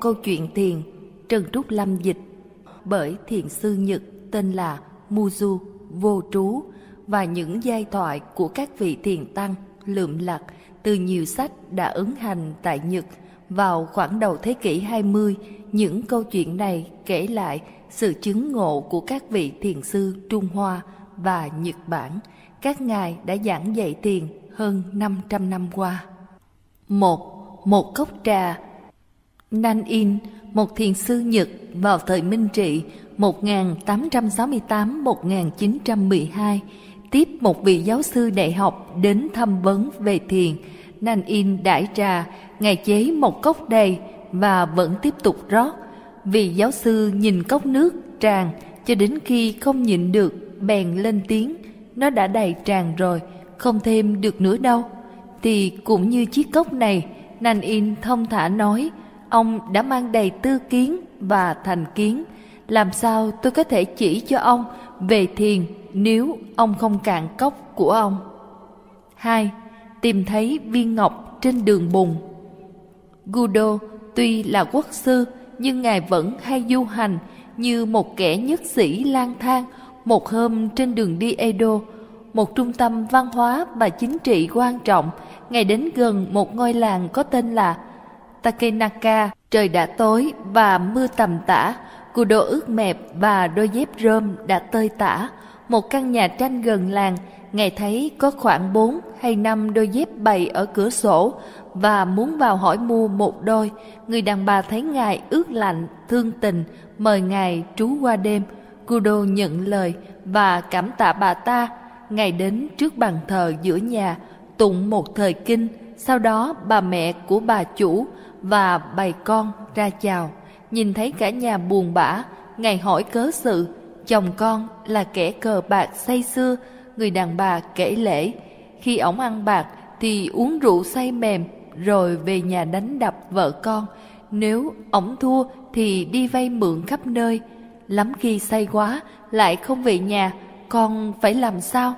Câu chuyện thiền Trần Trúc Lâm dịch bởi thiền sư Nhật tên là Muzu Vô Trú và những giai thoại của các vị thiền tăng lượm lặt từ nhiều sách đã ứng hành tại Nhật vào khoảng đầu thế kỷ 20. Những câu chuyện này kể lại sự chứng ngộ của các vị thiền sư Trung Hoa và Nhật Bản. Các ngài đã giảng dạy thiền hơn 500 năm qua. Một, một cốc trà Nan In, một thiền sư Nhật vào thời Minh Trị 1868-1912, tiếp một vị giáo sư đại học đến thăm vấn về thiền. Nan In đãi trà, ngài chế một cốc đầy và vẫn tiếp tục rót. Vị giáo sư nhìn cốc nước tràn cho đến khi không nhịn được bèn lên tiếng nó đã đầy tràn rồi không thêm được nữa đâu thì cũng như chiếc cốc này Nan In thông thả nói ông đã mang đầy tư kiến và thành kiến. Làm sao tôi có thể chỉ cho ông về thiền nếu ông không cạn cốc của ông? Hai tìm thấy viên ngọc trên đường bùn. Gudo tuy là quốc sư nhưng ngài vẫn hay du hành như một kẻ nhất sĩ lang thang một hôm trên đường đi Edo, một trung tâm văn hóa và chính trị quan trọng, ngài đến gần một ngôi làng có tên là Takenaka. Trời đã tối và mưa tầm tã, Kudo ướt mẹp và đôi dép rơm đã tơi tả. Một căn nhà tranh gần làng, ngài thấy có khoảng bốn hay năm đôi dép bày ở cửa sổ và muốn vào hỏi mua một đôi. Người đàn bà thấy ngài ướt lạnh, thương tình, mời ngài trú qua đêm. Kudo nhận lời và cảm tạ bà ta. Ngài đến trước bàn thờ giữa nhà, tụng một thời kinh, sau đó bà mẹ của bà chủ và bày con ra chào. Nhìn thấy cả nhà buồn bã, Ngài hỏi cớ sự, chồng con là kẻ cờ bạc say xưa, người đàn bà kể lễ. Khi ổng ăn bạc thì uống rượu say mềm, rồi về nhà đánh đập vợ con. Nếu ổng thua thì đi vay mượn khắp nơi, lắm khi say quá lại không về nhà con phải làm sao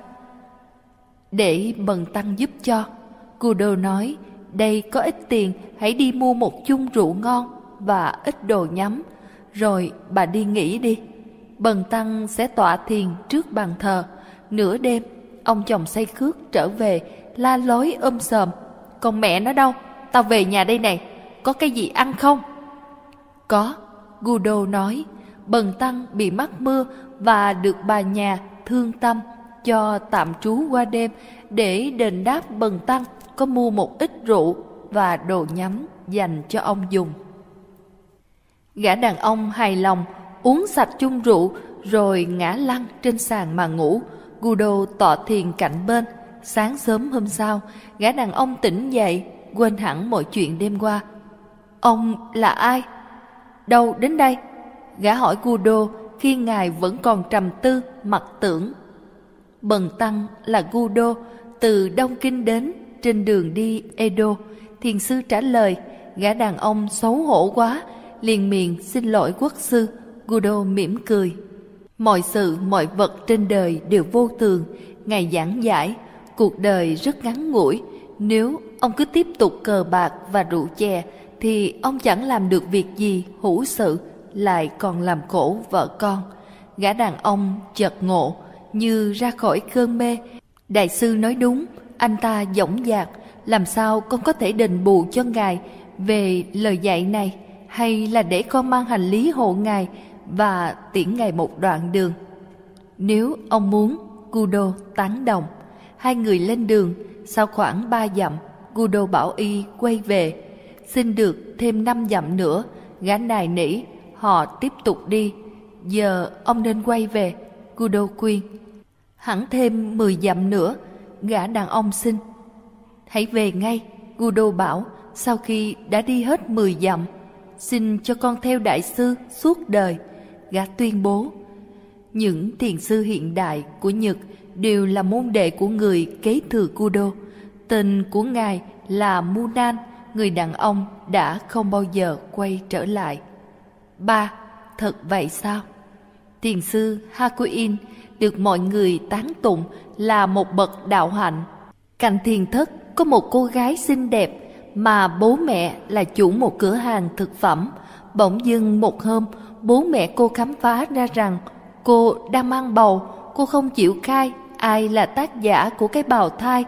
để bần tăng giúp cho Kudo nói đây có ít tiền, hãy đi mua một chung rượu ngon và ít đồ nhắm. Rồi bà đi nghỉ đi. Bần tăng sẽ tọa thiền trước bàn thờ. Nửa đêm, ông chồng say khước trở về, la lối um ôm sờm còn mẹ nó đâu? Tao về nhà đây này. Có cái gì ăn không? Có, gudo nói. Bần Tăng bị mắc mưa và được bà nhà thương tâm cho tạm trú qua đêm để đền đáp Bần Tăng có mua một ít rượu và đồ nhắm dành cho ông dùng. Gã đàn ông hài lòng uống sạch chung rượu rồi ngã lăn trên sàn mà ngủ. Gudo tọa thiền cạnh bên. Sáng sớm hôm sau, gã đàn ông tỉnh dậy, quên hẳn mọi chuyện đêm qua. Ông là ai? Đâu đến đây? Gã hỏi Gudo khi ngài vẫn còn trầm tư, mặc tưởng. Bần tăng là Gudo, từ Đông Kinh đến, trên đường đi Edo. Thiền sư trả lời, gã đàn ông xấu hổ quá, liền miệng xin lỗi quốc sư. Gudo mỉm cười. Mọi sự, mọi vật trên đời đều vô thường. Ngài giảng giải, cuộc đời rất ngắn ngủi. Nếu ông cứ tiếp tục cờ bạc và rượu chè, thì ông chẳng làm được việc gì hữu sự lại còn làm khổ vợ con. Gã đàn ông chợt ngộ, như ra khỏi cơn mê. Đại sư nói đúng, anh ta dõng dạc, làm sao con có thể đền bù cho ngài về lời dạy này, hay là để con mang hành lý hộ ngài và tiễn ngài một đoạn đường. Nếu ông muốn, Gudo tán đồng. Hai người lên đường, sau khoảng ba dặm, Gudo bảo y quay về. Xin được thêm năm dặm nữa, gã nài nỉ họ tiếp tục đi. Giờ ông nên quay về, Gudo khuyên. Hẳn thêm 10 dặm nữa, gã đàn ông xin. Hãy về ngay, Gudo bảo, sau khi đã đi hết 10 dặm. Xin cho con theo đại sư suốt đời, gã tuyên bố. Những thiền sư hiện đại của Nhật đều là môn đệ của người kế thừa Kudo. Tên của ngài là Munan, người đàn ông đã không bao giờ quay trở lại. Ba, thật vậy sao? Thiền sư Hakuin được mọi người tán tụng là một bậc đạo hạnh. Cạnh thiền thất có một cô gái xinh đẹp, mà bố mẹ là chủ một cửa hàng thực phẩm. Bỗng dưng một hôm, bố mẹ cô khám phá ra rằng cô đang mang bầu, cô không chịu khai ai là tác giả của cái bào thai.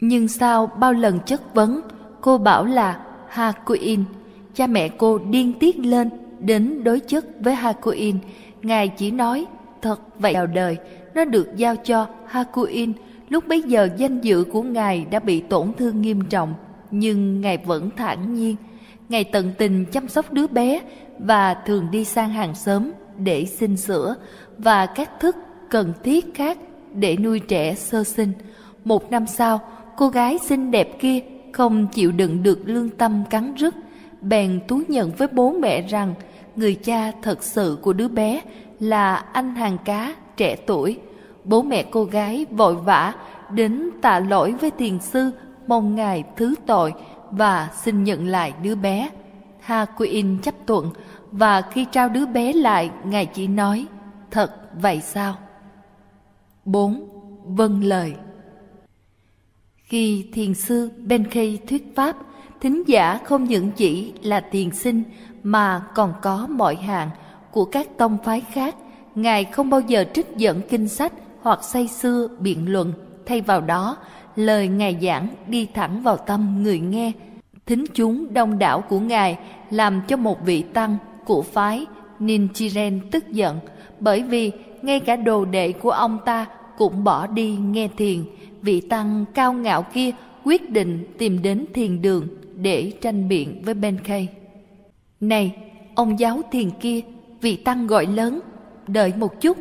Nhưng sau bao lần chất vấn, cô bảo là Hakuin. Cha mẹ cô điên tiết lên đến đối chất với Hakuin. Ngài chỉ nói, thật vậy vào đời, nó được giao cho Hakuin. Lúc bấy giờ danh dự của Ngài đã bị tổn thương nghiêm trọng, nhưng Ngài vẫn thản nhiên. Ngài tận tình chăm sóc đứa bé và thường đi sang hàng xóm để xin sữa và các thức cần thiết khác để nuôi trẻ sơ sinh. Một năm sau, cô gái xinh đẹp kia không chịu đựng được lương tâm cắn rứt, bèn thú nhận với bố mẹ rằng người cha thật sự của đứa bé là anh hàng cá trẻ tuổi. Bố mẹ cô gái vội vã đến tạ lỗi với thiền sư mong ngài thứ tội và xin nhận lại đứa bé. Ha Quyên chấp thuận và khi trao đứa bé lại, ngài chỉ nói, thật vậy sao? 4. Vâng lời Khi thiền sư Benkei thuyết pháp, thính giả không những chỉ là thiền sinh mà còn có mọi hạng của các tông phái khác. Ngài không bao giờ trích dẫn kinh sách hoặc say xưa biện luận, thay vào đó, lời Ngài giảng đi thẳng vào tâm người nghe. Thính chúng đông đảo của Ngài làm cho một vị tăng của phái Ninchiren tức giận bởi vì ngay cả đồ đệ của ông ta cũng bỏ đi nghe thiền. Vị tăng cao ngạo kia quyết định tìm đến thiền đường để tranh biện với Benkei. Này, ông giáo thiền kia, vị tăng gọi lớn, đợi một chút.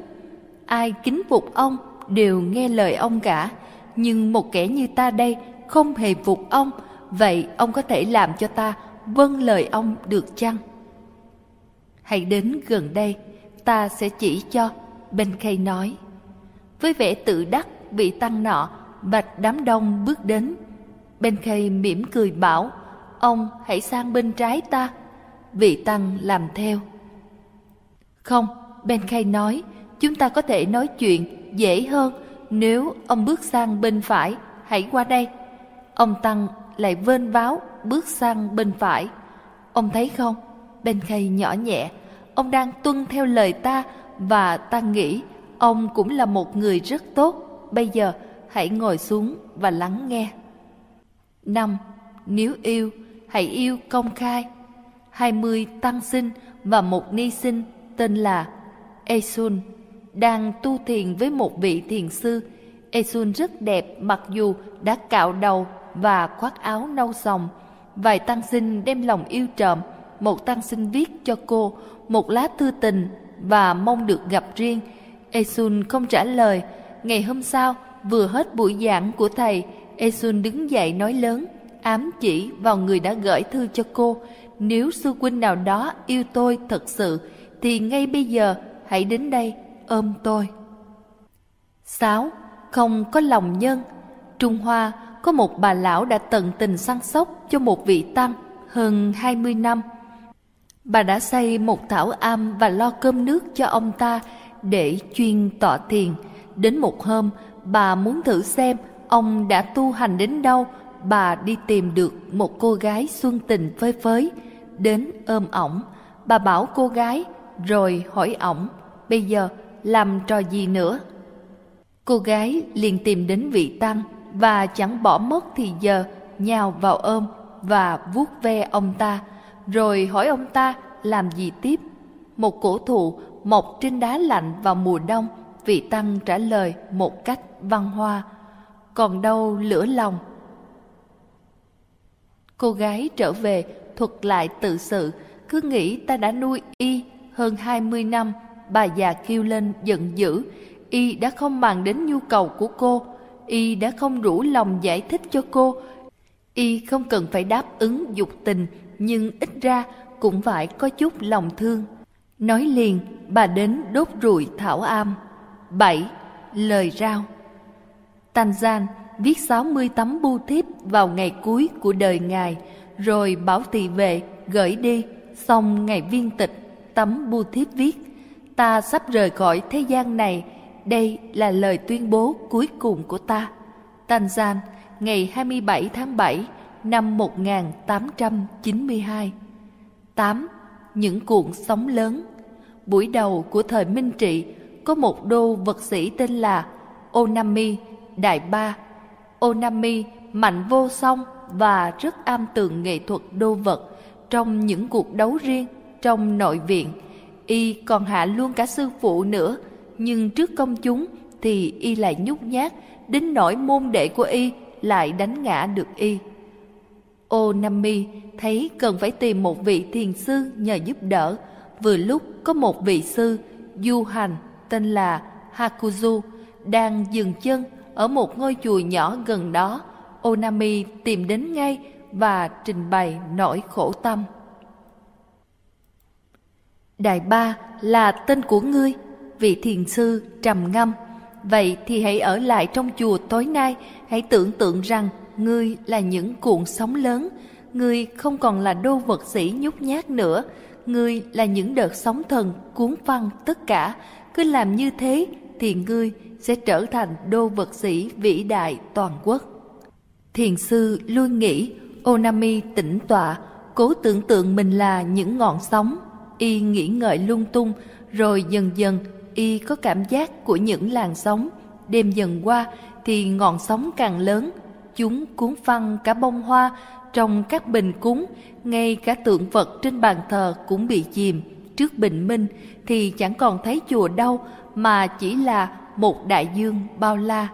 Ai kính phục ông đều nghe lời ông cả, nhưng một kẻ như ta đây không hề phục ông, vậy ông có thể làm cho ta vâng lời ông được chăng? Hãy đến gần đây, ta sẽ chỉ cho, bên khay nói. Với vẻ tự đắc, vị tăng nọ bạch đám đông bước đến. bên khay mỉm cười bảo, ông hãy sang bên trái ta. Vị tăng làm theo. Không, Ben Kay nói, chúng ta có thể nói chuyện dễ hơn nếu ông bước sang bên phải, hãy qua đây. Ông Tăng lại vên váo bước sang bên phải. Ông thấy không? Ben Kay nhỏ nhẹ, ông đang tuân theo lời ta và ta nghĩ ông cũng là một người rất tốt. Bây giờ hãy ngồi xuống và lắng nghe. năm Nếu yêu, hãy yêu công khai. hai mươi tăng sinh và một ni sinh tên là Esun đang tu thiền với một vị thiền sư. Esun rất đẹp mặc dù đã cạo đầu và khoác áo nâu sòng. Vài tăng sinh đem lòng yêu trộm. Một tăng sinh viết cho cô một lá thư tình và mong được gặp riêng. Esun không trả lời. Ngày hôm sau, vừa hết buổi giảng của thầy, Esun đứng dậy nói lớn, ám chỉ vào người đã gửi thư cho cô. Nếu sư huynh nào đó yêu tôi thật sự, thì ngay bây giờ hãy đến đây ôm tôi. 6. Không có lòng nhân Trung Hoa có một bà lão đã tận tình săn sóc cho một vị tăng hơn 20 năm. Bà đã xây một thảo am và lo cơm nước cho ông ta để chuyên tọa thiền. Đến một hôm, bà muốn thử xem ông đã tu hành đến đâu. Bà đi tìm được một cô gái xuân tình phơi phới, đến ôm ổng. Bà bảo cô gái, rồi hỏi ổng, bây giờ làm trò gì nữa? Cô gái liền tìm đến vị tăng và chẳng bỏ mất thì giờ nhào vào ôm và vuốt ve ông ta, rồi hỏi ông ta làm gì tiếp. Một cổ thụ mọc trên đá lạnh vào mùa đông, vị tăng trả lời một cách văn hoa. Còn đâu lửa lòng? Cô gái trở về thuật lại tự sự, cứ nghĩ ta đã nuôi y hơn hai mươi năm bà già kêu lên giận dữ. Y đã không màng đến nhu cầu của cô. Y đã không rủ lòng giải thích cho cô. Y không cần phải đáp ứng dục tình, nhưng ít ra cũng phải có chút lòng thương. Nói liền, bà đến đốt rụi thảo am. Bảy, lời rao. Tanzan viết 60 tấm bưu thiếp vào ngày cuối của đời ngài, rồi bảo tỳ vệ gửi đi, xong ngày viên tịch, tấm bưu thiếp viết ta sắp rời khỏi thế gian này đây là lời tuyên bố cuối cùng của ta. Tanzan, ngày 27 tháng 7 năm 1892. 8. Những cuộn sóng lớn Buổi đầu của thời Minh Trị, có một đô vật sĩ tên là Onami Đại Ba. Onami mạnh vô song và rất am tường nghệ thuật đô vật trong những cuộc đấu riêng trong nội viện. Y còn hạ luôn cả sư phụ nữa, nhưng trước công chúng thì Y lại nhút nhát, đến nỗi môn đệ của Y lại đánh ngã được Y. Ô Nam Mi thấy cần phải tìm một vị thiền sư nhờ giúp đỡ. Vừa lúc có một vị sư du hành tên là Hakuzu đang dừng chân ở một ngôi chùa nhỏ gần đó. Onami tìm đến ngay và trình bày nỗi khổ tâm. Đại ba là tên của ngươi, vị thiền sư trầm ngâm. Vậy thì hãy ở lại trong chùa tối nay, hãy tưởng tượng rằng ngươi là những cuộn sóng lớn, ngươi không còn là đô vật sĩ nhút nhát nữa, ngươi là những đợt sóng thần cuốn phăng tất cả, cứ làm như thế thì ngươi sẽ trở thành đô vật sĩ vĩ đại toàn quốc. Thiền sư luôn nghĩ Onami tĩnh tọa, cố tưởng tượng mình là những ngọn sóng. Y nghĩ ngợi lung tung, rồi dần dần Y có cảm giác của những làn sóng. Đêm dần qua thì ngọn sóng càng lớn, chúng cuốn phăng cả bông hoa trong các bình cúng, ngay cả tượng Phật trên bàn thờ cũng bị chìm. Trước bình minh thì chẳng còn thấy chùa đâu mà chỉ là một đại dương bao la.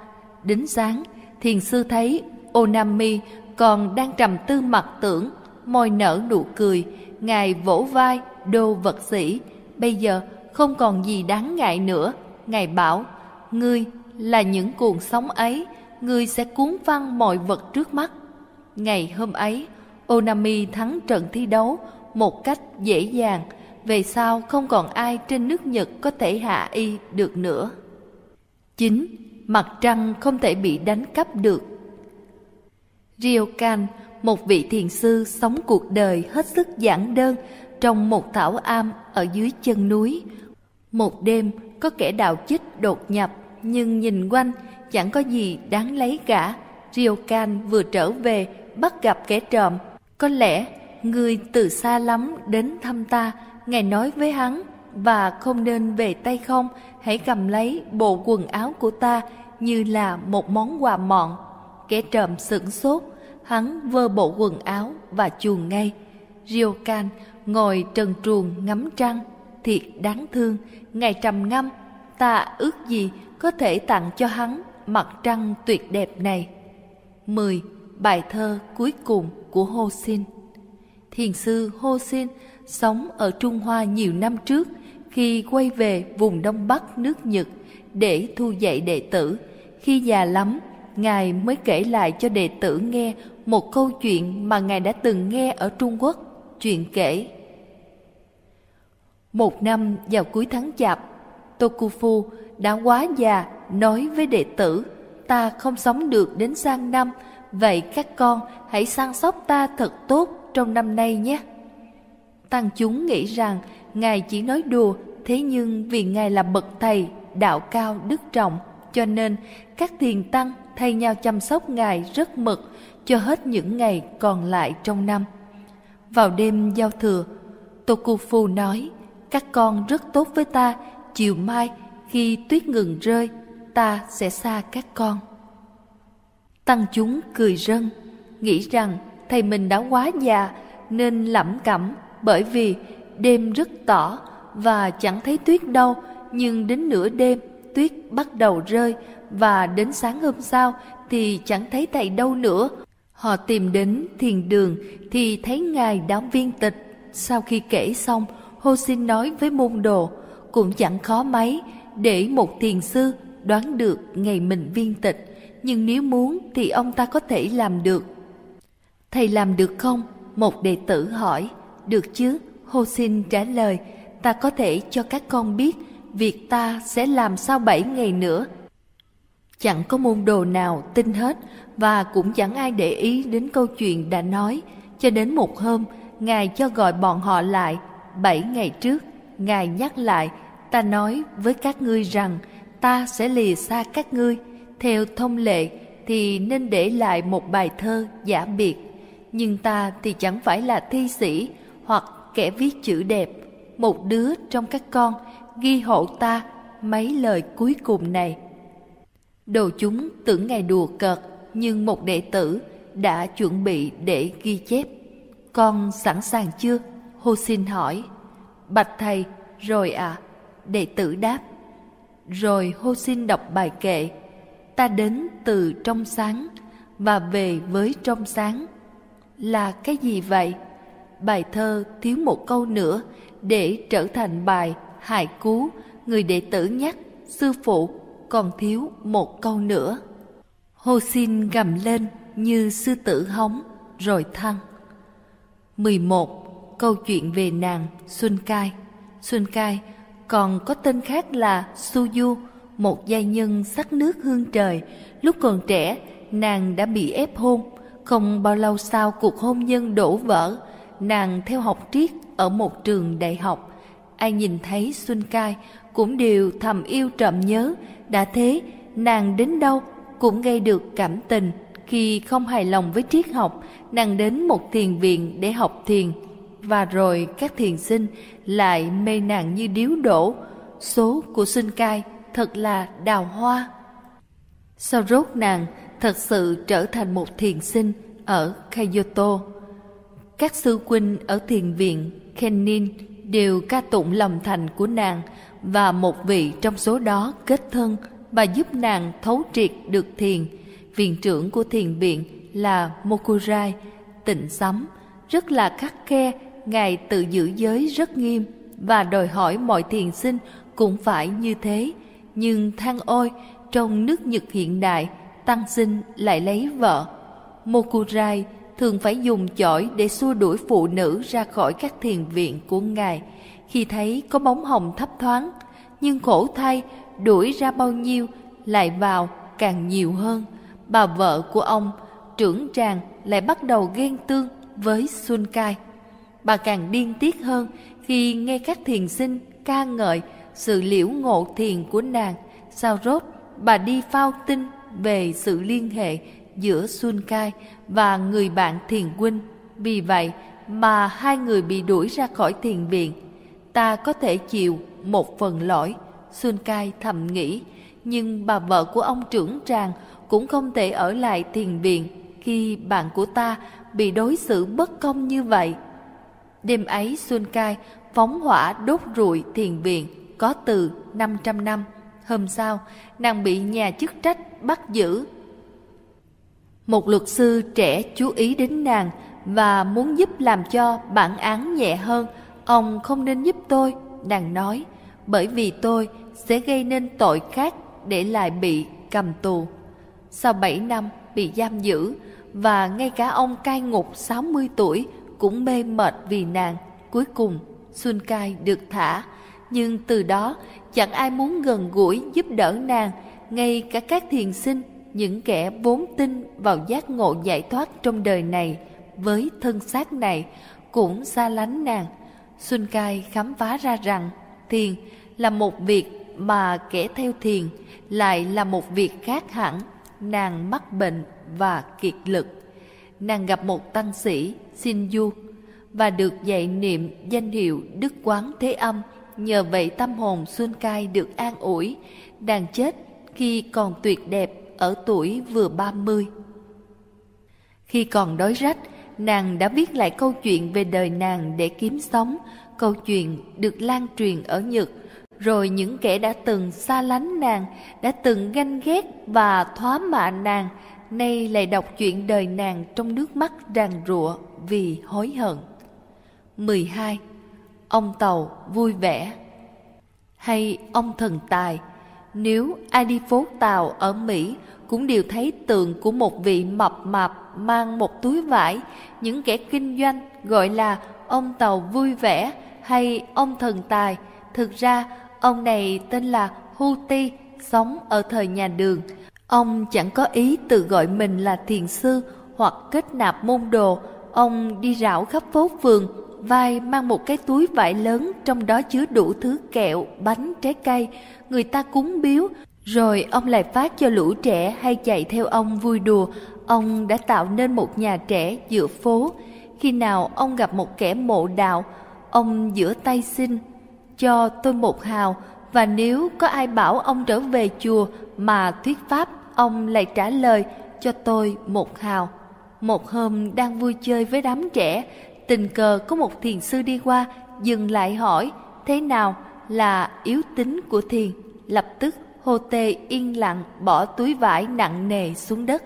Đến sáng, thiền sư thấy Onami còn đang trầm tư mặt tưởng, môi nở nụ cười, ngài vỗ vai đô vật sĩ. Bây giờ không còn gì đáng ngại nữa. Ngài bảo, ngươi là những cuồng sóng ấy, ngươi sẽ cuốn văng mọi vật trước mắt. Ngày hôm ấy, Onami thắng trận thi đấu một cách dễ dàng, về sau không còn ai trên nước Nhật có thể hạ y được nữa. 9. Mặt trăng không thể bị đánh cắp được Ryokan, một vị thiền sư sống cuộc đời hết sức giản đơn trong một thảo am ở dưới chân núi. Một đêm có kẻ đào chích đột nhập nhưng nhìn quanh chẳng có gì đáng lấy cả. Ryokan vừa trở về bắt gặp kẻ trộm. Có lẽ người từ xa lắm đến thăm ta, ngài nói với hắn và không nên về tay không, hãy cầm lấy bộ quần áo của ta như là một món quà mọn. Kẻ trộm sửng sốt, hắn vơ bộ quần áo và chuồn ngay. Ryokan ngồi trần truồng ngắm trăng, thiệt đáng thương, ngày trầm ngâm, ta ước gì có thể tặng cho hắn mặt trăng tuyệt đẹp này. 10. Bài thơ cuối cùng của Hô Xin Thiền sư Hô Xin sống ở Trung Hoa nhiều năm trước khi quay về vùng Đông Bắc nước Nhật để thu dạy đệ tử. Khi già lắm, Ngài mới kể lại cho đệ tử nghe một câu chuyện mà Ngài đã từng nghe ở Trung Quốc, chuyện kể. Một năm vào cuối tháng chạp, Tokufu đã quá già nói với đệ tử, ta không sống được đến sang năm, vậy các con hãy săn sóc ta thật tốt trong năm nay nhé. Tăng chúng nghĩ rằng Ngài chỉ nói đùa, thế nhưng vì Ngài là bậc thầy, đạo cao đức trọng, cho nên các thiền tăng thay nhau chăm sóc Ngài rất mực cho hết những ngày còn lại trong năm. Vào đêm giao thừa, Tokufu nói, các con rất tốt với ta, chiều mai khi tuyết ngừng rơi, ta sẽ xa các con. Tăng chúng cười rân, nghĩ rằng thầy mình đã quá già nên lẩm cẩm bởi vì đêm rất tỏ và chẳng thấy tuyết đâu, nhưng đến nửa đêm tuyết bắt đầu rơi và đến sáng hôm sau thì chẳng thấy thầy đâu nữa. Họ tìm đến thiền đường thì thấy ngài đã viên tịch. Sau khi kể xong, Hô xin nói với môn đồ, cũng chẳng khó mấy để một thiền sư đoán được ngày mình viên tịch, nhưng nếu muốn thì ông ta có thể làm được. Thầy làm được không? Một đệ tử hỏi. Được chứ? Hô xin trả lời, ta có thể cho các con biết việc ta sẽ làm sau bảy ngày nữa. Chẳng có môn đồ nào tin hết và cũng chẳng ai để ý đến câu chuyện đã nói, cho đến một hôm, Ngài cho gọi bọn họ lại. Bảy ngày trước, Ngài nhắc lại, ta nói với các ngươi rằng ta sẽ lìa xa các ngươi. Theo thông lệ thì nên để lại một bài thơ giả biệt. nhưng ta thì chẳng phải là thi sĩ hoặc kẻ viết chữ đẹp. Một đứa trong các con ghi hộ ta mấy lời cuối cùng này. Đồ chúng tưởng ngài đùa cợt, nhưng một đệ tử đã chuẩn bị để ghi chép. Con sẵn sàng chưa? Hô xin hỏi. Bạch thầy, rồi à? Đệ tử đáp. Rồi hô xin đọc bài kệ. Ta đến từ trong sáng và về với trong sáng. Là cái gì vậy? Bài thơ thiếu một câu nữa để trở thành bài hài cú người đệ tử nhắc sư phụ còn thiếu một câu nữa hô xin gầm lên như sư tử hóng rồi thăng 11. Câu chuyện về nàng Xuân Cai Xuân Cai còn có tên khác là Suyu, một gia nhân sắc nước hương trời. Lúc còn trẻ, nàng đã bị ép hôn. Không bao lâu sau cuộc hôn nhân đổ vỡ, nàng theo học triết ở một trường đại học. Ai nhìn thấy Xuân Cai cũng đều thầm yêu trộm nhớ, đã thế nàng đến đâu cũng gây được cảm tình. Khi không hài lòng với triết học, nàng đến một thiền viện để học thiền. Và rồi các thiền sinh lại mê nàng như điếu đổ. Số của sinh Cai thật là đào hoa. Sau rốt nàng thật sự trở thành một thiền sinh ở Kyoto. Các sư huynh ở thiền viện Kenin đều ca tụng lòng thành của nàng và một vị trong số đó kết thân và giúp nàng thấu triệt được thiền. Viện trưởng của thiền viện là Mokurai, tịnh sắm, rất là khắc khe, ngài tự giữ giới rất nghiêm và đòi hỏi mọi thiền sinh cũng phải như thế. Nhưng than ôi, trong nước Nhật hiện đại, tăng sinh lại lấy vợ. Mokurai thường phải dùng chổi để xua đuổi phụ nữ ra khỏi các thiền viện của ngài khi thấy có bóng hồng thấp thoáng nhưng khổ thay đuổi ra bao nhiêu lại vào càng nhiều hơn bà vợ của ông trưởng tràng lại bắt đầu ghen tương với xuân cai bà càng điên tiết hơn khi nghe các thiền sinh ca ngợi sự liễu ngộ thiền của nàng sau rốt bà đi phao tin về sự liên hệ giữa Xuân Cai và người bạn thiền huynh. Vì vậy mà hai người bị đuổi ra khỏi thiền viện. Ta có thể chịu một phần lỗi, Xuân Cai thầm nghĩ, nhưng bà vợ của ông trưởng tràng cũng không thể ở lại thiền viện khi bạn của ta bị đối xử bất công như vậy. Đêm ấy Xuân Cai phóng hỏa đốt rụi thiền viện có từ 500 năm. Hôm sau, nàng bị nhà chức trách bắt giữ một luật sư trẻ chú ý đến nàng và muốn giúp làm cho bản án nhẹ hơn. Ông không nên giúp tôi, nàng nói, bởi vì tôi sẽ gây nên tội khác để lại bị cầm tù. Sau 7 năm bị giam giữ và ngay cả ông cai ngục 60 tuổi cũng mê mệt vì nàng. Cuối cùng, Xuân Cai được thả, nhưng từ đó chẳng ai muốn gần gũi giúp đỡ nàng, ngay cả các thiền sinh những kẻ vốn tin vào giác ngộ giải thoát trong đời này với thân xác này cũng xa lánh nàng. Xuân Cai khám phá ra rằng thiền là một việc mà kẻ theo thiền lại là một việc khác hẳn. Nàng mắc bệnh và kiệt lực. Nàng gặp một tăng sĩ xin du và được dạy niệm danh hiệu Đức Quán Thế Âm. Nhờ vậy tâm hồn Xuân Cai được an ủi. Nàng chết khi còn tuyệt đẹp ở tuổi vừa 30. Khi còn đói rách, nàng đã viết lại câu chuyện về đời nàng để kiếm sống. Câu chuyện được lan truyền ở Nhật, rồi những kẻ đã từng xa lánh nàng, đã từng ganh ghét và thóa mạ nàng, nay lại đọc chuyện đời nàng trong nước mắt ràng rụa vì hối hận. 12. Ông Tàu vui vẻ Hay ông thần tài nếu ai đi phố Tàu ở Mỹ cũng đều thấy tượng của một vị mập mạp mang một túi vải, những kẻ kinh doanh gọi là ông Tàu vui vẻ hay ông thần tài. Thực ra, ông này tên là Huti, sống ở thời nhà đường. Ông chẳng có ý tự gọi mình là thiền sư hoặc kết nạp môn đồ. Ông đi rảo khắp phố phường, vai mang một cái túi vải lớn trong đó chứa đủ thứ kẹo, bánh, trái cây. Người ta cúng biếu, Rồi ông lại phát cho lũ trẻ hay chạy theo ông vui đùa, ông đã tạo nên một nhà trẻ giữa phố. Khi nào ông gặp một kẻ mộ đạo, ông giữa tay xin, cho tôi một hào, và nếu có ai bảo ông trở về chùa mà thuyết pháp, ông lại trả lời cho tôi một hào. Một hôm đang vui chơi với đám trẻ, tình cờ có một thiền sư đi qua, dừng lại hỏi, thế nào là yếu tính của thiền? Lập tức Hồ tê yên lặng bỏ túi vải nặng nề xuống đất.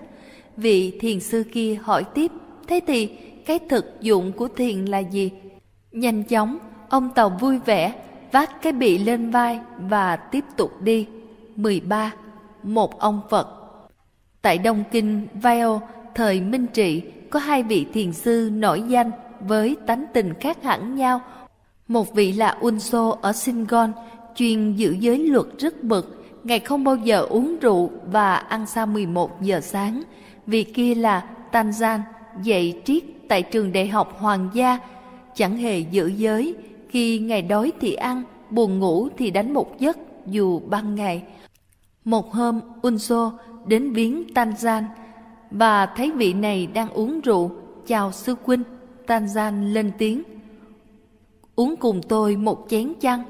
Vị thiền sư kia hỏi tiếp, thế thì cái thực dụng của thiền là gì? Nhanh chóng, ông Tàu vui vẻ, vác cái bị lên vai và tiếp tục đi. 13. Một ông Phật Tại Đông Kinh, Vail, thời Minh Trị, có hai vị thiền sư nổi danh với tánh tình khác hẳn nhau. Một vị là Unso ở Singon, chuyên giữ giới luật rất mực, ngày không bao giờ uống rượu và ăn sau 11 giờ sáng. Vị kia là Tanzan, dạy triết tại trường đại học Hoàng gia, chẳng hề giữ giới. Khi ngày đói thì ăn, buồn ngủ thì đánh một giấc dù ban ngày. Một hôm, Unso đến viếng Tanzan và thấy vị này đang uống rượu. Chào sư huynh, Tanzan lên tiếng. Uống cùng tôi một chén chăng?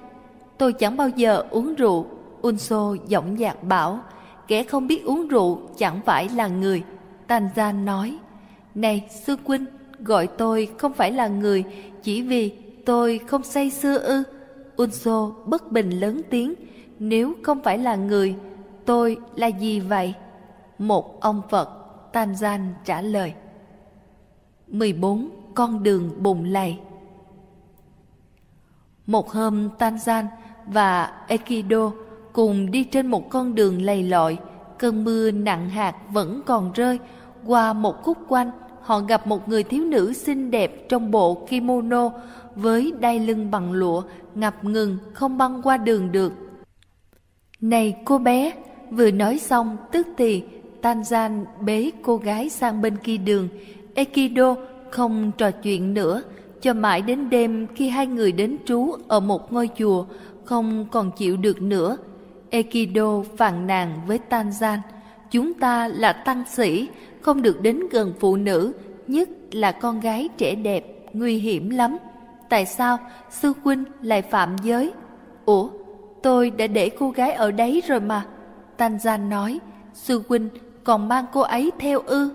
Tôi chẳng bao giờ uống rượu Unso giọng dạc bảo, kẻ không biết uống rượu chẳng phải là người. Tanzan nói, này sư huynh, gọi tôi không phải là người chỉ vì tôi không say xưa ư. Unso bất bình lớn tiếng, nếu không phải là người, tôi là gì vậy? Một ông Phật, Tanzan trả lời. 14. Con đường bùng lầy Một hôm Tanzan và Ekido cùng đi trên một con đường lầy lội, cơn mưa nặng hạt vẫn còn rơi. Qua một khúc quanh, họ gặp một người thiếu nữ xinh đẹp trong bộ kimono với đai lưng bằng lụa, ngập ngừng không băng qua đường được. Này cô bé, vừa nói xong tức thì Tanzan bế cô gái sang bên kia đường. Ekido không trò chuyện nữa, cho mãi đến đêm khi hai người đến trú ở một ngôi chùa, không còn chịu được nữa Ekido phàn nàn với Tanzan, chúng ta là tăng sĩ, không được đến gần phụ nữ, nhất là con gái trẻ đẹp, nguy hiểm lắm. Tại sao sư huynh lại phạm giới? Ủa, tôi đã để cô gái ở đấy rồi mà. Tanzan nói, sư huynh còn mang cô ấy theo ư.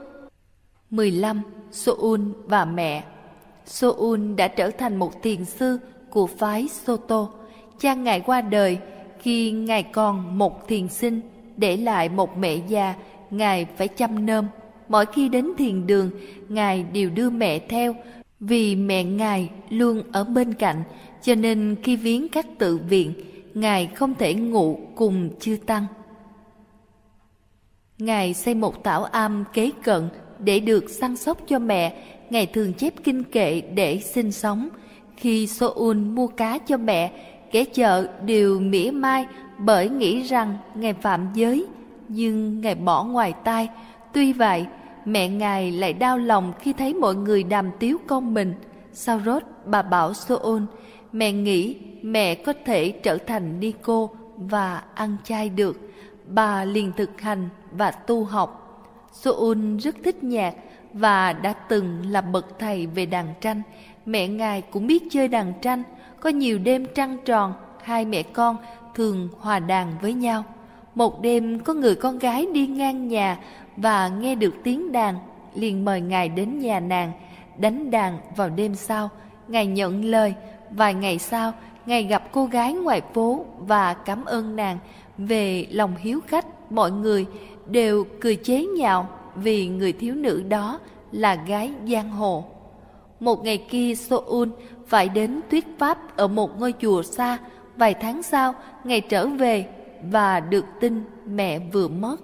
15. Soun và mẹ Soun đã trở thành một thiền sư của phái Soto. Cha ngài qua đời, khi Ngài còn một thiền sinh, để lại một mẹ già, Ngài phải chăm nơm. Mỗi khi đến thiền đường, Ngài đều đưa mẹ theo, vì mẹ Ngài luôn ở bên cạnh, cho nên khi viếng các tự viện, Ngài không thể ngủ cùng chư Tăng. Ngài xây một tảo am kế cận để được săn sóc cho mẹ, Ngài thường chép kinh kệ để sinh sống. Khi Soun mua cá cho mẹ, kẻ chợ đều mỉa mai bởi nghĩ rằng ngài phạm giới nhưng ngài bỏ ngoài tai. Tuy vậy mẹ ngài lại đau lòng khi thấy mọi người đàm tiếu con mình. Sau rốt bà bảo soon mẹ nghĩ mẹ có thể trở thành ni cô và ăn chay được. Bà liền thực hành và tu học soon rất thích nhạc và đã từng là bậc thầy về đàn tranh mẹ ngài cũng biết chơi đàn tranh có nhiều đêm trăng tròn, hai mẹ con thường hòa đàn với nhau. Một đêm có người con gái đi ngang nhà và nghe được tiếng đàn, liền mời ngài đến nhà nàng, đánh đàn vào đêm sau. Ngài nhận lời, vài ngày sau, ngài gặp cô gái ngoài phố và cảm ơn nàng về lòng hiếu khách mọi người đều cười chế nhạo vì người thiếu nữ đó là gái giang hồ. Một ngày kia Soun phải đến thuyết pháp ở một ngôi chùa xa, vài tháng sau ngày trở về và được tin mẹ vừa mất.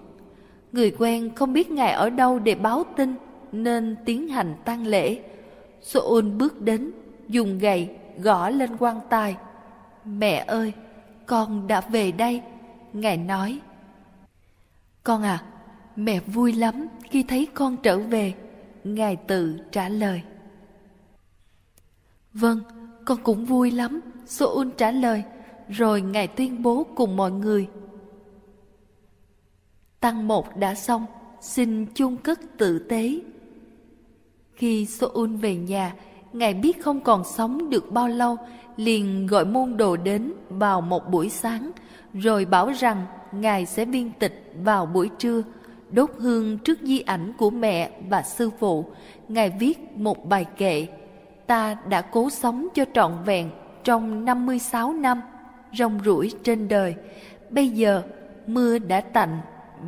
Người quen không biết ngài ở đâu để báo tin nên tiến hành tang lễ. Soun bước đến, dùng gậy gõ lên quan tài. Mẹ ơi, con đã về đây. Ngài nói, con à, mẹ vui lắm khi thấy con trở về. Ngài tự trả lời. Vâng, con cũng vui lắm, Soun trả lời, rồi Ngài tuyên bố cùng mọi người. Tăng một đã xong, xin chung cất tử tế. Khi Soun về nhà, Ngài biết không còn sống được bao lâu, liền gọi môn đồ đến vào một buổi sáng, rồi bảo rằng Ngài sẽ biên tịch vào buổi trưa, đốt hương trước di ảnh của mẹ và sư phụ. Ngài viết một bài kệ, ta đã cố sống cho trọn vẹn trong 56 năm, rong ruổi trên đời. Bây giờ mưa đã tạnh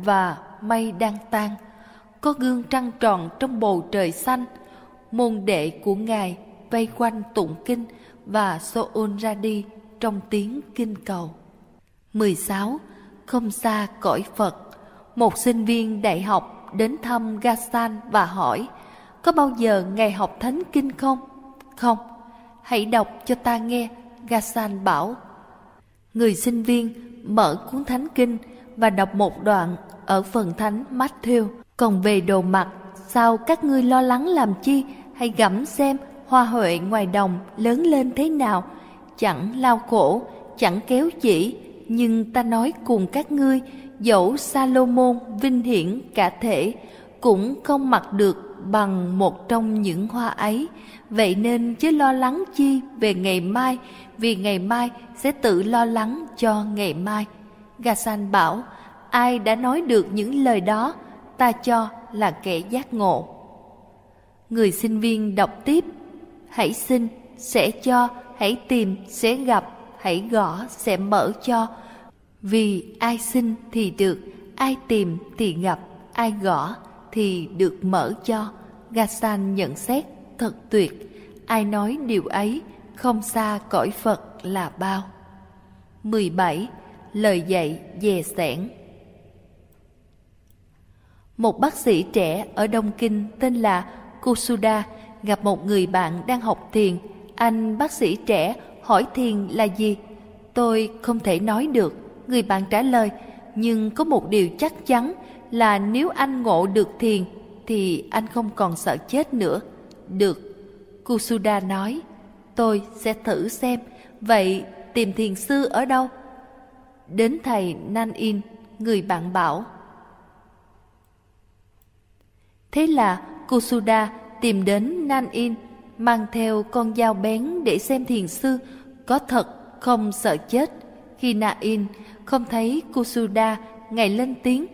và mây đang tan. Có gương trăng tròn trong bầu trời xanh, môn đệ của Ngài vây quanh tụng kinh và xô ôn ra đi trong tiếng kinh cầu. 16. Không xa cõi Phật Một sinh viên đại học đến thăm Gasan và hỏi Có bao giờ Ngài học thánh kinh không? Không. Hãy đọc cho ta nghe, Gasan bảo. Người sinh viên mở cuốn thánh kinh và đọc một đoạn ở phần thánh Matthew. Còn về đồ mặt, sao các ngươi lo lắng làm chi? Hãy gẫm xem hoa huệ ngoài đồng lớn lên thế nào. Chẳng lao khổ, chẳng kéo chỉ, nhưng ta nói cùng các ngươi, dẫu Salomon vinh hiển cả thể, cũng không mặc được bằng một trong những hoa ấy. Vậy nên chứ lo lắng chi về ngày mai, vì ngày mai sẽ tự lo lắng cho ngày mai. Gasan bảo, ai đã nói được những lời đó, ta cho là kẻ giác ngộ. Người sinh viên đọc tiếp, hãy xin, sẽ cho, hãy tìm, sẽ gặp, hãy gõ, sẽ mở cho. Vì ai xin thì được, ai tìm thì gặp, ai gõ thì được mở cho. Gasan nhận xét thật tuyệt, ai nói điều ấy không xa cõi Phật là bao. 17. Lời dạy dè sẻn Một bác sĩ trẻ ở Đông Kinh tên là Kusuda gặp một người bạn đang học thiền. Anh bác sĩ trẻ hỏi thiền là gì? Tôi không thể nói được. Người bạn trả lời, nhưng có một điều chắc chắn là nếu anh ngộ được thiền thì anh không còn sợ chết nữa. Được, Kusuda nói, tôi sẽ thử xem, vậy tìm thiền sư ở đâu? Đến thầy Nan In, người bạn bảo. Thế là Kusuda tìm đến Nan In, mang theo con dao bén để xem thiền sư có thật không sợ chết. Khi Na In không thấy Kusuda, ngày lên tiếng,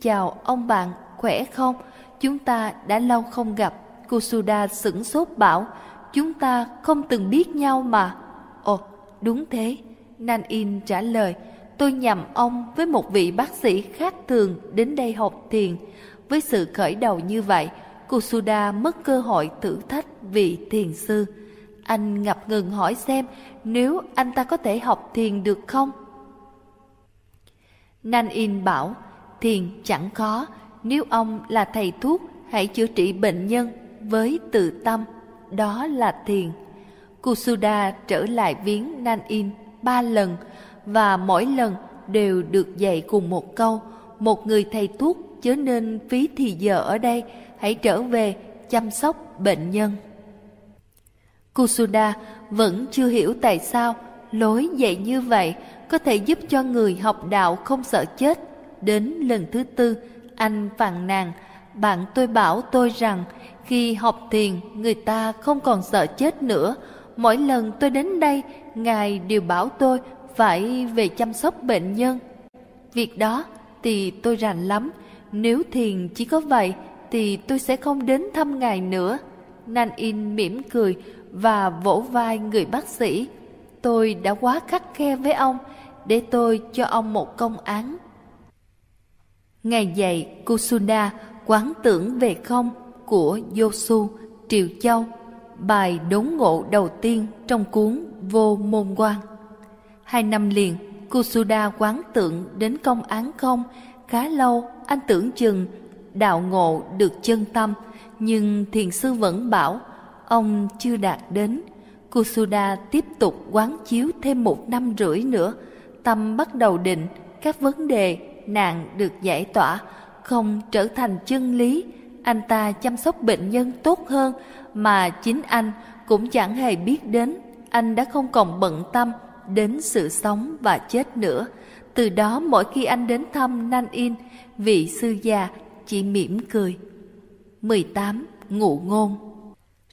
chào ông bạn, khỏe không? Chúng ta đã lâu không gặp. Kusuda sửng sốt bảo, chúng ta không từng biết nhau mà. Ồ, đúng thế. Nan In trả lời, tôi nhầm ông với một vị bác sĩ khác thường đến đây học thiền. Với sự khởi đầu như vậy, Kusuda mất cơ hội thử thách vị thiền sư. Anh ngập ngừng hỏi xem nếu anh ta có thể học thiền được không? Nan In bảo, thiền chẳng khó, nếu ông là thầy thuốc, hãy chữa trị bệnh nhân với từ tâm, đó là thiền. Kusuda trở lại viếng Nan In ba lần và mỗi lần đều được dạy cùng một câu, một người thầy thuốc chớ nên phí thì giờ ở đây, hãy trở về chăm sóc bệnh nhân. Kusuda vẫn chưa hiểu tại sao lối dạy như vậy có thể giúp cho người học đạo không sợ chết. Đến lần thứ tư, anh phàn nàn, bạn tôi bảo tôi rằng khi học thiền người ta không còn sợ chết nữa. Mỗi lần tôi đến đây, Ngài đều bảo tôi phải về chăm sóc bệnh nhân. Việc đó thì tôi rành lắm, nếu thiền chỉ có vậy thì tôi sẽ không đến thăm Ngài nữa. Nan In mỉm cười và vỗ vai người bác sĩ. Tôi đã quá khắc khe với ông, để tôi cho ông một công án. Ngày dạy Kusunda quán tưởng về không của Yosu Triều Châu, bài đốn ngộ đầu tiên trong cuốn Vô Môn Quan. Hai năm liền, Kusuda quán tưởng đến công án không, khá lâu anh tưởng chừng đạo ngộ được chân tâm, nhưng thiền sư vẫn bảo ông chưa đạt đến. Kusuda tiếp tục quán chiếu thêm một năm rưỡi nữa, tâm bắt đầu định, các vấn đề nạn được giải tỏa, không trở thành chân lý. Anh ta chăm sóc bệnh nhân tốt hơn mà chính anh cũng chẳng hề biết đến. Anh đã không còn bận tâm đến sự sống và chết nữa. Từ đó mỗi khi anh đến thăm Nan In, vị sư già chỉ mỉm cười. 18. Ngụ ngôn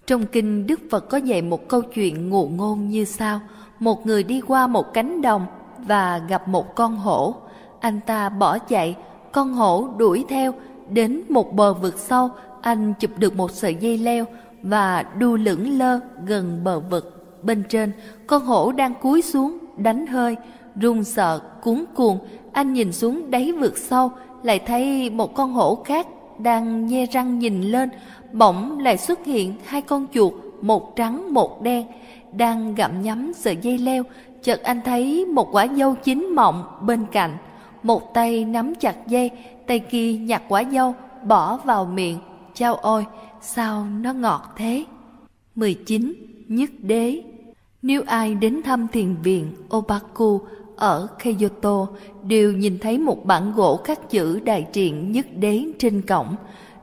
trong kinh Đức Phật có dạy một câu chuyện ngụ ngôn như sau. Một người đi qua một cánh đồng và gặp một con hổ. Anh ta bỏ chạy, con hổ đuổi theo, đến một bờ vực sâu, anh chụp được một sợi dây leo và đu lững lơ gần bờ vực. Bên trên, con hổ đang cúi xuống, đánh hơi, run sợ, cuốn cuồng. Anh nhìn xuống đáy vực sâu, lại thấy một con hổ khác đang nhe răng nhìn lên, bỗng lại xuất hiện hai con chuột, một trắng một đen, đang gặm nhắm sợi dây leo. Chợt anh thấy một quả dâu chín mọng bên cạnh, một tay nắm chặt dây, tay kia nhặt quả dâu bỏ vào miệng. Chao ôi, sao nó ngọt thế? 19. Nhất đế Nếu ai đến thăm thiền viện Obaku ở Kyoto đều nhìn thấy một bản gỗ khắc chữ đại triện nhất đế trên cổng.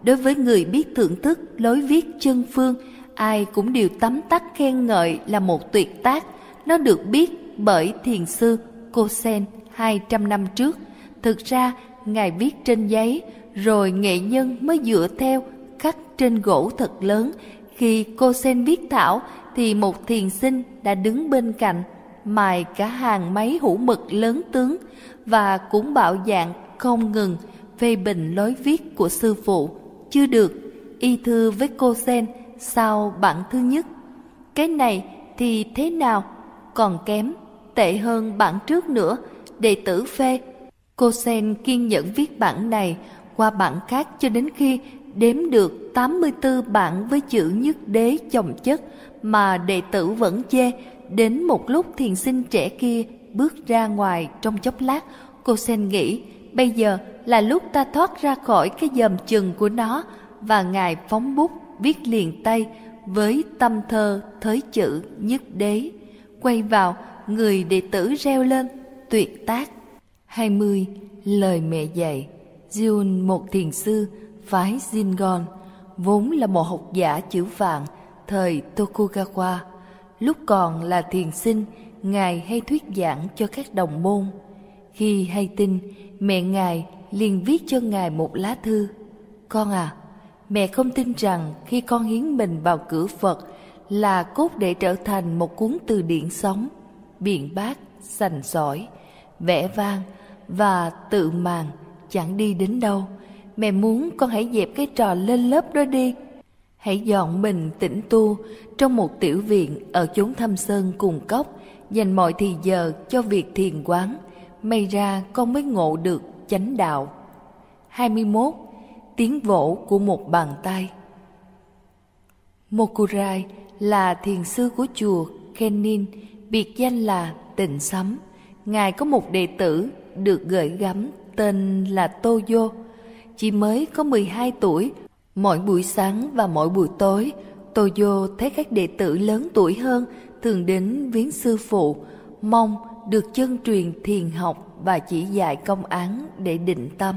Đối với người biết thưởng thức lối viết chân phương, ai cũng đều tấm tắc khen ngợi là một tuyệt tác. Nó được biết bởi thiền sư Kosen 200 năm trước. Thực ra, Ngài viết trên giấy, rồi nghệ nhân mới dựa theo khắc trên gỗ thật lớn. Khi Kosen viết thảo, thì một thiền sinh đã đứng bên cạnh mài cả hàng máy hũ mực lớn tướng và cũng bạo dạng không ngừng phê bình lối viết của sư phụ chưa được. Y thư với cô sen sau bản thứ nhất? Cái này thì thế nào? Còn kém tệ hơn bản trước nữa. Đệ tử phê. Cô sen kiên nhẫn viết bản này qua bản khác cho đến khi đếm được 84 bản với chữ nhất đế chồng chất mà đệ tử vẫn chê. Đến một lúc thiền sinh trẻ kia bước ra ngoài trong chốc lát, cô sen nghĩ bây giờ là lúc ta thoát ra khỏi cái dầm chừng của nó và ngài phóng bút viết liền tay với tâm thơ thới chữ nhất đế. Quay vào, người đệ tử reo lên, tuyệt tác. 20. Lời mẹ dạy Jun một thiền sư, phái Jingon, vốn là một học giả chữ vạn thời Tokugawa Lúc còn là thiền sinh, Ngài hay thuyết giảng cho các đồng môn. Khi hay tin, mẹ Ngài liền viết cho Ngài một lá thư. Con à, mẹ không tin rằng khi con hiến mình vào cửa Phật là cốt để trở thành một cuốn từ điển sống, biện bác, sành sỏi, vẽ vang và tự màng chẳng đi đến đâu. Mẹ muốn con hãy dẹp cái trò lên lớp đó đi Hãy dọn mình tĩnh tu trong một tiểu viện ở chốn thâm sơn cùng cốc, dành mọi thì giờ cho việc thiền quán, may ra con mới ngộ được chánh đạo. 21. Tiếng vỗ của một bàn tay Mokurai là thiền sư của chùa Kenin, biệt danh là Tịnh Sấm. Ngài có một đệ tử được gửi gắm tên là Toyo. Chỉ mới có 12 tuổi Mỗi buổi sáng và mỗi buổi tối, Toyo thấy các đệ tử lớn tuổi hơn thường đến viếng sư phụ, mong được chân truyền thiền học và chỉ dạy công án để định tâm.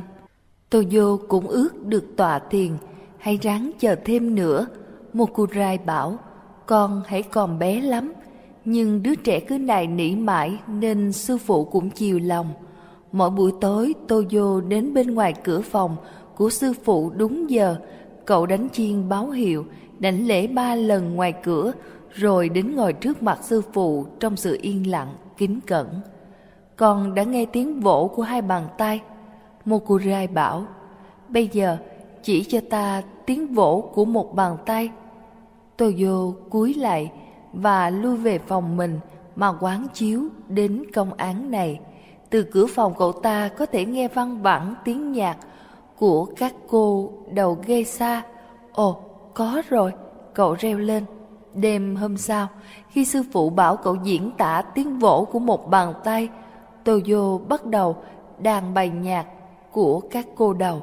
Tô vô cũng ước được tọa thiền, hãy ráng chờ thêm nữa. Mokurai bảo, con hãy còn bé lắm, nhưng đứa trẻ cứ nài nỉ mãi nên sư phụ cũng chiều lòng. Mỗi buổi tối Tô vô đến bên ngoài cửa phòng của sư phụ đúng giờ, Cậu đánh chiên báo hiệu, đánh lễ ba lần ngoài cửa, rồi đến ngồi trước mặt sư phụ trong sự yên lặng, kính cẩn. Con đã nghe tiếng vỗ của hai bàn tay. Mokurai bảo, bây giờ chỉ cho ta tiếng vỗ của một bàn tay. Toyo cúi lại và lui về phòng mình mà quán chiếu đến công án này. Từ cửa phòng cậu ta có thể nghe văn vẳng tiếng nhạc của các cô đầu gây xa. Ồ, có rồi, cậu reo lên. Đêm hôm sau, khi sư phụ bảo cậu diễn tả tiếng vỗ của một bàn tay, Toyo bắt đầu đàn bài nhạc của các cô đầu.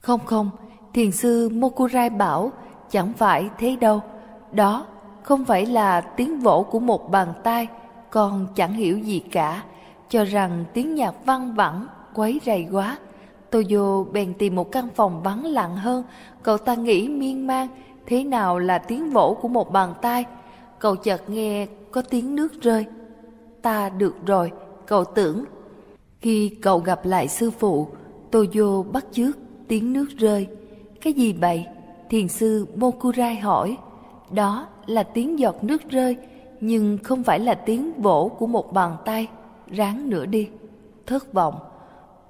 Không không, thiền sư Mokurai bảo chẳng phải thế đâu. Đó không phải là tiếng vỗ của một bàn tay, con chẳng hiểu gì cả cho rằng tiếng nhạc văng vẳng, quấy rầy quá. Toyo bèn tìm một căn phòng vắng lặng hơn, cậu ta nghĩ miên man, thế nào là tiếng vỗ của một bàn tay. cậu chợt nghe có tiếng nước rơi. Ta được rồi, cậu tưởng. Khi cậu gặp lại sư phụ, Tô vô bắt chước tiếng nước rơi. Cái gì vậy? Thiền sư Mokurai hỏi. Đó là tiếng giọt nước rơi, nhưng không phải là tiếng vỗ của một bàn tay. Ráng nữa đi. Thất vọng.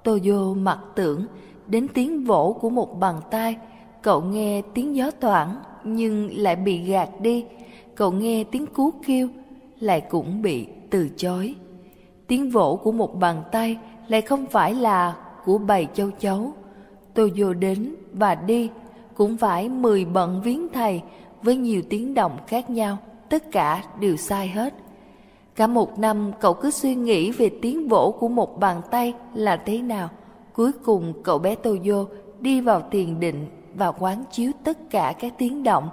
Tô vô mặc tưởng đến tiếng vỗ của một bàn tay. Cậu nghe tiếng gió thoảng nhưng lại bị gạt đi. Cậu nghe tiếng cú kêu lại cũng bị từ chối. Tiếng vỗ của một bàn tay lại không phải là của bầy châu chấu. Tôi vô đến và đi cũng phải mười bận viếng thầy với nhiều tiếng động khác nhau, tất cả đều sai hết. Cả một năm cậu cứ suy nghĩ về tiếng vỗ của một bàn tay là thế nào. Cuối cùng cậu bé Tô Vô đi vào thiền định và quán chiếu tất cả các tiếng động.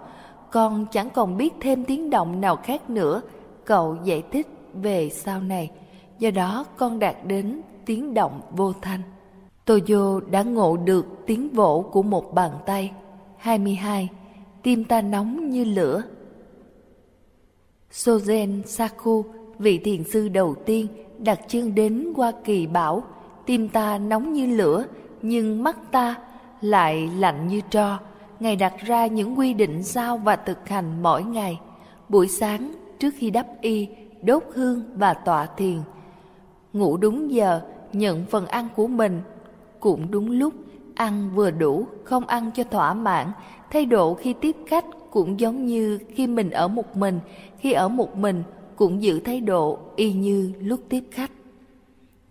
Con chẳng còn biết thêm tiếng động nào khác nữa. Cậu giải thích về sau này. Do đó con đạt đến tiếng động vô thanh. Tô Vô đã ngộ được tiếng vỗ của một bàn tay. 22. Tim ta nóng như lửa. Sozen Saku, vị thiền sư đầu tiên, đặt chân đến Hoa Kỳ bảo, tim ta nóng như lửa, nhưng mắt ta lại lạnh như tro. Ngài đặt ra những quy định sao và thực hành mỗi ngày. Buổi sáng, trước khi đắp y, đốt hương và tọa thiền. Ngủ đúng giờ, nhận phần ăn của mình. Cũng đúng lúc, ăn vừa đủ, không ăn cho thỏa mãn. Thay độ khi tiếp khách cũng giống như khi mình ở một mình, khi ở một mình cũng giữ thái độ y như lúc tiếp khách.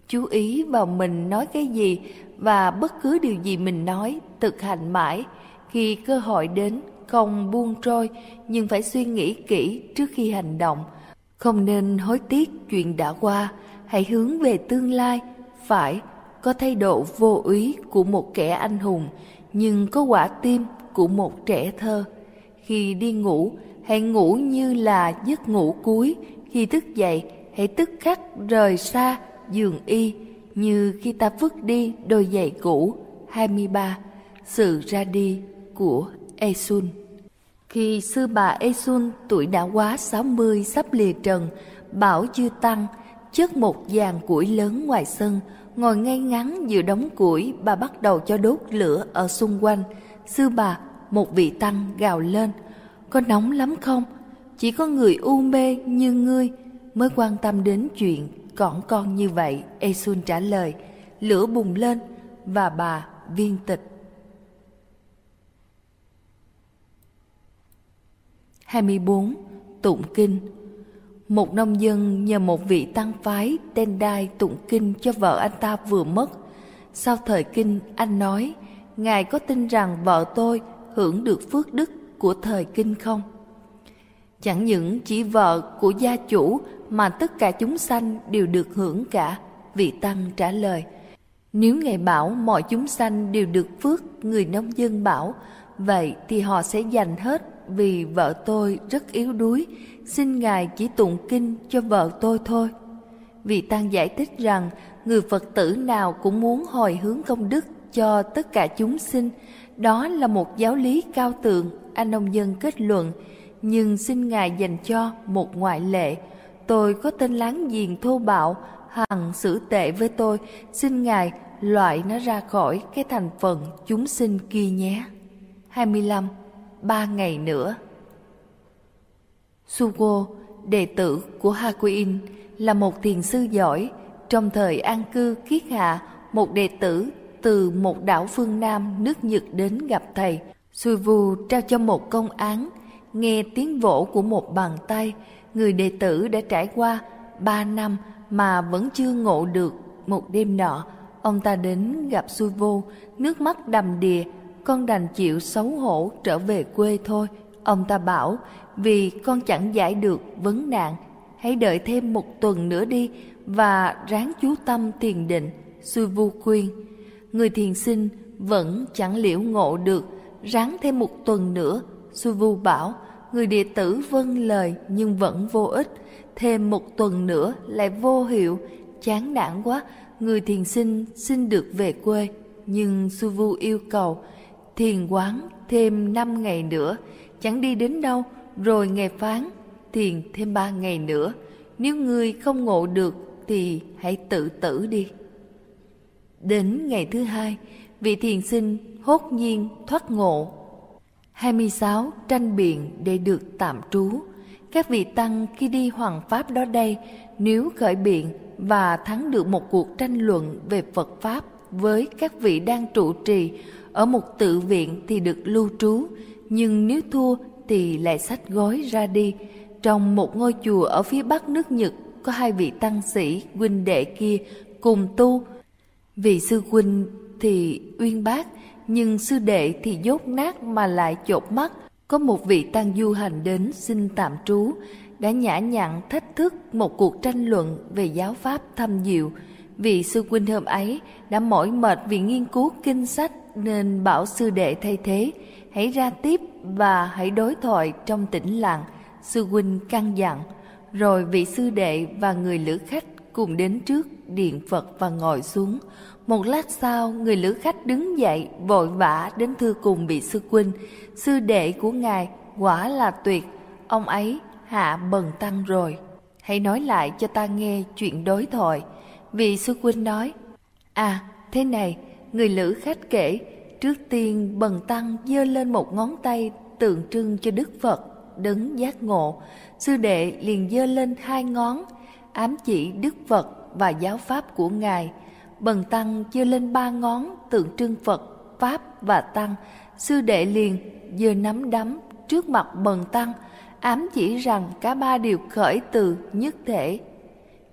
Chú ý vào mình nói cái gì và bất cứ điều gì mình nói, thực hành mãi. Khi cơ hội đến, không buông trôi, nhưng phải suy nghĩ kỹ trước khi hành động. Không nên hối tiếc chuyện đã qua, hãy hướng về tương lai, phải có thái độ vô úy của một kẻ anh hùng, nhưng có quả tim của một trẻ thơ. Khi đi ngủ, hãy ngủ như là giấc ngủ cuối, khi thức dậy, hãy tức khắc rời xa giường y, như khi ta vứt đi đôi giày cũ. 23. Sự ra đi của Esun Khi sư bà Esun tuổi đã quá 60 sắp lìa trần, bảo chưa tăng, chất một dàn củi lớn ngoài sân, ngồi ngay ngắn giữa đống củi, bà bắt đầu cho đốt lửa ở xung quanh. Sư bà, một vị tăng gào lên, có nóng lắm không? Chỉ có người u mê như ngươi mới quan tâm đến chuyện còn con như vậy, Esun trả lời. Lửa bùng lên và bà viên tịch. 24. Tụng Kinh Một nông dân nhờ một vị tăng phái tên đai tụng kinh cho vợ anh ta vừa mất. Sau thời kinh, anh nói, Ngài có tin rằng vợ tôi hưởng được phước đức của thời kinh không? Chẳng những chỉ vợ của gia chủ mà tất cả chúng sanh đều được hưởng cả, vị Tăng trả lời. Nếu Ngài bảo mọi chúng sanh đều được phước, người nông dân bảo, vậy thì họ sẽ dành hết vì vợ tôi rất yếu đuối, xin Ngài chỉ tụng kinh cho vợ tôi thôi. Vị Tăng giải thích rằng người Phật tử nào cũng muốn hồi hướng công đức cho tất cả chúng sinh, đó là một giáo lý cao tượng, anh nông dân kết luận, nhưng xin Ngài dành cho một ngoại lệ. Tôi có tên láng giềng thô bạo, hằng xử tệ với tôi, xin Ngài loại nó ra khỏi cái thành phần chúng sinh kia nhé. 25. Ba ngày nữa Sugo, đệ tử của Hakuin, là một thiền sư giỏi. Trong thời an cư kiết hạ, một đệ tử từ một đảo phương Nam nước Nhật đến gặp thầy. Suivu trao cho một công án nghe tiếng vỗ của một bàn tay, người đệ tử đã trải qua ba năm mà vẫn chưa ngộ được một đêm nọ. Ông ta đến gặp Xui Vô, nước mắt đầm đìa, con đành chịu xấu hổ trở về quê thôi. Ông ta bảo, vì con chẳng giải được vấn nạn, hãy đợi thêm một tuần nữa đi và ráng chú tâm thiền định. Xui Vô khuyên, người thiền sinh vẫn chẳng liễu ngộ được, ráng thêm một tuần nữa. Xui Vu bảo, người đệ tử vâng lời nhưng vẫn vô ích, thêm một tuần nữa lại vô hiệu, chán nản quá, người thiền sinh xin được về quê. Nhưng suvu yêu cầu, thiền quán thêm năm ngày nữa, chẳng đi đến đâu, rồi ngày phán, thiền thêm ba ngày nữa. Nếu ngươi không ngộ được thì hãy tự tử đi. Đến ngày thứ hai, vị thiền sinh hốt nhiên thoát ngộ. 26. Tranh biện để được tạm trú. Các vị tăng khi đi hoàng pháp đó đây, nếu khởi biện và thắng được một cuộc tranh luận về Phật Pháp với các vị đang trụ trì ở một tự viện thì được lưu trú, nhưng nếu thua thì lại sách gói ra đi. Trong một ngôi chùa ở phía bắc nước Nhật có hai vị tăng sĩ huynh đệ kia cùng tu. Vị sư huynh thì uyên bác, nhưng sư đệ thì dốt nát mà lại chột mắt. Có một vị tăng du hành đến xin tạm trú, đã nhã nhặn thách thức một cuộc tranh luận về giáo pháp thâm diệu. Vị sư huynh hôm ấy đã mỏi mệt vì nghiên cứu kinh sách nên bảo sư đệ thay thế, hãy ra tiếp và hãy đối thoại trong tĩnh lặng. Sư huynh căn dặn, rồi vị sư đệ và người lữ khách cùng đến trước điện Phật và ngồi xuống. Một lát sau, người lữ khách đứng dậy vội vã đến thưa cùng vị sư huynh. Sư đệ của ngài quả là tuyệt, ông ấy hạ bần tăng rồi. Hãy nói lại cho ta nghe chuyện đối thoại. Vị sư huynh nói, À, thế này, người lữ khách kể, trước tiên bần tăng giơ lên một ngón tay tượng trưng cho Đức Phật, đấng giác ngộ. Sư đệ liền giơ lên hai ngón, ám chỉ Đức Phật và giáo pháp của Ngài. Bần tăng giơ lên ba ngón tượng trưng Phật, Pháp và Tăng. Sư đệ liền giơ nắm đấm trước mặt bần tăng, ám chỉ rằng cả ba đều khởi từ nhất thể.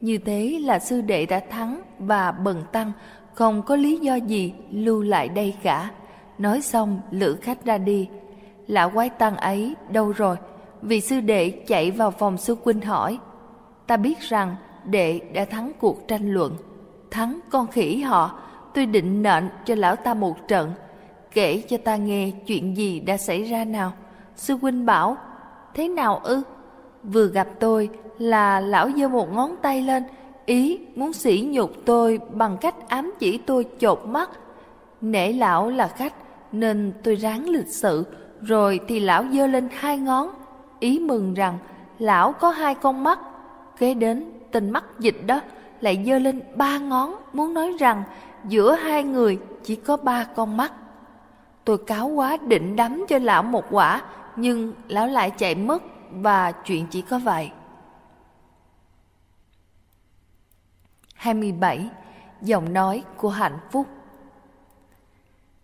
Như thế là sư đệ đã thắng và bần tăng không có lý do gì lưu lại đây cả. Nói xong lữ khách ra đi. Lão quái tăng ấy đâu rồi? Vị sư đệ chạy vào phòng sư huynh hỏi. Ta biết rằng đệ đã thắng cuộc tranh luận. Thắng con khỉ họ, tôi định nện cho lão ta một trận. Kể cho ta nghe chuyện gì đã xảy ra nào. Sư huynh bảo, thế nào ư? Vừa gặp tôi là lão giơ một ngón tay lên, ý muốn sỉ nhục tôi bằng cách ám chỉ tôi chột mắt. Nể lão là khách nên tôi ráng lịch sự, rồi thì lão giơ lên hai ngón, ý mừng rằng lão có hai con mắt. Kế đến tình mắt dịch đó lại giơ lên ba ngón muốn nói rằng giữa hai người chỉ có ba con mắt. Tôi cáo quá định đấm cho lão một quả, nhưng lão lại chạy mất và chuyện chỉ có vậy. 27. Giọng nói của hạnh phúc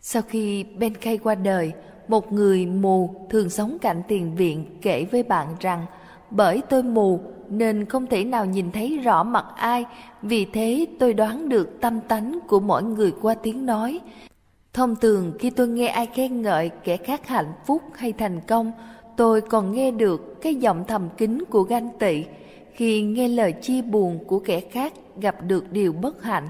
Sau khi Ben Kay qua đời, một người mù thường sống cạnh tiền viện kể với bạn rằng bởi tôi mù nên không thể nào nhìn thấy rõ mặt ai, vì thế tôi đoán được tâm tánh của mỗi người qua tiếng nói. Thông thường khi tôi nghe ai khen ngợi kẻ khác hạnh phúc hay thành công, tôi còn nghe được cái giọng thầm kín của ganh tị. Khi nghe lời chia buồn của kẻ khác gặp được điều bất hạnh,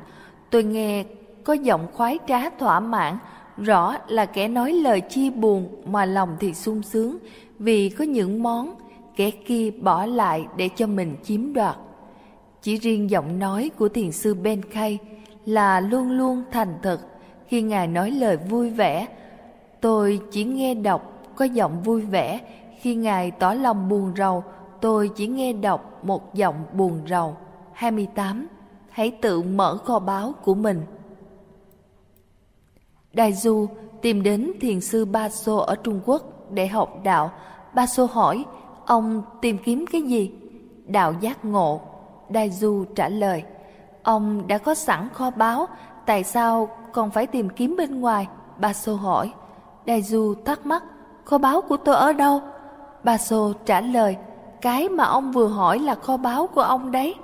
tôi nghe có giọng khoái trá thỏa mãn, rõ là kẻ nói lời chia buồn mà lòng thì sung sướng vì có những món kẻ kia bỏ lại để cho mình chiếm đoạt. Chỉ riêng giọng nói của thiền sư Ben Khay là luôn luôn thành thật khi Ngài nói lời vui vẻ. Tôi chỉ nghe đọc có giọng vui vẻ, khi Ngài tỏ lòng buồn rầu, tôi chỉ nghe đọc một giọng buồn rầu. 28. Hãy tự mở kho báu của mình. Đại Du tìm đến thiền sư Ba Sô ở Trung Quốc để học đạo. Ba Sô hỏi, ông tìm kiếm cái gì? Đạo giác ngộ. Đại Du trả lời, ông đã có sẵn kho báu, tại sao còn phải tìm kiếm bên ngoài? Ba Sô hỏi. Đại Du thắc mắc, kho báu của tôi ở đâu? Ba Sô trả lời, cái mà ông vừa hỏi là kho báu của ông đấy.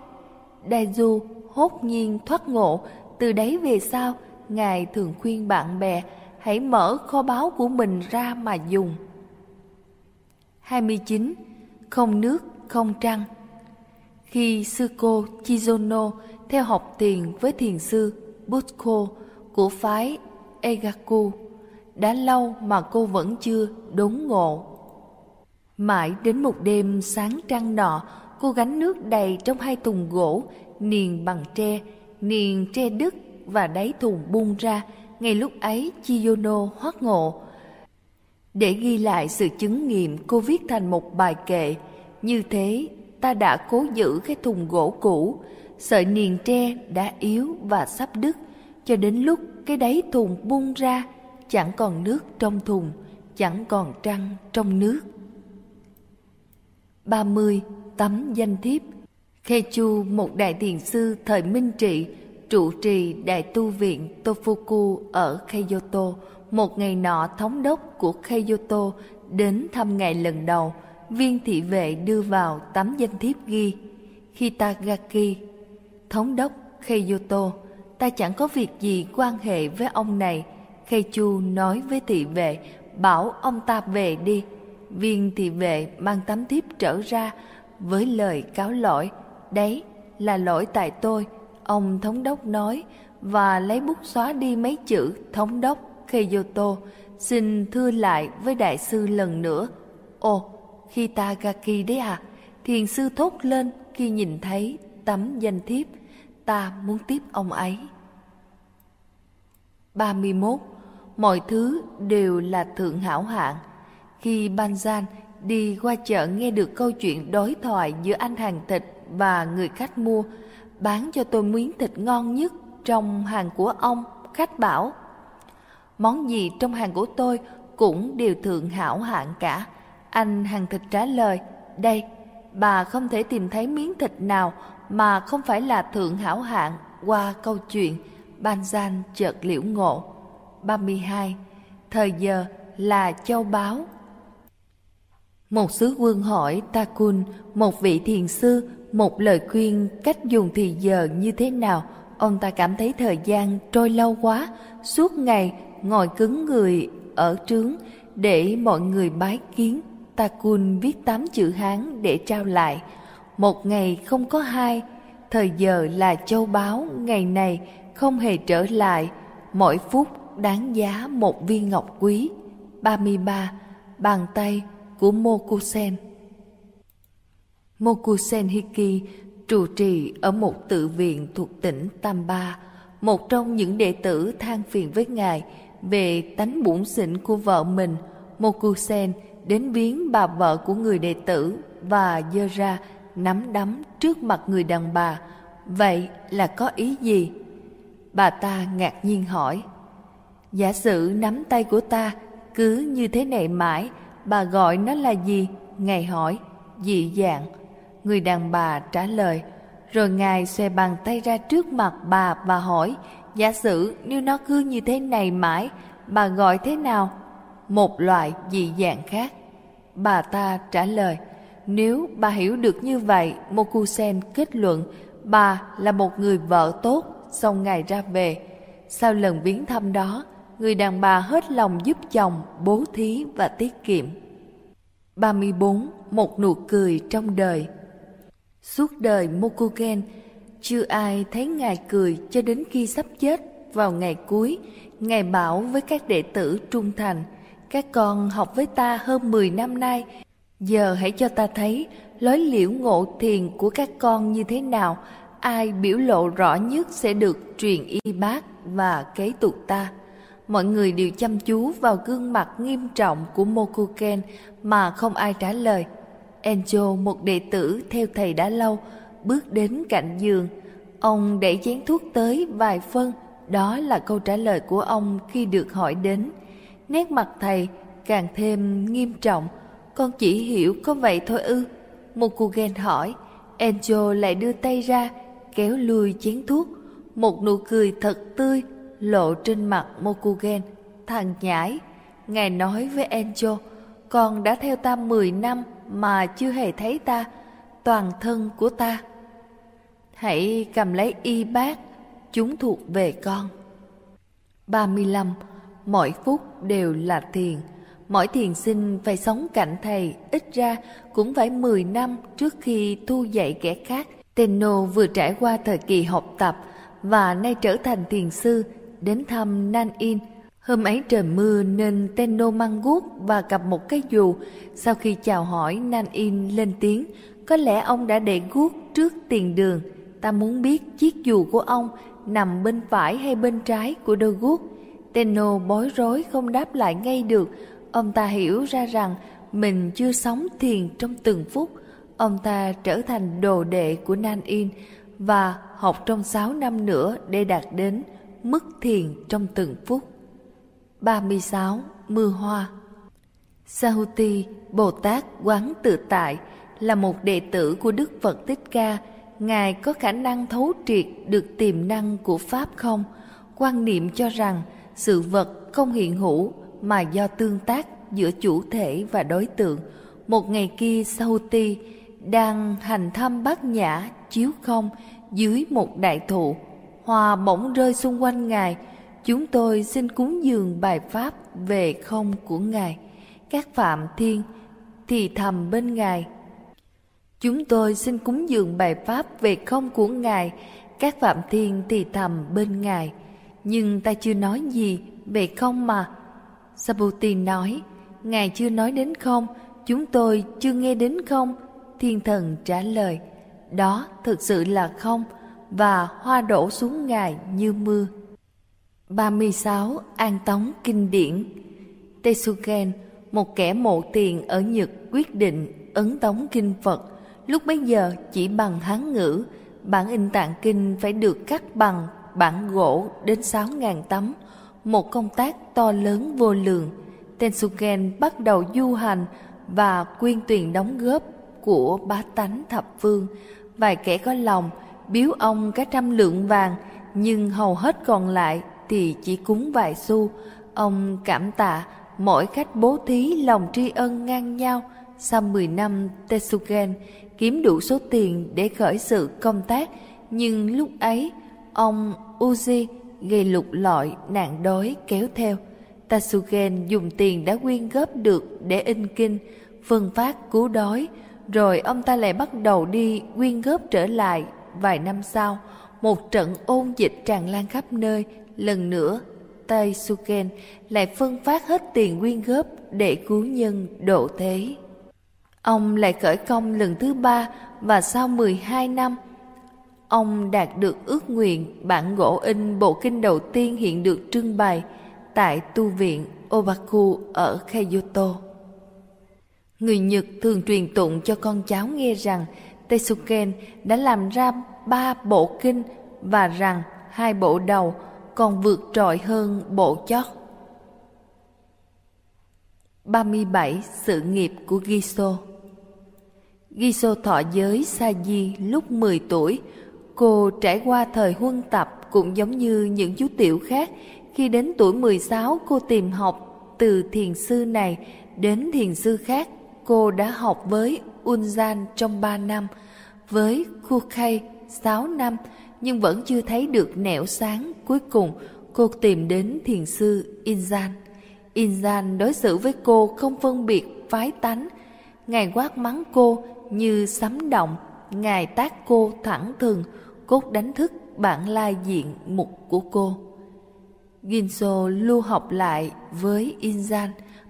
Đại Du hốt nhiên thoát ngộ, từ đấy về sau, Ngài thường khuyên bạn bè hãy mở kho báu của mình ra mà dùng. 29. Không nước, không trăng Khi sư cô Chizono theo học thiền với thiền sư Butko của phái Egaku, đã lâu mà cô vẫn chưa đốn ngộ. Mãi đến một đêm sáng trăng nọ, cô gánh nước đầy trong hai thùng gỗ, niền bằng tre, niền tre đứt và đáy thùng bung ra. Ngay lúc ấy, Chiyono hoát ngộ. Để ghi lại sự chứng nghiệm, cô viết thành một bài kệ, Như thế, ta đã cố giữ cái thùng gỗ cũ, sợi niền tre đã yếu và sắp đứt, cho đến lúc cái đáy thùng bung ra, chẳng còn nước trong thùng, chẳng còn trăng trong nước. 30. Tấm danh thiếp Khe Chu, một đại thiền sư thời Minh Trị, trụ trì đại tu viện Tofuku ở Kyoto, một ngày nọ thống đốc của Kyoto đến thăm ngài lần đầu, viên thị vệ đưa vào tấm danh thiếp ghi Hitagaki, thống đốc Kyoto, ta chẳng có việc gì quan hệ với ông này. Keichu nói với thị vệ, bảo ông ta về đi. Viên thị vệ mang tấm thiếp trở ra với lời cáo lỗi. Đấy là lỗi tại tôi, ông thống đốc nói và lấy bút xóa đi mấy chữ thống đốc Kyoto xin thưa lại với đại sư lần nữa. Ồ, Hitagaki đấy à? Thiền sư thốt lên khi nhìn thấy tấm danh thiếp. Ta muốn tiếp ông ấy. 31. Mọi thứ đều là thượng hảo hạng. Khi Banzan đi qua chợ nghe được câu chuyện đối thoại giữa anh hàng thịt và người khách mua, bán cho tôi miếng thịt ngon nhất trong hàng của ông, khách bảo. Món gì trong hàng của tôi cũng đều thượng hảo hạng cả. Anh hàng thịt trả lời, đây, bà không thể tìm thấy miếng thịt nào mà không phải là thượng hảo hạng qua câu chuyện Banzan chợt liễu ngộ. 32. Thời giờ là châu báu. Một sứ quân hỏi Takun, một vị thiền sư, một lời khuyên cách dùng thì giờ như thế nào. Ông ta cảm thấy thời gian trôi lâu quá, suốt ngày ngồi cứng người ở trướng để mọi người bái kiến. Takun viết tám chữ Hán để trao lại. Một ngày không có hai, thời giờ là châu báu, ngày này không hề trở lại, mỗi phút đáng giá một viên ngọc quý. 33. Bàn tay của Mokusen Mokusen Hiki trụ trì ở một tự viện thuộc tỉnh Tam Ba, một trong những đệ tử than phiền với ngài về tánh bủn xỉn của vợ mình. Mokusen đến viếng bà vợ của người đệ tử và dơ ra nắm đấm trước mặt người đàn bà. Vậy là có ý gì? Bà ta ngạc nhiên hỏi. Giả sử nắm tay của ta cứ như thế này mãi, bà gọi nó là gì? Ngài hỏi, dị dạng. Người đàn bà trả lời, rồi Ngài xòe bàn tay ra trước mặt bà và hỏi, giả sử nếu nó cứ như thế này mãi, bà gọi thế nào? Một loại dị dạng khác. Bà ta trả lời, nếu bà hiểu được như vậy, Mokusen kết luận bà là một người vợ tốt, xong ngày ra về. Sau lần viếng thăm đó, người đàn bà hết lòng giúp chồng bố thí và tiết kiệm. 34. Một nụ cười trong đời Suốt đời Mokugen, chưa ai thấy Ngài cười cho đến khi sắp chết vào ngày cuối. Ngài bảo với các đệ tử trung thành, các con học với ta hơn 10 năm nay, giờ hãy cho ta thấy lối liễu ngộ thiền của các con như thế nào, ai biểu lộ rõ nhất sẽ được truyền y bác và kế tục ta. Mọi người đều chăm chú vào gương mặt nghiêm trọng của Mokuken mà không ai trả lời. Encho, một đệ tử theo thầy đã lâu, bước đến cạnh giường. Ông đẩy chén thuốc tới vài phân, đó là câu trả lời của ông khi được hỏi đến. Nét mặt thầy càng thêm nghiêm trọng, con chỉ hiểu có vậy thôi ư. một kugan hỏi, Encho lại đưa tay ra, kéo lùi chén thuốc. Một nụ cười thật tươi lộ trên mặt Mokugen, thằng nhãi. Ngài nói với Encho, con đã theo ta 10 năm mà chưa hề thấy ta, toàn thân của ta. Hãy cầm lấy y bát, chúng thuộc về con. 35. Mỗi phút đều là thiền. Mỗi thiền sinh phải sống cạnh thầy ít ra cũng phải 10 năm trước khi thu dạy kẻ khác. Tenno vừa trải qua thời kỳ học tập và nay trở thành thiền sư đến thăm Nan In. Hôm ấy trời mưa nên Tenno mang guốc và cầm một cái dù. Sau khi chào hỏi Nan In lên tiếng, có lẽ ông đã để guốc trước tiền đường. Ta muốn biết chiếc dù của ông nằm bên phải hay bên trái của đôi guốc. Tenno bối rối không đáp lại ngay được. Ông ta hiểu ra rằng mình chưa sống thiền trong từng phút. Ông ta trở thành đồ đệ của Nan In và học trong 6 năm nữa để đạt đến mức thiền trong từng phút. 36. Mưa hoa Sahuti, Bồ Tát Quán Tự Tại là một đệ tử của Đức Phật Thích Ca. Ngài có khả năng thấu triệt được tiềm năng của Pháp không? Quan niệm cho rằng sự vật không hiện hữu mà do tương tác giữa chủ thể và đối tượng. Một ngày kia Sahuti đang hành thăm bát nhã chiếu không dưới một đại thụ. Hoa bỗng rơi xung quanh Ngài. Chúng tôi xin cúng dường bài pháp về không của Ngài. Các phạm thiên thì thầm bên Ngài. Chúng tôi xin cúng dường bài pháp về không của Ngài. Các phạm thiên thì thầm bên Ngài. Nhưng ta chưa nói gì về không mà. Sabuti nói, Ngài chưa nói đến không, chúng tôi chưa nghe đến không. Thiên thần trả lời, đó thực sự là không, và hoa đổ xuống Ngài như mưa. 36. An Tống Kinh điển Tesuken, một kẻ mộ tiền ở Nhật quyết định ấn tống kinh Phật, lúc bấy giờ chỉ bằng Hán ngữ, bản in tạng kinh phải được cắt bằng bản gỗ đến 6.000 tấm, một công tác to lớn vô lượng. Tensuken bắt đầu du hành và quyên tuyền đóng góp của bá tánh thập phương. Vài kẻ có lòng biếu ông cả trăm lượng vàng, nhưng hầu hết còn lại thì chỉ cúng vài xu. Ông cảm tạ mỗi khách bố thí lòng tri ân ngang nhau. Sau 10 năm, Tetsugen kiếm đủ số tiền để khởi sự công tác, nhưng lúc ấy, ông Uji gây lục lọi nạn đói kéo theo. Tatsugen dùng tiền đã quyên góp được để in kinh, phân phát cứu đói, rồi ông ta lại bắt đầu đi quyên góp trở lại. Vài năm sau, một trận ôn dịch tràn lan khắp nơi, lần nữa Tay Suken lại phân phát hết tiền quyên góp để cứu nhân độ thế. Ông lại khởi công lần thứ ba và sau 12 năm, ông đạt được ước nguyện bản gỗ in bộ kinh đầu tiên hiện được trưng bày tại tu viện Obaku ở Kyoto. Người Nhật thường truyền tụng cho con cháu nghe rằng Teisuken đã làm ra ba bộ kinh và rằng hai bộ đầu còn vượt trội hơn bộ chót. 37. Sự nghiệp của Giso Giso thọ giới Sa Di lúc 10 tuổi. Cô trải qua thời huân tập cũng giống như những chú tiểu khác. Khi đến tuổi 16, cô tìm học từ thiền sư này đến thiền sư khác. Cô đã học với Unzan trong 3 năm, với Kukai 6 năm, nhưng vẫn chưa thấy được nẻo sáng. Cuối cùng, cô tìm đến thiền sư Inzan. Inzan đối xử với cô không phân biệt phái tánh. Ngài quát mắng cô như sấm động, Ngài tác cô thẳng thừng, cốt đánh thức bản lai diện mục của cô. Ginso lưu học lại với Inzan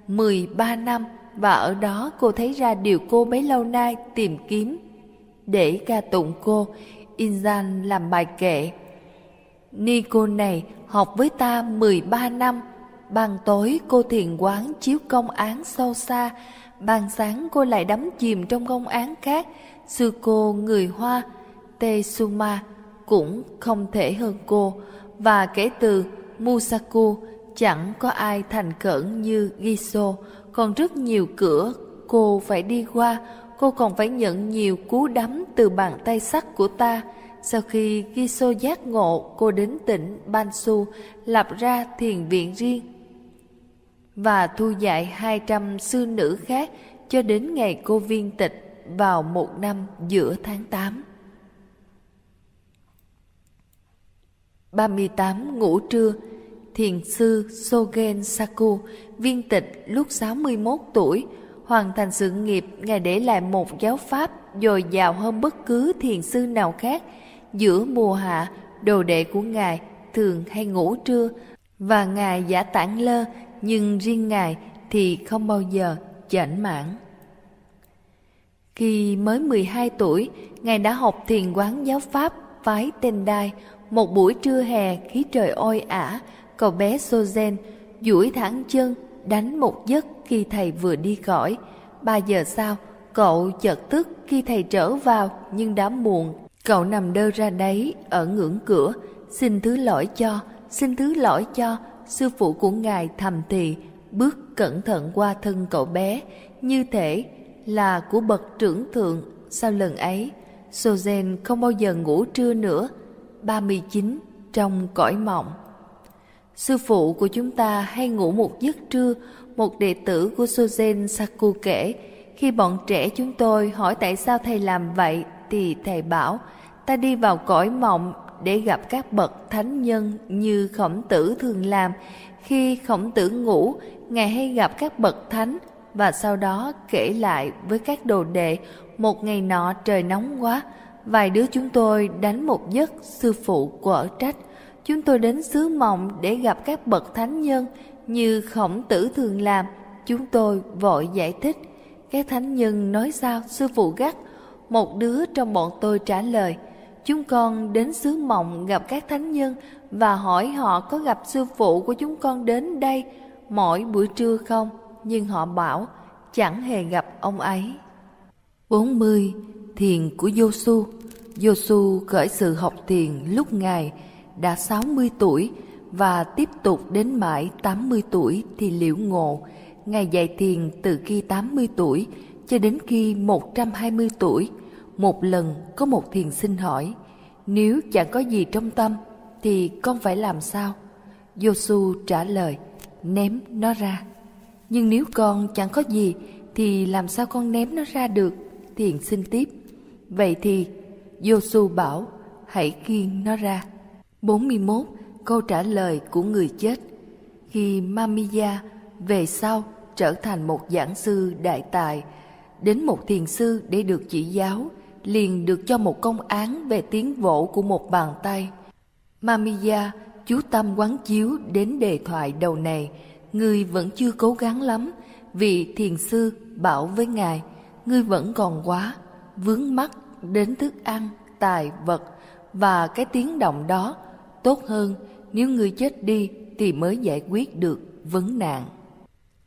13 năm và ở đó cô thấy ra điều cô bấy lâu nay tìm kiếm. Để ca tụng cô, Inzan làm bài kệ. Ni cô này học với ta 13 năm, ban tối cô thiền quán chiếu công án sâu xa, ban sáng cô lại đắm chìm trong công án khác. Sư cô người Hoa, Tesuma cũng không thể hơn cô, và kể từ Musaku chẳng có ai thành cẩn như Giso, còn rất nhiều cửa cô phải đi qua, cô còn phải nhận nhiều cú đấm từ bàn tay sắt của ta. Sau khi Giso giác ngộ, cô đến tỉnh Bansu lập ra thiền viện riêng và thu dạy 200 sư nữ khác cho đến ngày cô viên tịch vào một năm giữa tháng 8. 38 ngủ trưa thiền sư Sogen Saku, viên tịch lúc 61 tuổi, hoàn thành sự nghiệp Ngài để lại một giáo pháp dồi dào hơn bất cứ thiền sư nào khác. Giữa mùa hạ, đồ đệ của Ngài thường hay ngủ trưa và Ngài giả tản lơ, nhưng riêng Ngài thì không bao giờ chảnh mãn. Khi mới 12 tuổi, Ngài đã học thiền quán giáo pháp phái tên đai. Một buổi trưa hè khí trời oi ả, cậu bé Sozen duỗi thẳng chân đánh một giấc khi thầy vừa đi khỏi. Ba giờ sau, Cậu chợt tức khi thầy trở vào nhưng đã muộn. Cậu nằm đơ ra đấy ở ngưỡng cửa, xin thứ lỗi cho, xin thứ lỗi cho. Sư phụ của ngài thầm thì, bước cẩn thận qua thân cậu bé, như thể là của bậc trưởng thượng. Sau lần ấy, Sozen không bao giờ ngủ trưa nữa. 39 trong cõi mộng. Sư phụ của chúng ta hay ngủ một giấc trưa, một đệ tử của Sozen Saku kể, khi bọn trẻ chúng tôi hỏi tại sao thầy làm vậy thì thầy bảo ta đi vào cõi mộng để gặp các bậc thánh nhân như khổng tử thường làm. Khi khổng tử ngủ, ngài hay gặp các bậc thánh và sau đó kể lại với các đồ đệ một ngày nọ trời nóng quá, vài đứa chúng tôi đánh một giấc sư phụ quở trách. Chúng tôi đến xứ mộng để gặp các bậc thánh nhân như khổng tử thường làm. Chúng tôi vội giải thích các thánh nhân nói sao, sư phụ gắt Một đứa trong bọn tôi trả lời, Chúng con đến xứ mộng gặp các thánh nhân Và hỏi họ có gặp sư phụ của chúng con đến đây Mỗi buổi trưa không Nhưng họ bảo, chẳng hề gặp ông ấy 40. Thiền của Yosu su khởi sự học thiền lúc Ngài đã 60 tuổi và tiếp tục đến mãi 80 tuổi thì liễu ngộ Ngài dạy thiền từ khi 80 tuổi cho đến khi 120 tuổi. Một lần có một thiền sinh hỏi, nếu chẳng có gì trong tâm thì con phải làm sao? Yosu trả lời, ném nó ra. Nhưng nếu con chẳng có gì thì làm sao con ném nó ra được? Thiền sinh tiếp. Vậy thì Yosu bảo, hãy khiêng nó ra. 41. Câu trả lời của người chết Khi Mamiya về sau trở thành một giảng sư đại tài, đến một thiền sư để được chỉ giáo, liền được cho một công án về tiếng vỗ của một bàn tay. Mamiya chú tâm quán chiếu đến đề thoại đầu này, người vẫn chưa cố gắng lắm, vì thiền sư bảo với ngài, ngươi vẫn còn quá, vướng mắc đến thức ăn, tài vật và cái tiếng động đó, tốt hơn nếu ngươi chết đi thì mới giải quyết được vấn nạn.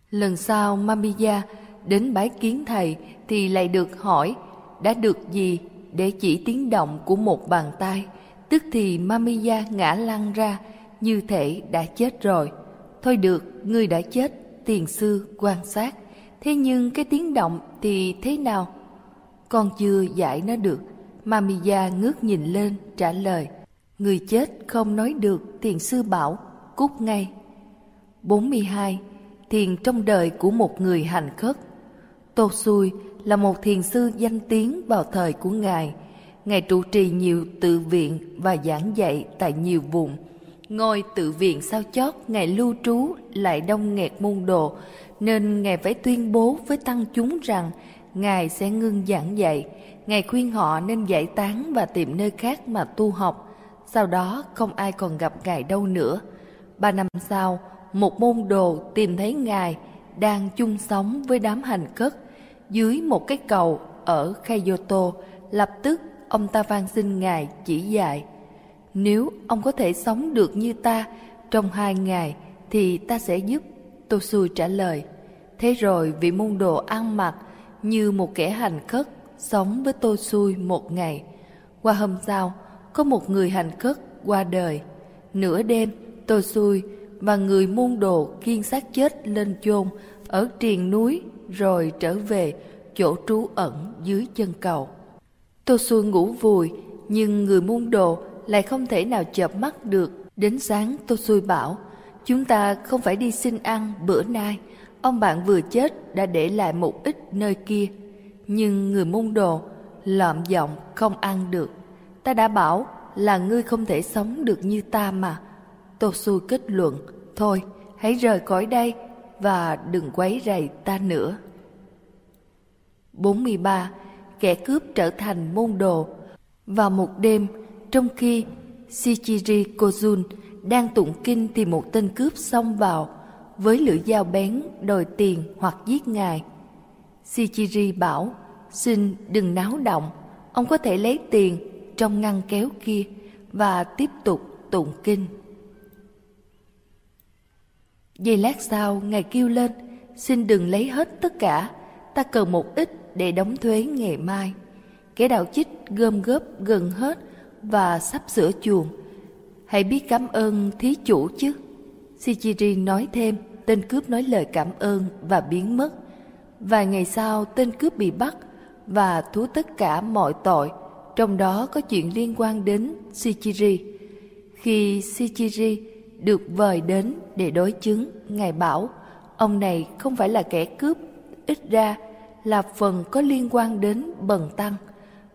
Lần sau Mamiya đến bái kiến thầy thì lại được hỏi đã được gì để chỉ tiếng động của một bàn tay. Tức thì Mamiya ngã lăn ra như thể đã chết rồi. Thôi được, ngươi đã chết, tiền sư quan sát. Thế nhưng cái tiếng động thì thế nào? Con chưa giải nó được. Mamiya ngước nhìn lên trả lời. Người chết không nói được, thiền sư bảo, cút ngay. 42 thiền trong đời của một người hành khất. Tô Xui là một thiền sư danh tiếng vào thời của Ngài. Ngài trụ trì nhiều tự viện và giảng dạy tại nhiều vùng. Ngôi tự viện sao chót Ngài lưu trú lại đông nghẹt môn đồ, nên Ngài phải tuyên bố với tăng chúng rằng Ngài sẽ ngưng giảng dạy. Ngài khuyên họ nên giải tán và tìm nơi khác mà tu học. Sau đó không ai còn gặp Ngài đâu nữa. Ba năm sau, một môn đồ tìm thấy Ngài đang chung sống với đám hành cất dưới một cái cầu ở Kyoto. Lập tức ông ta van xin Ngài chỉ dạy. Nếu ông có thể sống được như ta trong hai ngày thì ta sẽ giúp. Tosui trả lời. Thế rồi vị môn đồ ăn mặc như một kẻ hành khất sống với Tosui một ngày. Qua hôm sau, có một người hành khất qua đời. Nửa đêm, tôi xui và người môn đồ kiên xác chết lên chôn ở triền núi rồi trở về chỗ trú ẩn dưới chân cầu. Tô Xuân ngủ vùi, nhưng người môn đồ lại không thể nào chợp mắt được. Đến sáng Tô xui bảo, chúng ta không phải đi xin ăn bữa nay, ông bạn vừa chết đã để lại một ít nơi kia. Nhưng người môn đồ lợm giọng không ăn được. Ta đã bảo là ngươi không thể sống được như ta mà. Tô Xu kết luận, thôi hãy rời khỏi đây và đừng quấy rầy ta nữa. 43. Kẻ cướp trở thành môn đồ Vào một đêm, trong khi Shichiri Kozun đang tụng kinh thì một tên cướp xông vào với lưỡi dao bén đòi tiền hoặc giết ngài. Shichiri bảo, xin đừng náo động, ông có thể lấy tiền trong ngăn kéo kia và tiếp tục tụng kinh. Giây lát sau, Ngài kêu lên, xin đừng lấy hết tất cả, ta cần một ít để đóng thuế ngày mai. Kẻ đạo chích gom góp gần hết và sắp sửa chuồng. Hãy biết cảm ơn thí chủ chứ. Sichiri nói thêm, tên cướp nói lời cảm ơn và biến mất. Vài ngày sau, tên cướp bị bắt và thú tất cả mọi tội, trong đó có chuyện liên quan đến Sichiri Khi Sichiri được vời đến để đối chứng, Ngài bảo, ông này không phải là kẻ cướp, ít ra là phần có liên quan đến Bần Tăng.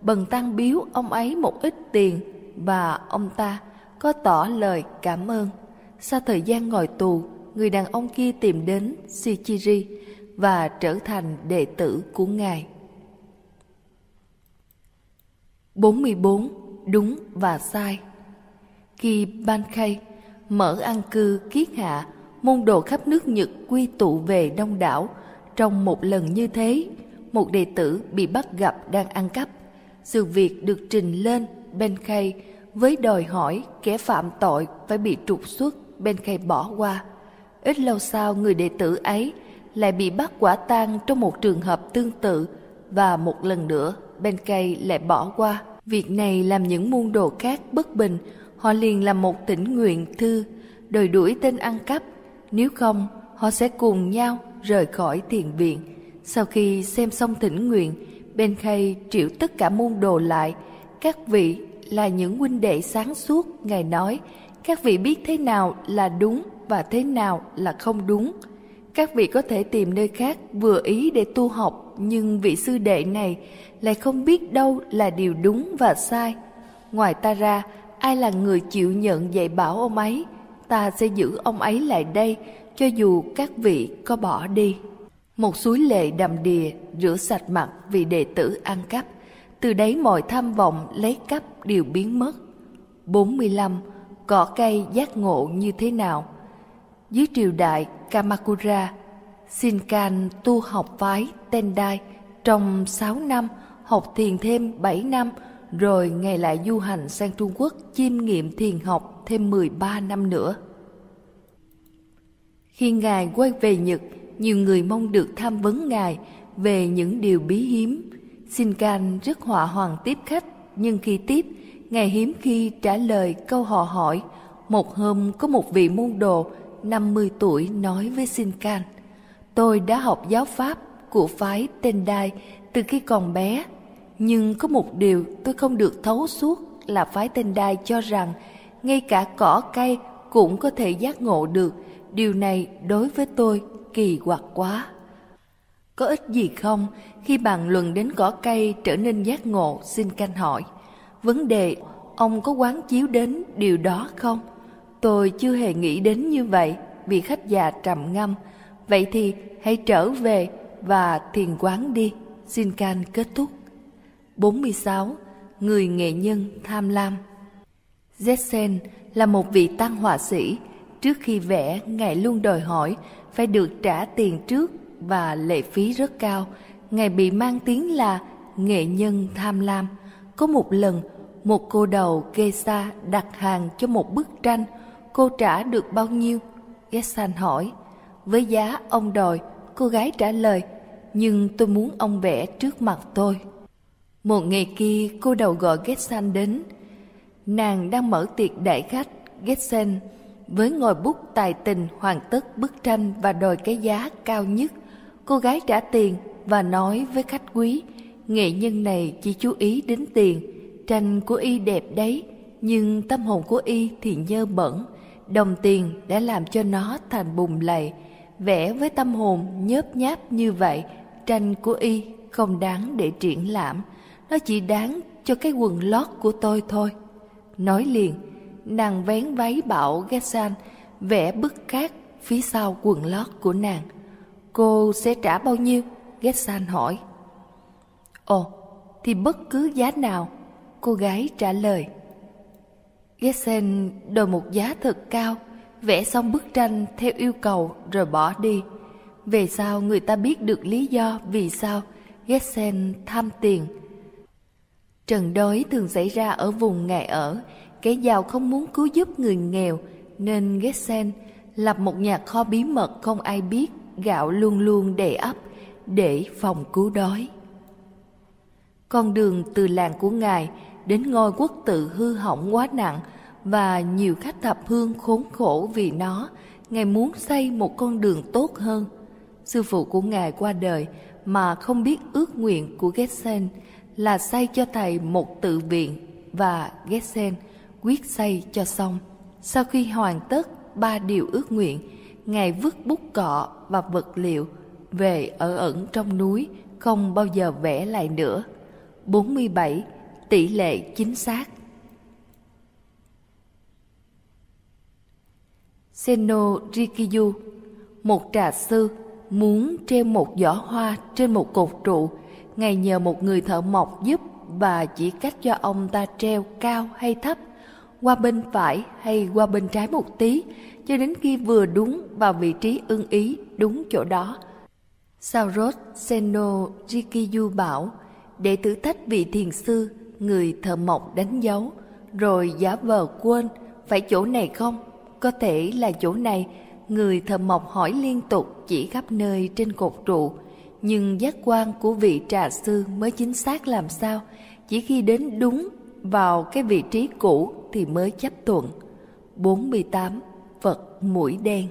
Bần Tăng biếu ông ấy một ít tiền và ông ta có tỏ lời cảm ơn. Sau thời gian ngồi tù, người đàn ông kia tìm đến Sichiri và trở thành đệ tử của Ngài. 44. Đúng và sai Khi ban khay mở an cư kiết hạ, môn đồ khắp nước Nhật quy tụ về đông đảo. Trong một lần như thế, một đệ tử bị bắt gặp đang ăn cắp. Sự việc được trình lên Benkei với đòi hỏi kẻ phạm tội phải bị trục xuất, Benkei bỏ qua. Ít lâu sau, người đệ tử ấy lại bị bắt quả tang trong một trường hợp tương tự và một lần nữa bên cây lại bỏ qua. Việc này làm những môn đồ khác bất bình, họ liền làm một tỉnh nguyện thư, đòi đuổi tên ăn cắp, nếu không họ sẽ cùng nhau rời khỏi thiền viện. Sau khi xem xong thỉnh nguyện, bên khay triệu tất cả môn đồ lại, các vị là những huynh đệ sáng suốt, Ngài nói, các vị biết thế nào là đúng và thế nào là không đúng. Các vị có thể tìm nơi khác vừa ý để tu học, nhưng vị sư đệ này lại không biết đâu là điều đúng và sai. Ngoài ta ra, ai là người chịu nhận dạy bảo ông ấy, ta sẽ giữ ông ấy lại đây, cho dù các vị có bỏ đi. Một suối lệ đầm đìa rửa sạch mặt vì đệ tử ăn cắp, từ đấy mọi tham vọng lấy cắp đều biến mất. 45. Cỏ cây giác ngộ như thế nào? Dưới triều đại Kamakura, Shinkan tu học phái Tendai trong 6 năm, học thiền thêm 7 năm, rồi Ngài lại du hành sang Trung Quốc chiêm nghiệm thiền học thêm 13 năm nữa. Khi Ngài quay về Nhật, nhiều người mong được tham vấn Ngài về những điều bí hiếm. Shinkan rất họa hoàng tiếp khách, nhưng khi tiếp, Ngài hiếm khi trả lời câu họ hỏi. Một hôm có một vị môn đồ 50 tuổi nói với Shinkan, Tôi đã học giáo pháp của phái Tendai từ khi còn bé, nhưng có một điều tôi không được thấu suốt là phái Tendai cho rằng ngay cả cỏ cây cũng có thể giác ngộ được. Điều này đối với tôi kỳ quặc quá. Có ích gì không khi bàn luận đến cỏ cây trở nên giác ngộ, xin canh hỏi. Vấn đề, ông có quán chiếu đến điều đó không? Tôi chưa hề nghĩ đến như vậy, vì khách già trầm ngâm. Vậy thì hãy trở về và thiền quán đi. Xin can kết thúc. 46. Người nghệ nhân tham lam jessen là một vị tăng họa sĩ. Trước khi vẽ, Ngài luôn đòi hỏi phải được trả tiền trước và lệ phí rất cao. Ngài bị mang tiếng là nghệ nhân tham lam. Có một lần, một cô đầu Geisha đặt hàng cho một bức tranh. Cô trả được bao nhiêu? jessen hỏi. Với giá ông đòi, cô gái trả lời, nhưng tôi muốn ông vẽ trước mặt tôi. Một ngày kia, cô đầu gọi Getsan đến. Nàng đang mở tiệc đại khách, Getsan với ngòi bút tài tình hoàn tất bức tranh và đòi cái giá cao nhất. Cô gái trả tiền và nói với khách quý, nghệ nhân này chỉ chú ý đến tiền, tranh của y đẹp đấy, nhưng tâm hồn của y thì nhơ bẩn, đồng tiền đã làm cho nó thành bùn lầy. Vẽ với tâm hồn nhớp nháp như vậy, tranh của y không đáng để triển lãm, nó chỉ đáng cho cái quần lót của tôi thôi. Nói liền, nàng vén váy bảo Gassan vẽ bức khác phía sau quần lót của nàng. Cô sẽ trả bao nhiêu? Gassan hỏi. Ồ, thì bất cứ giá nào, cô gái trả lời. Gessen đòi một giá thật cao, vẽ xong bức tranh theo yêu cầu rồi bỏ đi. Về sau người ta biết được lý do vì sao Gessen tham tiền. Trần đói thường xảy ra ở vùng ngài ở, kẻ giàu không muốn cứu giúp người nghèo nên Gessen lập một nhà kho bí mật không ai biết gạo luôn luôn đầy ắp để phòng cứu đói. Con đường từ làng của Ngài đến ngôi quốc tự hư hỏng quá nặng và nhiều khách thập hương khốn khổ vì nó, Ngài muốn xây một con đường tốt hơn. Sư phụ của Ngài qua đời mà không biết ước nguyện của Gessen là xây cho thầy một tự viện và Gesen quyết xây cho xong. Sau khi hoàn tất ba điều ước nguyện, Ngài vứt bút cọ và vật liệu về ở ẩn trong núi, không bao giờ vẽ lại nữa. 47. Tỷ lệ chính xác Seno Rikiyu, một trà sư, muốn treo một giỏ hoa trên một cột trụ. Ngài nhờ một người thợ mộc giúp và chỉ cách cho ông ta treo cao hay thấp, qua bên phải hay qua bên trái một tí, cho đến khi vừa đúng vào vị trí ưng ý đúng chỗ đó. Saurot Seno Rikiyu bảo, để thử thách vị thiền sư, người thợ mộc đánh dấu, rồi giả vờ quên, phải chỗ này không? Có thể là chỗ này, người thợ mộc hỏi liên tục chỉ khắp nơi trên cột trụ, nhưng giác quan của vị trà sư mới chính xác làm sao, chỉ khi đến đúng vào cái vị trí cũ thì mới chấp thuận. 48. Phật mũi đen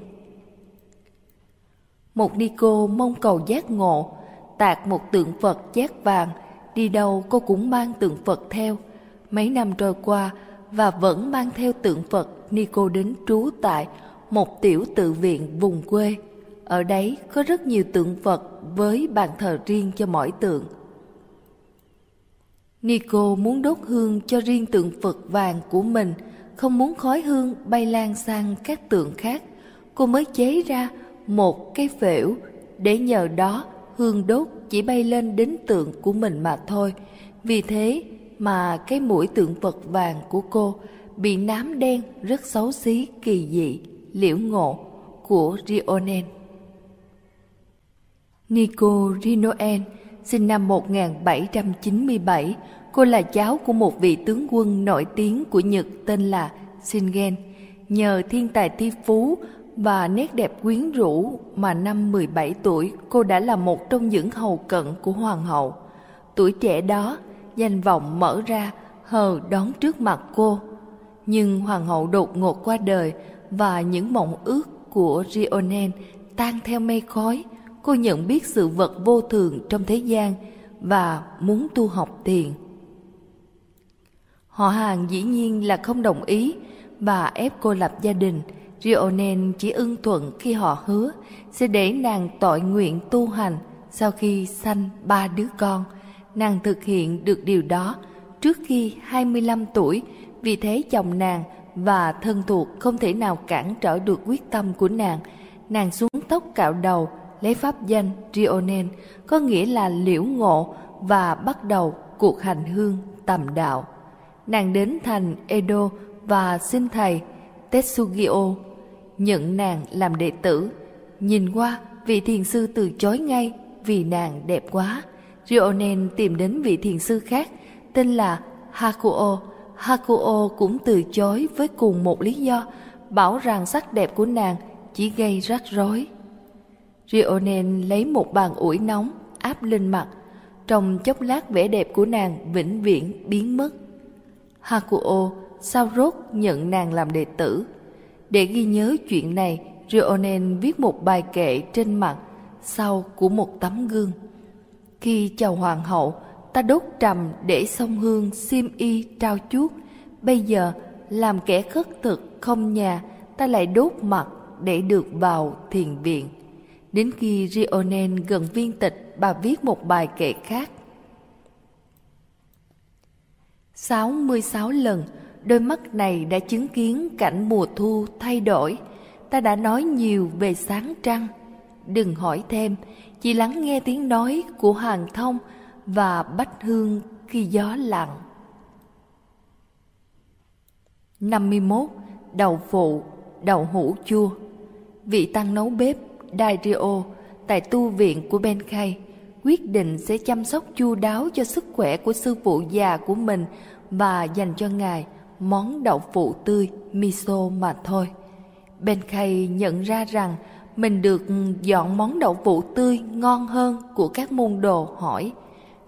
Một ni cô mong cầu giác ngộ, tạc một tượng Phật giác vàng, đi đâu cô cũng mang tượng Phật theo. Mấy năm trôi qua và vẫn mang theo tượng Phật ni cô đến trú tại một tiểu tự viện vùng quê. Ở đấy có rất nhiều tượng Phật với bàn thờ riêng cho mỗi tượng. Nico muốn đốt hương cho riêng tượng Phật vàng của mình, không muốn khói hương bay lan sang các tượng khác. Cô mới chế ra một cái phễu để nhờ đó hương đốt chỉ bay lên đến tượng của mình mà thôi. Vì thế mà cái mũi tượng Phật vàng của cô bị nám đen rất xấu xí kỳ dị, liễu ngộ của Rionen. Nico Rinoen sinh năm 1797, cô là cháu của một vị tướng quân nổi tiếng của Nhật tên là Shingen. Nhờ thiên tài thi phú và nét đẹp quyến rũ mà năm 17 tuổi cô đã là một trong những hầu cận của hoàng hậu. Tuổi trẻ đó, danh vọng mở ra hờ đón trước mặt cô. Nhưng hoàng hậu đột ngột qua đời và những mộng ước của Rionen tan theo mây khói. Cô nhận biết sự vật vô thường trong thế gian và muốn tu học thiền. Họ hàng dĩ nhiên là không đồng ý và ép cô lập gia đình. Rionen chỉ ưng thuận khi họ hứa sẽ để nàng tội nguyện tu hành sau khi sanh ba đứa con. Nàng thực hiện được điều đó trước khi 25 tuổi, vì thế chồng nàng và thân thuộc không thể nào cản trở được quyết tâm của nàng. Nàng xuống tóc cạo đầu, lấy pháp danh Rionen, có nghĩa là liễu ngộ và bắt đầu cuộc hành hương tầm đạo. Nàng đến thành Edo và xin thầy Tetsugio nhận nàng làm đệ tử. Nhìn qua, vị thiền sư từ chối ngay vì nàng đẹp quá. Rionen tìm đến vị thiền sư khác tên là Hakuo. Hakuo cũng từ chối với cùng một lý do, bảo rằng sắc đẹp của nàng chỉ gây rắc rối. Rionen lấy một bàn ủi nóng áp lên mặt, trong chốc lát vẻ đẹp của nàng vĩnh viễn biến mất. Hakuo sao rốt nhận nàng làm đệ tử. Để ghi nhớ chuyện này, Rionen viết một bài kệ trên mặt sau của một tấm gương. Khi chào hoàng hậu, ta đốt trầm để sông hương xiêm y trao chuốt. Bây giờ, làm kẻ khất thực không nhà, ta lại đốt mặt để được vào thiền viện. Đến khi Rionen gần viên tịch, bà viết một bài kệ khác. 66 lần, đôi mắt này đã chứng kiến cảnh mùa thu thay đổi. Ta đã nói nhiều về sáng trăng. Đừng hỏi thêm, chỉ lắng nghe tiếng nói của hàng thông và bách hương khi gió lặng. 51. Đậu phụ, đậu hũ chua Vị tăng nấu bếp Dario tại tu viện của Ben Khay quyết định sẽ chăm sóc chu đáo cho sức khỏe của sư phụ già của mình và dành cho ngài món đậu phụ tươi miso mà thôi. Ben Khay nhận ra rằng mình được dọn món đậu phụ tươi ngon hơn của các môn đồ hỏi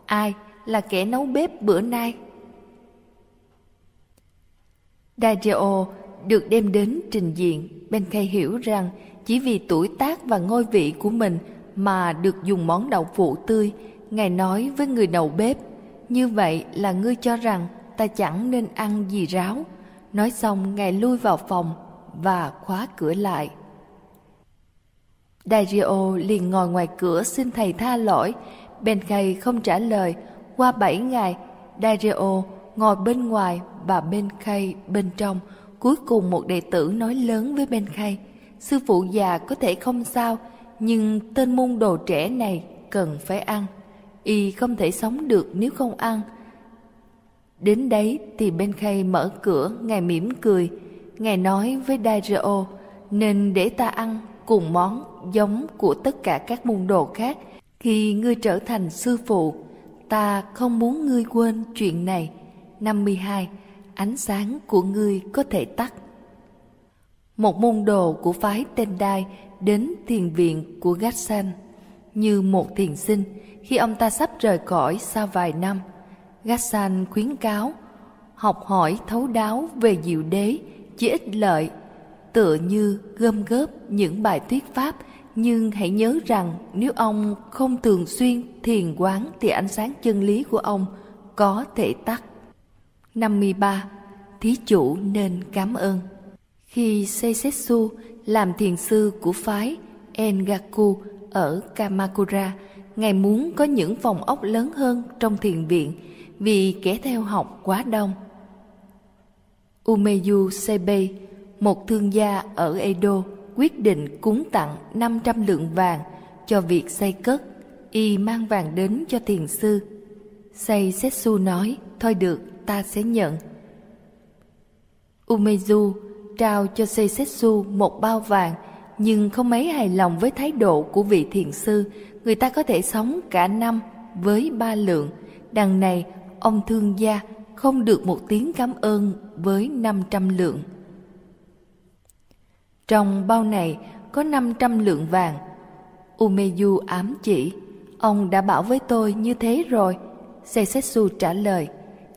ai là kẻ nấu bếp bữa nay. Dario được đem đến trình diện, Benkei hiểu rằng chỉ vì tuổi tác và ngôi vị của mình mà được dùng món đậu phụ tươi, Ngài nói với người đầu bếp, như vậy là ngươi cho rằng ta chẳng nên ăn gì ráo. Nói xong Ngài lui vào phòng và khóa cửa lại. Dario liền ngồi ngoài cửa xin thầy tha lỗi. Benkei không trả lời. Qua bảy ngày, Dario ngồi bên ngoài và Benkei bên trong. Cuối cùng một đệ tử nói lớn với Benkei, sư phụ già có thể không sao, nhưng tên môn đồ trẻ này cần phải ăn. Y không thể sống được nếu không ăn. Đến đấy thì bên khay mở cửa, ngài mỉm cười. Ngài nói với Dario, nên để ta ăn cùng món giống của tất cả các môn đồ khác khi ngươi trở thành sư phụ. Ta không muốn ngươi quên chuyện này. 52. Ánh sáng của ngươi có thể tắt. Một môn đồ của phái Tendai đến thiền viện của Gatsan như một thiền sinh khi ông ta sắp rời cõi sau vài năm. Gatsan khuyến cáo học hỏi thấu đáo về diệu đế chỉ ích lợi, tựa như gom góp những bài thuyết pháp nhưng hãy nhớ rằng nếu ông không thường xuyên thiền quán thì ánh sáng chân lý của ông có thể tắt. 53. Thí chủ nên cảm ơn. Khi Seisetsu làm thiền sư của phái Engaku ở Kamakura, Ngài muốn có những phòng ốc lớn hơn trong thiền viện vì kẻ theo học quá đông. Umeyu Seibei một thương gia ở Edo quyết định cúng tặng 500 lượng vàng cho việc xây cất. Y mang vàng đến cho thiền sư. Say Setsu nói, thôi được, ta sẽ nhận. Umezu trao cho Seisetsu một bao vàng nhưng không mấy hài lòng với thái độ của vị thiền sư. Người ta có thể sống cả năm với ba lượng. Đằng này, ông thương gia không được một tiếng cảm ơn với 500 lượng. Trong bao này có 500 lượng vàng. Umeyu ám chỉ, ông đã bảo với tôi như thế rồi. Seisetsu trả lời,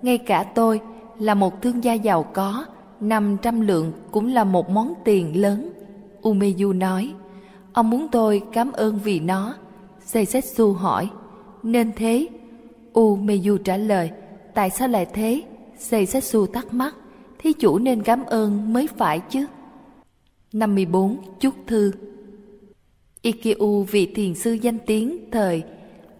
ngay cả tôi là một thương gia giàu có, 500 lượng cũng là một món tiền lớn. Umeyu nói, ông muốn tôi cảm ơn vì nó. Seisetsu hỏi, nên thế? Umeyu trả lời, tại sao lại thế? Seisetsu thắc mắc, thí chủ nên cảm ơn mới phải chứ. 54. Chúc thư Ikkyu vị thiền sư danh tiếng thời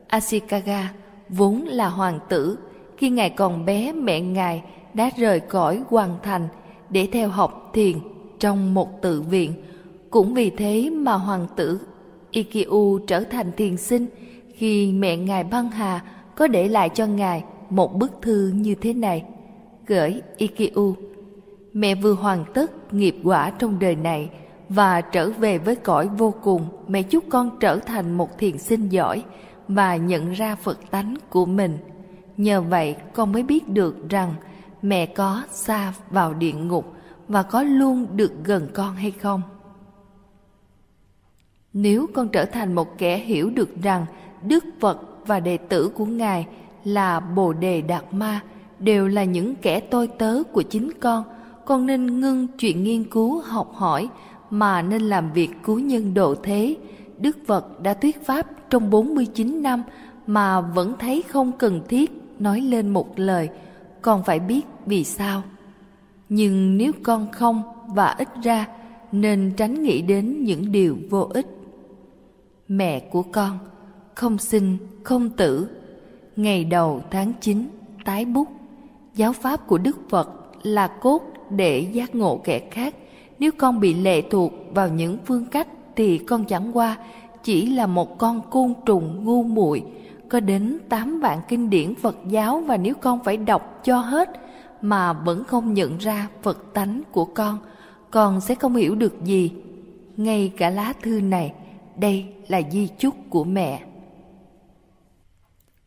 Ashikaga vốn là hoàng tử. Khi ngài còn bé mẹ ngài đã rời cõi hoàng thành để theo học thiền trong một tự viện. Cũng vì thế mà hoàng tử Ikkyu trở thành thiền sinh khi mẹ ngài băng hà có để lại cho ngài một bức thư như thế này. Gửi Ikkyu mẹ vừa hoàn tất nghiệp quả trong đời này và trở về với cõi vô cùng, mẹ chúc con trở thành một thiền sinh giỏi và nhận ra phật tánh của mình nhờ vậy con mới biết được rằng mẹ có xa vào địa ngục và có luôn được gần con hay không nếu con trở thành một kẻ hiểu được rằng đức phật và đệ tử của ngài là bồ đề đạt ma đều là những kẻ tôi tớ của chính con con nên ngưng chuyện nghiên cứu học hỏi mà nên làm việc cứu nhân độ thế. Đức Phật đã thuyết pháp trong 49 năm mà vẫn thấy không cần thiết nói lên một lời, con phải biết vì sao. Nhưng nếu con không và ít ra, nên tránh nghĩ đến những điều vô ích. Mẹ của con, không sinh, không tử, ngày đầu tháng 9, tái bút, giáo pháp của Đức Phật là cốt để giác ngộ kẻ khác nếu con bị lệ thuộc vào những phương cách thì con chẳng qua chỉ là một con côn trùng ngu muội có đến tám vạn kinh điển Phật giáo và nếu con phải đọc cho hết mà vẫn không nhận ra Phật tánh của con, con sẽ không hiểu được gì. Ngay cả lá thư này, đây là di chúc của mẹ.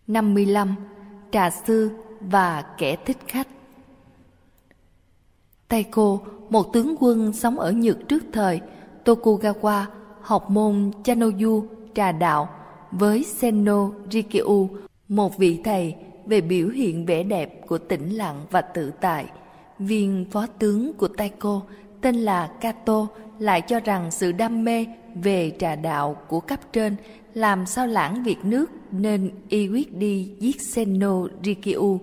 55. Trà sư và kẻ thích khách Taiko, một tướng quân sống ở Nhật trước thời, Tokugawa, học môn Chanoyu, trà đạo, với Senno Rikyu, một vị thầy về biểu hiện vẻ đẹp của tĩnh lặng và tự tại. Viên phó tướng của Taiko tên là Kato lại cho rằng sự đam mê về trà đạo của cấp trên làm sao lãng việc nước nên y quyết đi giết Senno Rikyu.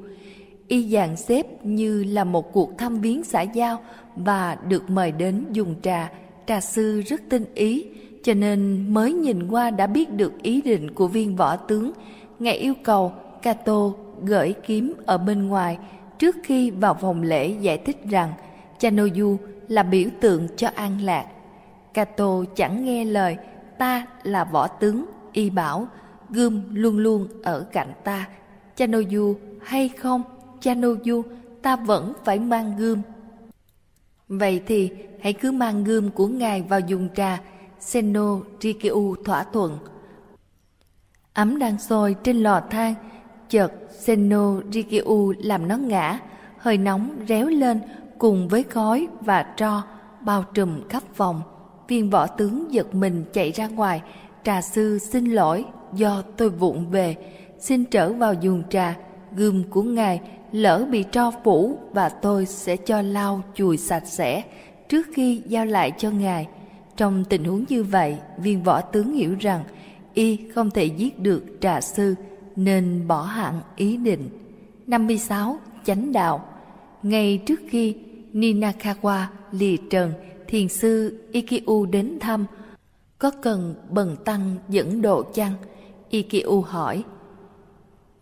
Y dàn xếp như là một cuộc thăm viếng xã giao và được mời đến dùng trà. Trà sư rất tinh ý, cho nên mới nhìn qua đã biết được ý định của viên võ tướng. Ngài yêu cầu Kato gửi kiếm ở bên ngoài trước khi vào vòng lễ giải thích rằng Chanoyu là biểu tượng cho an lạc. Kato chẳng nghe lời, ta là võ tướng, y bảo, gươm luôn luôn ở cạnh ta. Chanoyu hay không, Chanoyu, ta vẫn phải mang gươm. Vậy thì hãy cứ mang gươm của ngài vào dùng trà, Senno Rikyu thỏa thuận. Ấm đang sôi trên lò than, chợt Senno Rikyu làm nó ngã, hơi nóng réo lên cùng với khói và tro bao trùm khắp phòng. Viên võ tướng giật mình chạy ra ngoài, trà sư xin lỗi do tôi vụng về, xin trở vào dùng trà, gươm của ngài lỡ bị tro phủ và tôi sẽ cho lau chùi sạch sẽ trước khi giao lại cho ngài. Trong tình huống như vậy, viên võ tướng hiểu rằng y không thể giết được trà sư nên bỏ hẳn ý định. 56. Chánh đạo Ngay trước khi Ninakawa lìa trần, thiền sư ikiu đến thăm, có cần bần tăng dẫn độ chăng? ikiu hỏi.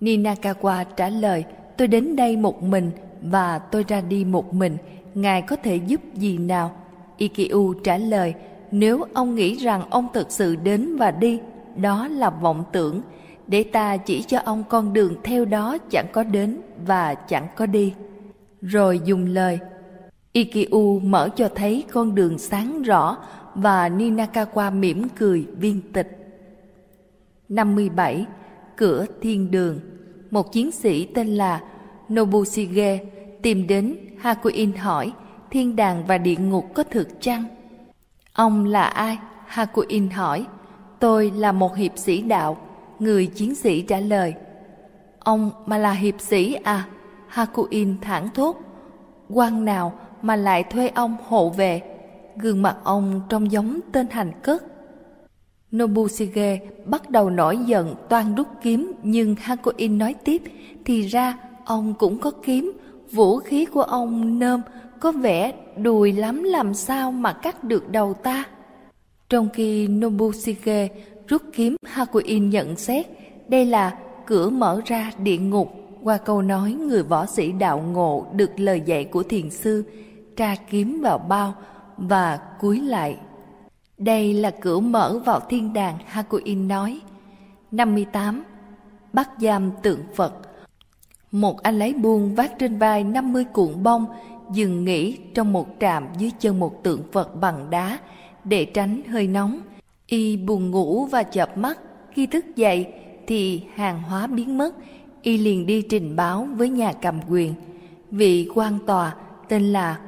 Ninakawa trả lời, tôi đến đây một mình và tôi ra đi một mình, ngài có thể giúp gì nào? ikiu trả lời, nếu ông nghĩ rằng ông thực sự đến và đi, đó là vọng tưởng, để ta chỉ cho ông con đường theo đó chẳng có đến và chẳng có đi. Rồi dùng lời, ikiu mở cho thấy con đường sáng rõ và Ninakawa mỉm cười viên tịch. 57. Cửa thiên đường Một chiến sĩ tên là Nobushige tìm đến Hakuin hỏi thiên đàng và địa ngục có thực chăng? Ông là ai? Hakuin hỏi. Tôi là một hiệp sĩ đạo. Người chiến sĩ trả lời. Ông mà là hiệp sĩ à? Hakuin thẳng thốt. quan nào mà lại thuê ông hộ về? Gương mặt ông trông giống tên hành cất. Nobushige bắt đầu nổi giận, toan rút kiếm, nhưng Hakuin nói tiếp, thì ra ông cũng có kiếm vũ khí của ông nôm có vẻ đùi lắm làm sao mà cắt được đầu ta. Trong khi Nobushige rút kiếm, Hakuin nhận xét đây là cửa mở ra địa ngục qua câu nói, người võ sĩ đạo ngộ được lời dạy của thiền sư, tra kiếm vào bao và cúi lại. Đây là cửa mở vào thiên đàng, Hakuin nói. 58. Bắt giam tượng Phật Một anh lấy buông vác trên vai 50 cuộn bông dừng nghỉ trong một trạm dưới chân một tượng Phật bằng đá để tránh hơi nóng. Y buồn ngủ và chợp mắt, khi thức dậy thì hàng hóa biến mất. Y liền đi trình báo với nhà cầm quyền. Vị quan tòa tên là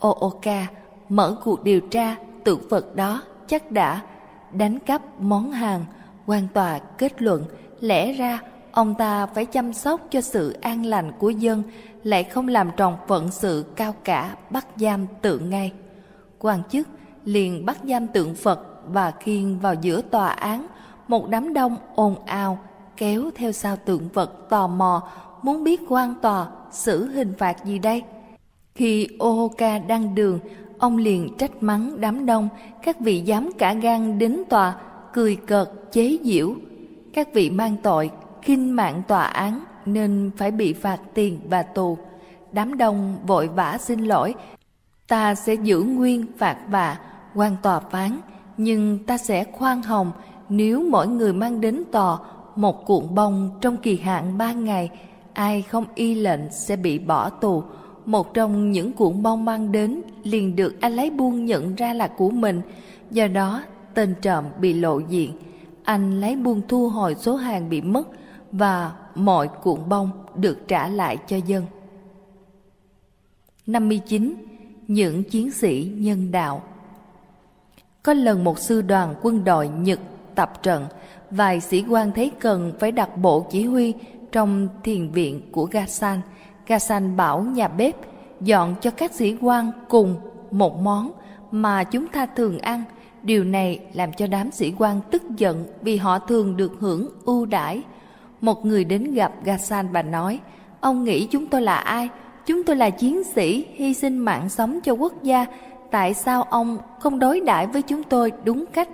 Ooka mở cuộc điều tra tượng Phật đó chắc đã đánh cắp món hàng. Quan tòa kết luận lẽ ra ông ta phải chăm sóc cho sự an lành của dân lại không làm tròn phận sự cao cả bắt giam tượng ngay. Quan chức liền bắt giam tượng phật và khiêng vào giữa tòa án, một đám đông ồn ào kéo theo sau tượng Phật tò mò, muốn biết quan tòa xử hình phạt gì đây. Khi Ohoka đang đường, ông liền trách mắng đám đông, các vị dám cả gan đến tòa, cười cợt chế giễu. Các vị mang tội kinh mạng tòa án nên phải bị phạt tiền và tù. Đám đông vội vã xin lỗi. Ta sẽ giữ nguyên phạt vạ, quan tòa phán, nhưng ta sẽ khoan hồng nếu mỗi người mang đến tòa một cuộn bông trong kỳ hạn ba ngày, ai không y lệnh sẽ bị bỏ tù. Một trong những cuộn bông mang đến liền được anh lấy buôn nhận ra là của mình, do đó tên trộm bị lộ diện. Anh lấy buôn thu hồi số hàng bị mất và mọi cuộn bông được trả lại cho dân. 59. Những chiến sĩ nhân đạo Có lần một sư đoàn quân đội Nhật tập trận, vài sĩ quan thấy cần phải đặt bộ chỉ huy trong thiền viện của Gasan. Gasan bảo nhà bếp dọn cho các sĩ quan cùng một món mà chúng ta thường ăn. Điều này làm cho đám sĩ quan tức giận vì họ thường được hưởng ưu đãi. Một người đến gặp Gassan và nói, ông nghĩ chúng tôi là ai? Chúng tôi là chiến sĩ hy sinh mạng sống cho quốc gia. Tại sao ông không đối đãi với chúng tôi đúng cách?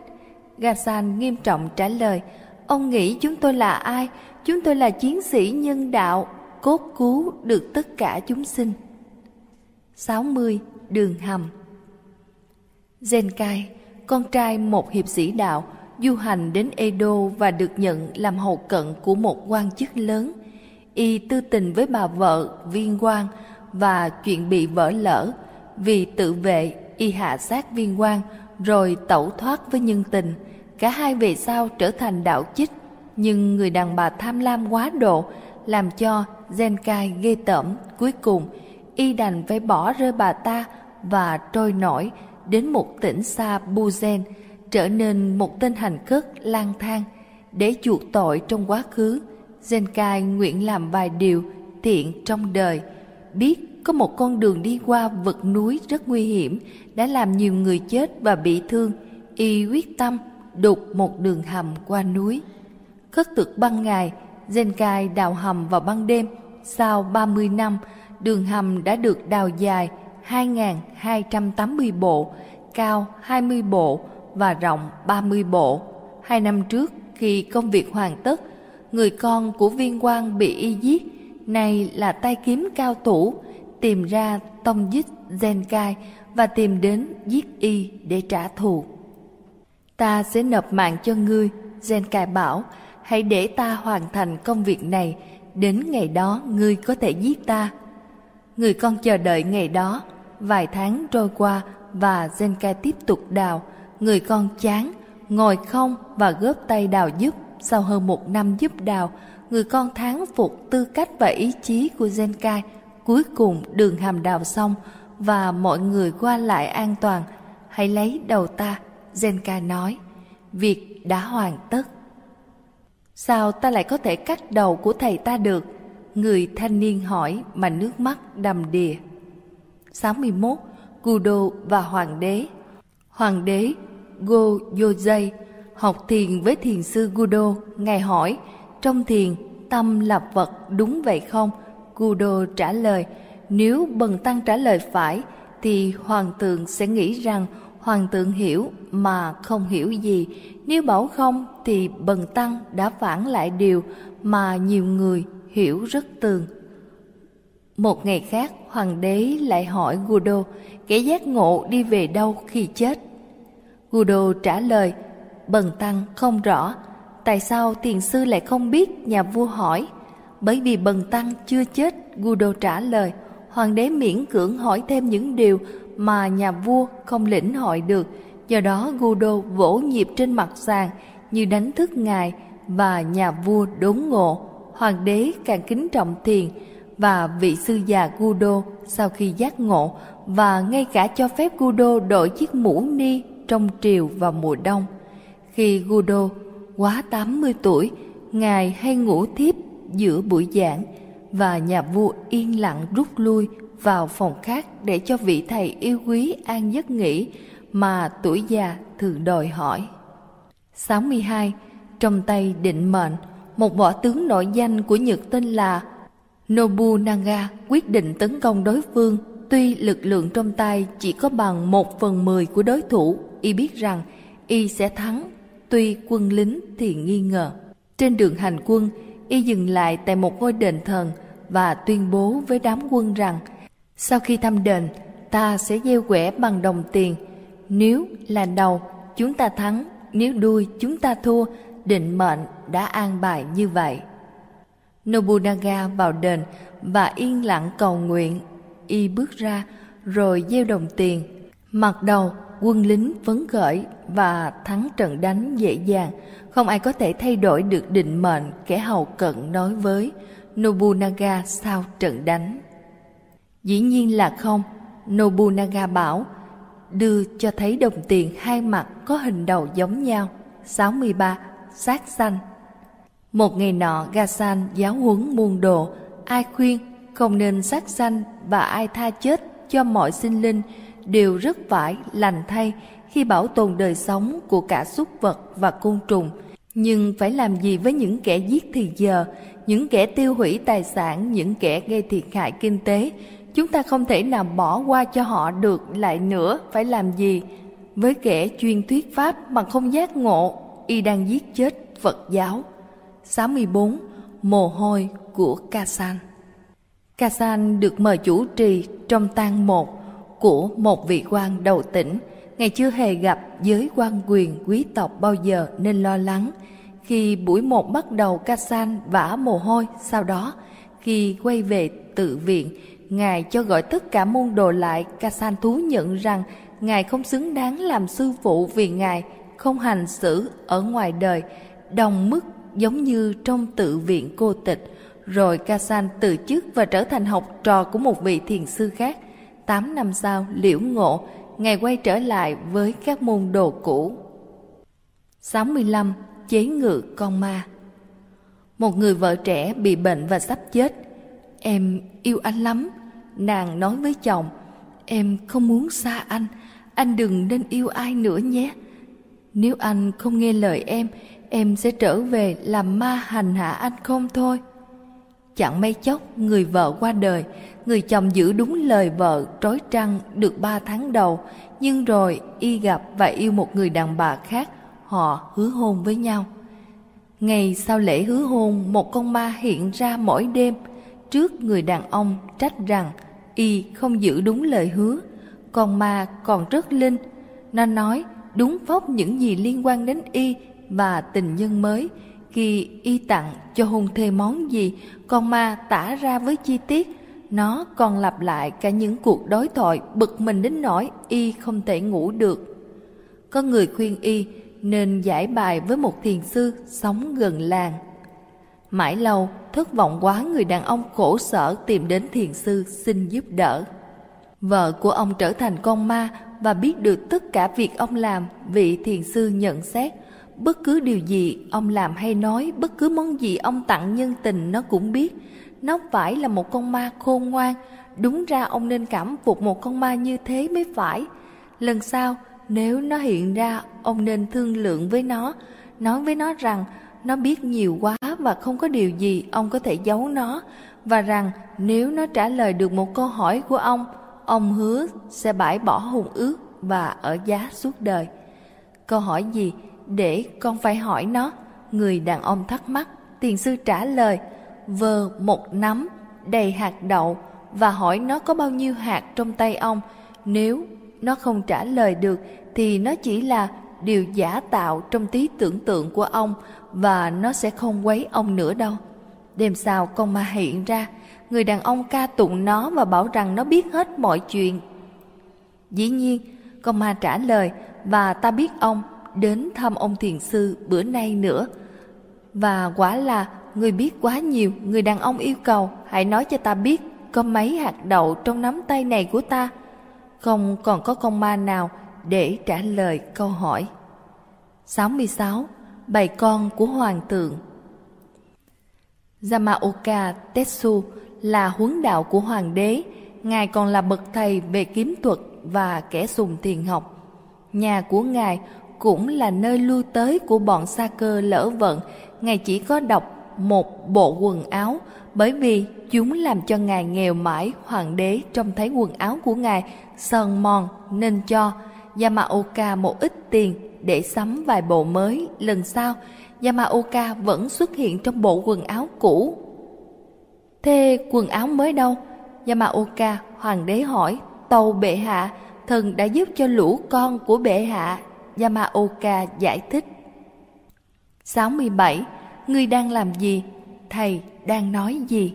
Gassan nghiêm trọng trả lời, ông nghĩ chúng tôi là ai? Chúng tôi là chiến sĩ nhân đạo, cốt cứu được tất cả chúng sinh. 60. Đường hầm Zenkai, con trai một hiệp sĩ đạo, du hành đến Edo và được nhận làm hậu cận của một quan chức lớn. Y tư tình với bà vợ viên quan và chuyện bị vỡ lỡ. Vì tự vệ, y hạ sát viên quan rồi tẩu thoát với nhân tình. Cả hai về sau trở thành đạo chích, nhưng người đàn bà tham lam quá độ làm cho Zenkai ghê tởm. Cuối cùng, y đành phải bỏ rơi bà ta và trôi nổi đến một tỉnh xa Buzen, trở nên một tên hành cất lang thang. Để chuộc tội trong quá khứ, Zenkai nguyện làm vài điều thiện trong đời. Biết có một con đường đi qua vực núi rất nguy hiểm, đã làm nhiều người chết và bị thương. Y quyết tâm đục một đường hầm qua núi. Khất thực ban ngày, Zenkai đào hầm vào ban đêm. Sau 30 năm, đường hầm đã được đào dài 2.280 bộ, cao 20 bộ và rộng 30 bộ. Hai năm trước, khi công việc hoàn tất, người con của viên quan bị y giết, nay là tay kiếm cao thủ, tìm ra tông dích Zenkai và tìm đến giết y để trả thù. Ta sẽ nộp mạng cho ngươi, Zenkai bảo, hãy để ta hoàn thành công việc này, đến ngày đó ngươi có thể giết ta. Người con chờ đợi ngày đó, vài tháng trôi qua và Zenkai tiếp tục đào. Người con chán, ngồi không và góp tay đào giúp. Sau hơn một năm giúp đào, người con thán phục tư cách và ý chí của Zenkai. Cuối cùng đường hầm đào xong và mọi người qua lại an toàn. Hãy lấy đầu ta, Zenkai nói. Việc đã hoàn tất. Sao ta lại có thể cắt đầu của thầy ta được? Người thanh niên hỏi mà nước mắt đầm đìa. 61. Kudo và Hoàng đế Hoàng đế Go Yojay học thiền với thiền sư Gudo. Ngài hỏi, trong thiền, tâm là vật đúng vậy không? Gudo trả lời, nếu bần tăng trả lời phải, thì hoàng tượng sẽ nghĩ rằng hoàng tượng hiểu mà không hiểu gì. Nếu bảo không, thì bần tăng đã phản lại điều mà nhiều người hiểu rất tường. Một ngày khác, hoàng đế lại hỏi Gudo, kẻ giác ngộ đi về đâu khi chết? Gudo trả lời, bần tăng không rõ, tại sao thiền sư lại không biết nhà vua hỏi? Bởi vì bần tăng chưa chết, Gudo trả lời, hoàng đế miễn cưỡng hỏi thêm những điều mà nhà vua không lĩnh hội được, do đó Gudo vỗ nhịp trên mặt sàn như đánh thức ngài và nhà vua đốn ngộ. Hoàng đế càng kính trọng thiền, và vị sư già Gudo sau khi giác ngộ và ngay cả cho phép Gudo đội chiếc mũ ni trong triều vào mùa đông. Khi Gudo quá 80 tuổi, Ngài hay ngủ thiếp giữa buổi giảng và nhà vua yên lặng rút lui vào phòng khác để cho vị thầy yêu quý an giấc nghỉ mà tuổi già thường đòi hỏi. 62. Trong tay định mệnh, một võ tướng nổi danh của Nhật tên là Nobunaga quyết định tấn công đối phương, tuy lực lượng trong tay chỉ có bằng một phần mười của đối thủ, y biết rằng y sẽ thắng, tuy quân lính thì nghi ngờ. Trên đường hành quân, y dừng lại tại một ngôi đền thần và tuyên bố với đám quân rằng sau khi thăm đền, ta sẽ gieo quẻ bằng đồng tiền. Nếu là đầu, chúng ta thắng, nếu đuôi, chúng ta thua, định mệnh đã an bài như vậy. Nobunaga vào đền và yên lặng cầu nguyện. Y bước ra rồi gieo đồng tiền. Mặt đầu quân lính phấn khởi và thắng trận đánh dễ dàng. Không ai có thể thay đổi được định mệnh kẻ hầu cận nói với Nobunaga sau trận đánh. Dĩ nhiên là không, Nobunaga bảo, đưa cho thấy đồng tiền hai mặt có hình đầu giống nhau. 63. Sát xanh Một ngày nọ, Gasan giáo huấn muôn đồ, ai khuyên không nên sát sanh và ai tha chết cho mọi sinh linh đều rất phải lành thay khi bảo tồn đời sống của cả súc vật và côn trùng. Nhưng phải làm gì với những kẻ giết thì giờ, những kẻ tiêu hủy tài sản, những kẻ gây thiệt hại kinh tế? Chúng ta không thể nào bỏ qua cho họ được lại nữa, phải làm gì? Với kẻ chuyên thuyết pháp mà không giác ngộ, y đang giết chết Phật giáo. 64. Mồ hôi của Kasan Kasan được mời chủ trì trong tang một của một vị quan đầu tỉnh. ngày chưa hề gặp giới quan quyền quý tộc bao giờ nên lo lắng. Khi buổi một bắt đầu ca san vã mồ hôi, sau đó khi quay về tự viện, Ngài cho gọi tất cả môn đồ lại. ca san thú nhận rằng Ngài không xứng đáng làm sư phụ vì Ngài không hành xử ở ngoài đời đồng mức giống như trong tự viện cô tịch. Rồi ca san từ chức và trở thành học trò của một vị thiền sư khác. Tám năm sau, liễu ngộ, Ngài quay trở lại với các môn đồ cũ. 65. Chế ngự con ma Một người vợ trẻ bị bệnh và sắp chết. Em yêu anh lắm. Nàng nói với chồng, em không muốn xa anh, anh đừng nên yêu ai nữa nhé. Nếu anh không nghe lời em, em sẽ trở về làm ma hành hạ anh không thôi. Chẳng mấy chốc người vợ qua đời, người chồng giữ đúng lời vợ trói trăng được ba tháng đầu, nhưng rồi y gặp và yêu một người đàn bà khác, họ hứa hôn với nhau. Ngày sau lễ hứa hôn, một con ma hiện ra mỗi đêm. Trước người đàn ông trách rằng y không giữ đúng lời hứa. Con ma còn rất linh, nó nói đúng phóc những gì liên quan đến y và tình nhân mới khi y tặng cho hùng thê món gì con ma tả ra với chi tiết, nó còn lặp lại cả những cuộc đối thoại bực mình đến nỗi y không thể ngủ được. Có người khuyên y nên giải bài với một thiền sư sống gần làng. Mãi lâu, thất vọng quá người đàn ông khổ sở tìm đến thiền sư xin giúp đỡ. Vợ của ông trở thành con ma và biết được tất cả việc ông làm, vị thiền sư nhận xét bất cứ điều gì ông làm hay nói, bất cứ món gì ông tặng nhân tình nó cũng biết. Nó phải là một con ma khôn ngoan. Đúng ra ông nên cảm phục một con ma như thế mới phải. Lần sau, nếu nó hiện ra, ông nên thương lượng với nó. Nói với nó rằng, nó biết nhiều quá và không có điều gì ông có thể giấu nó. Và rằng, nếu nó trả lời được một câu hỏi của ông ông hứa sẽ bãi bỏ hùng ước và ở giá suốt đời. Câu hỏi gì? Để con phải hỏi nó. Người đàn ông thắc mắc, tiền sư trả lời vơ một nắm, đầy hạt đậu, và hỏi nó có bao nhiêu hạt trong tay ông. Nếu nó không trả lời được, thì nó chỉ là điều giả tạo trong trí tưởng tượng của ông, và nó sẽ không quấy ông nữa đâu. Đêm sau, con ma hiện ra. Người đàn ông ca tụng nó và bảo rằng nó biết hết mọi chuyện. Dĩ nhiên, con ma trả lời, và ta biết ông đến thăm ông thiền sư bữa nay nữa. Và quả là người biết quá nhiều, người đàn ông yêu cầu hãy nói cho ta biết có mấy hạt đậu trong nắm tay này của ta. Không còn có con ma nào để trả lời câu hỏi. 66. Bày con của hoàng thượng Yamaoka Tetsu là huấn đạo của hoàng đế, ngài còn là bậc thầy về kiếm thuật và kẻ sùng thiền học. Nhà của ngài cũng là nơi lui tới của bọn sa cơ lỡ vận. Ngài chỉ có đọc một bộ quần áo, bởi vì chúng làm cho ngài nghèo mãi, hoàng đế trông thấy quần áo của ngài sờn mòn nên cho. Yamaoka một ít tiền để sắm vài bộ mới. Lần sau, Yamaoka vẫn xuất hiện trong bộ quần áo cũ. Thế quần áo mới đâu? Yamaoka, hoàng đế hỏi. Tàu bệ hạ, thần đã giúp cho lũ con của bệ hạ Yamaoka giải thích. 67. Ngươi đang làm gì? Thầy đang nói gì?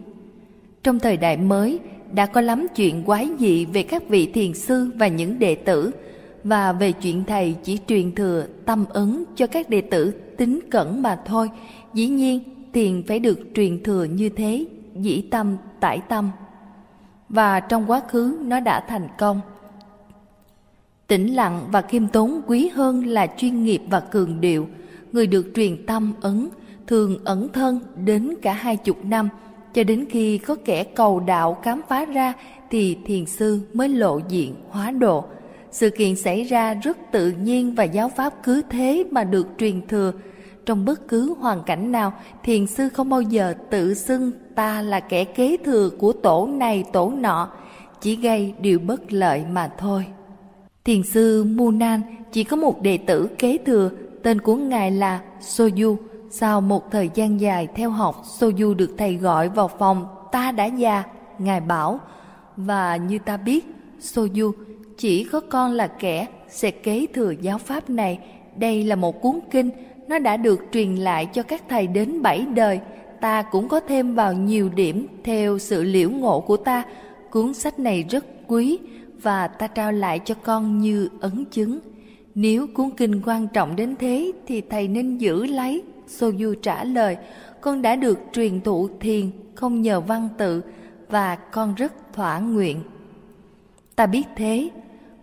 Trong thời đại mới, đã có lắm chuyện quái dị về các vị thiền sư và những đệ tử, và về chuyện thầy chỉ truyền thừa tâm ứng cho các đệ tử tính cẩn mà thôi. Dĩ nhiên, thiền phải được truyền thừa như thế, dĩ tâm, tải tâm. Và trong quá khứ nó đã thành công. Tĩnh lặng và khiêm tốn quý hơn là chuyên nghiệp và cường điệu. Người được truyền tâm ấn thường ẩn thân đến cả hai chục năm, cho đến khi có kẻ cầu đạo khám phá ra thì thiền sư mới lộ diện hóa độ. Sự kiện xảy ra rất tự nhiên và giáo pháp cứ thế mà được truyền thừa. Trong bất cứ hoàn cảnh nào, thiền sư không bao giờ tự xưng ta là kẻ kế thừa của tổ này tổ nọ, chỉ gây điều bất lợi mà thôi. Thiền sư Munan chỉ có một đệ tử kế thừa, tên của ngài là Soju. Sau một thời gian dài theo học, Soju được thầy gọi vào phòng ta đã già, ngài bảo. Và như ta biết, Soju chỉ có con là kẻ sẽ kế thừa giáo pháp này. Đây là một cuốn kinh, nó đã được truyền lại cho các thầy đến bảy đời. Ta cũng có thêm vào nhiều điểm theo sự liễu ngộ của ta. Cuốn sách này rất quý và ta trao lại cho con như ấn chứng. Nếu cuốn kinh quan trọng đến thế thì thầy nên giữ lấy. Soju trả lời, con đã được truyền thụ thiền không nhờ văn tự và con rất thỏa nguyện. Ta biết thế,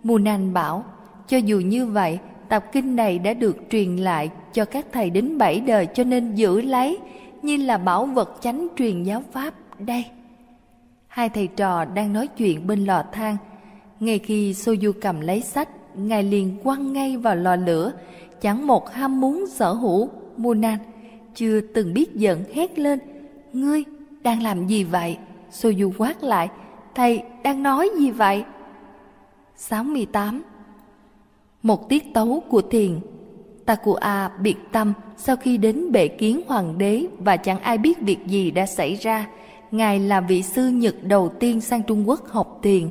Munan bảo, cho dù như vậy, tập kinh này đã được truyền lại cho các thầy đến bảy đời cho nên giữ lấy như là bảo vật chánh truyền giáo pháp đây. Hai thầy trò đang nói chuyện bên lò than. Ngay khi Soju cầm lấy sách, ngài liền quăng ngay vào lò lửa, chẳng một ham muốn sở hữu. Munan chưa từng biết giận hét lên, ngươi đang làm gì vậy? Soju quát lại, thầy đang nói gì vậy? 68 Một tiết tấu của thiền Takua biệt tâm sau khi đến bệ kiến hoàng đế và chẳng ai biết việc gì đã xảy ra. Ngài là vị sư Nhật đầu tiên sang Trung Quốc học thiền,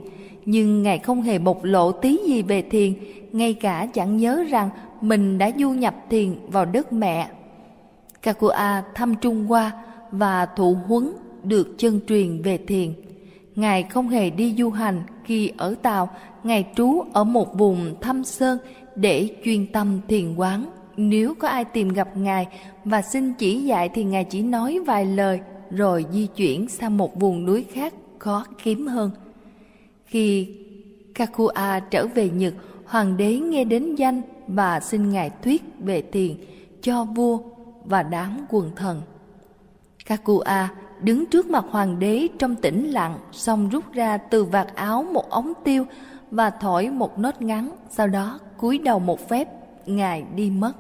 nhưng Ngài không hề bộc lộ tí gì về thiền, ngay cả chẳng nhớ rằng mình đã du nhập thiền vào đất mẹ. Kakua thăm Trung Hoa và thụ huấn được chân truyền về thiền. Ngài không hề đi du hành khi ở Tàu, Ngài trú ở một vùng thâm sơn để chuyên tâm thiền quán. Nếu có ai tìm gặp Ngài và xin chỉ dạy thì Ngài chỉ nói vài lời rồi di chuyển sang một vùng núi khác khó kiếm hơn. Khi Kakua trở về Nhật, hoàng đế nghe đến danh và xin Ngài thuyết về tiền cho vua và đám quần thần. Kakua đứng trước mặt hoàng đế trong tĩnh lặng, xong rút ra từ vạt áo một ống tiêu và thổi một nốt ngắn, sau đó cúi đầu một phép, ngài đi mất.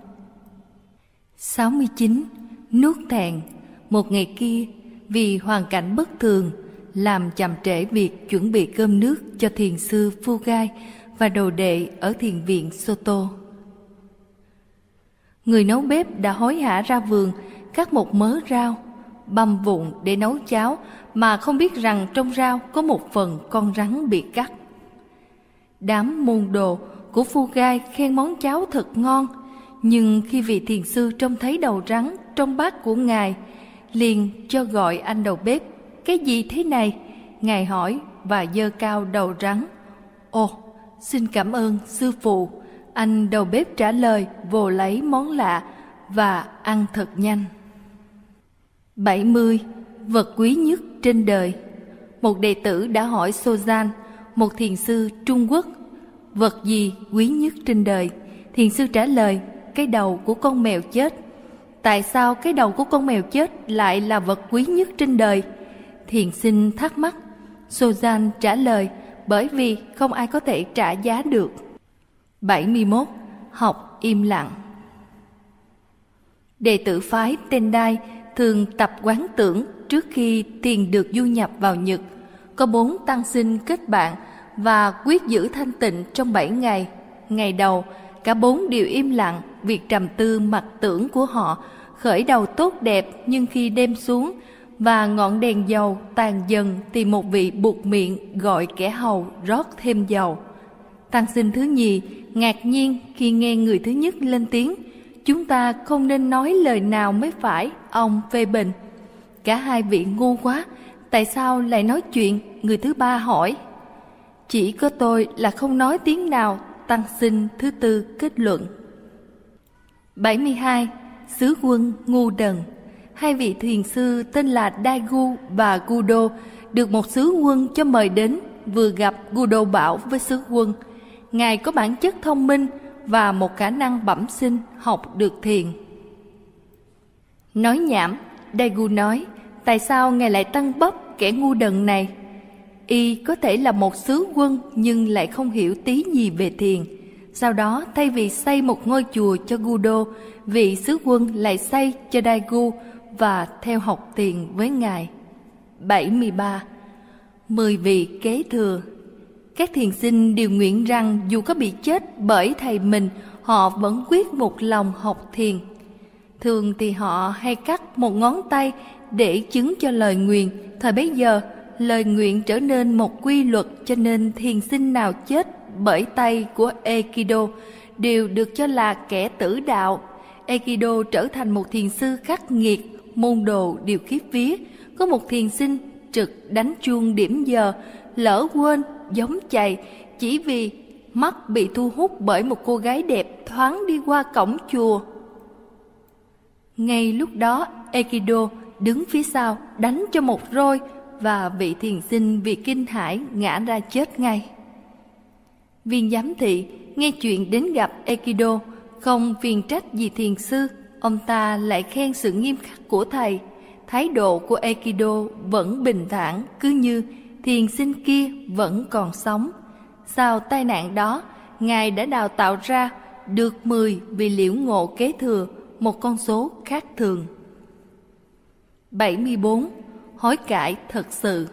69. nước thẹn Một ngày kia, vì hoàn cảnh bất thường, làm chậm trễ việc chuẩn bị cơm nước cho thiền sư Phu Gai và đồ đệ ở thiền viện Soto. Người nấu bếp đã hối hả ra vườn cắt một mớ rau băm vụn để nấu cháo mà không biết rằng trong rau có một phần con rắn bị cắt. Đám môn đồ của phu gai khen món cháo thật ngon, nhưng khi vị thiền sư trông thấy đầu rắn trong bát của ngài, liền cho gọi anh đầu bếp, cái gì thế này? Ngài hỏi và dơ cao đầu rắn. Ồ, xin cảm ơn sư phụ. Anh đầu bếp trả lời vồ lấy món lạ và ăn thật nhanh. 70. Vật quý nhất trên đời Một đệ tử đã hỏi Sozan, một thiền sư Trung Quốc, vật gì quý nhất trên đời? Thiền sư trả lời, cái đầu của con mèo chết. Tại sao cái đầu của con mèo chết lại là vật quý nhất trên đời? Thiền sinh thắc mắc. Sozan trả lời, bởi vì không ai có thể trả giá được. 71. Học im lặng Đệ tử phái Tendai thường tập quán tưởng trước khi thiền được du nhập vào Nhật. Có bốn tăng sinh kết bạn và quyết giữ thanh tịnh trong bảy ngày. Ngày đầu, cả bốn đều im lặng, việc trầm tư mặc tưởng của họ khởi đầu tốt đẹp nhưng khi đêm xuống và ngọn đèn dầu tàn dần thì một vị buộc miệng gọi kẻ hầu rót thêm dầu. Tăng sinh thứ nhì ngạc nhiên khi nghe người thứ nhất lên tiếng chúng ta không nên nói lời nào mới phải, ông phê bình. Cả hai vị ngu quá, tại sao lại nói chuyện, người thứ ba hỏi. Chỉ có tôi là không nói tiếng nào, tăng sinh thứ tư kết luận. 72. Sứ quân ngu đần Hai vị thiền sư tên là Daigu và Gudo được một sứ quân cho mời đến vừa gặp Gudo bảo với sứ quân Ngài có bản chất thông minh và một khả năng bẩm sinh học được thiền. Nói nhảm, Daigu nói, tại sao ngài lại tăng bấp kẻ ngu đần này? Y có thể là một sứ quân nhưng lại không hiểu tí gì về thiền. Sau đó thay vì xây một ngôi chùa cho Gudo, vị sứ quân lại xây cho Daigu và theo học thiền với ngài. 73. Mười vị kế thừa Các thiền sinh đều nguyện rằng dù có bị chết bởi thầy mình, họ vẫn quyết một lòng học thiền. Thường thì họ hay cắt một ngón tay để chứng cho lời nguyện. Thời bấy giờ, lời nguyện trở nên một quy luật cho nên thiền sinh nào chết bởi tay của Ekido đều được cho là kẻ tử đạo. Ekido trở thành một thiền sư khắc nghiệt, môn đồ đều khiếp vía. Có một thiền sinh trực đánh chuông điểm giờ, lỡ quên, giống chày chỉ vì mắt bị thu hút bởi một cô gái đẹp thoáng đi qua cổng chùa. Ngay lúc đó, Ekido đứng phía sau đánh cho một roi và vị thiền sinh vì kinh hãi ngã ra chết ngay. Viên giám thị nghe chuyện đến gặp Ekido, không phiền trách gì thiền sư, ông ta lại khen sự nghiêm khắc của thầy. Thái độ của Ekido vẫn bình thản, cứ như thiền sinh kia vẫn còn sống. Sau tai nạn đó, Ngài đã đào tạo ra được 10 vị liễu ngộ kế thừa, một con số khác thường. 74. Hối cải thật sự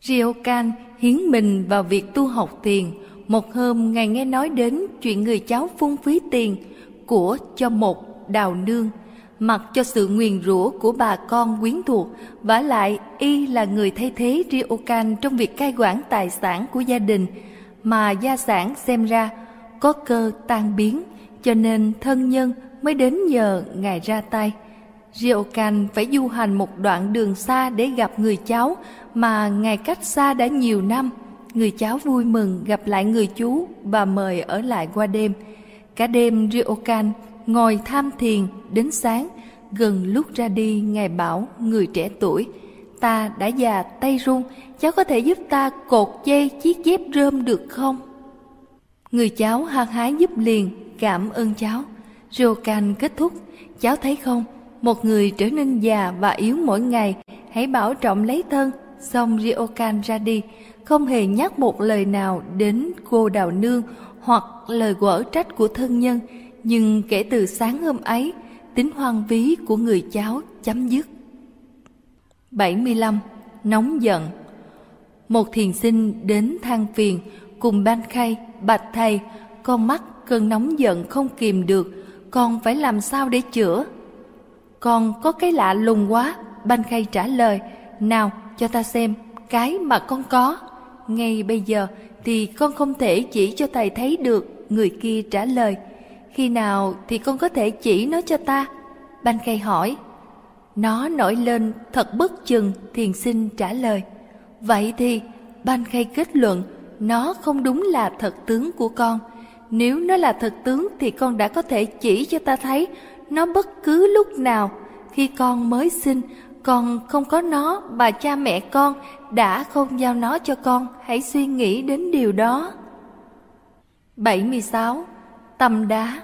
Ryokan hiến mình vào việc tu học tiền. Một hôm, Ngài nghe nói đến chuyện người cháu phung phí tiền của cho một đào nương mặc cho sự nguyền rủa của bà con quyến thuộc, vả lại y là người thay thế Ryokan trong việc cai quản tài sản của gia đình mà gia sản xem ra có cơ tan biến, cho nên thân nhân mới đến nhờ ngài ra tay Ryokan phải du hành một đoạn đường xa để gặp người cháu, mà ngài cách xa đã nhiều năm. Người cháu vui mừng gặp lại người chú và mời ở lại qua đêm. Cả đêm Ryokan ngồi tham thiền đến sáng. Gần lúc ra đi, ngài bảo người trẻ tuổi, ta đã già tay run, cháu có thể giúp ta cột dây chiếc dép rơm được không? Người cháu hăng hái giúp liền, cảm ơn cháu. rokan kết thúc, cháu thấy không, một người trở nên già và yếu mỗi ngày, hãy bảo trọng lấy thân, xong Ryokan ra đi, không hề nhắc một lời nào đến cô đào nương hoặc lời quở trách của thân nhân, nhưng kể từ sáng hôm ấy, tính hoang ví của người cháu chấm dứt. 75. Nóng giận Một thiền sinh đến than phiền cùng ban khay, bạch thầy, con mắt cơn nóng giận không kìm được, con phải làm sao để chữa? Con có cái lạ lùng quá, ban khay trả lời, nào cho ta xem cái mà con có. Ngay bây giờ thì con không thể chỉ cho thầy thấy được, người kia trả lời. Khi nào thì con có thể chỉ nó cho ta? Ban khay hỏi. Nó nổi lên thật bất chừng, thiền sinh trả lời. Vậy thì ban khay kết luận nó không đúng là thật tướng của con. Nếu nó là thật tướng thì con đã có thể chỉ cho ta thấy nó bất cứ lúc nào. Khi con mới sinh, con không có nó và cha mẹ con đã không giao nó cho con. Hãy suy nghĩ đến điều đó. 76. Tâm đá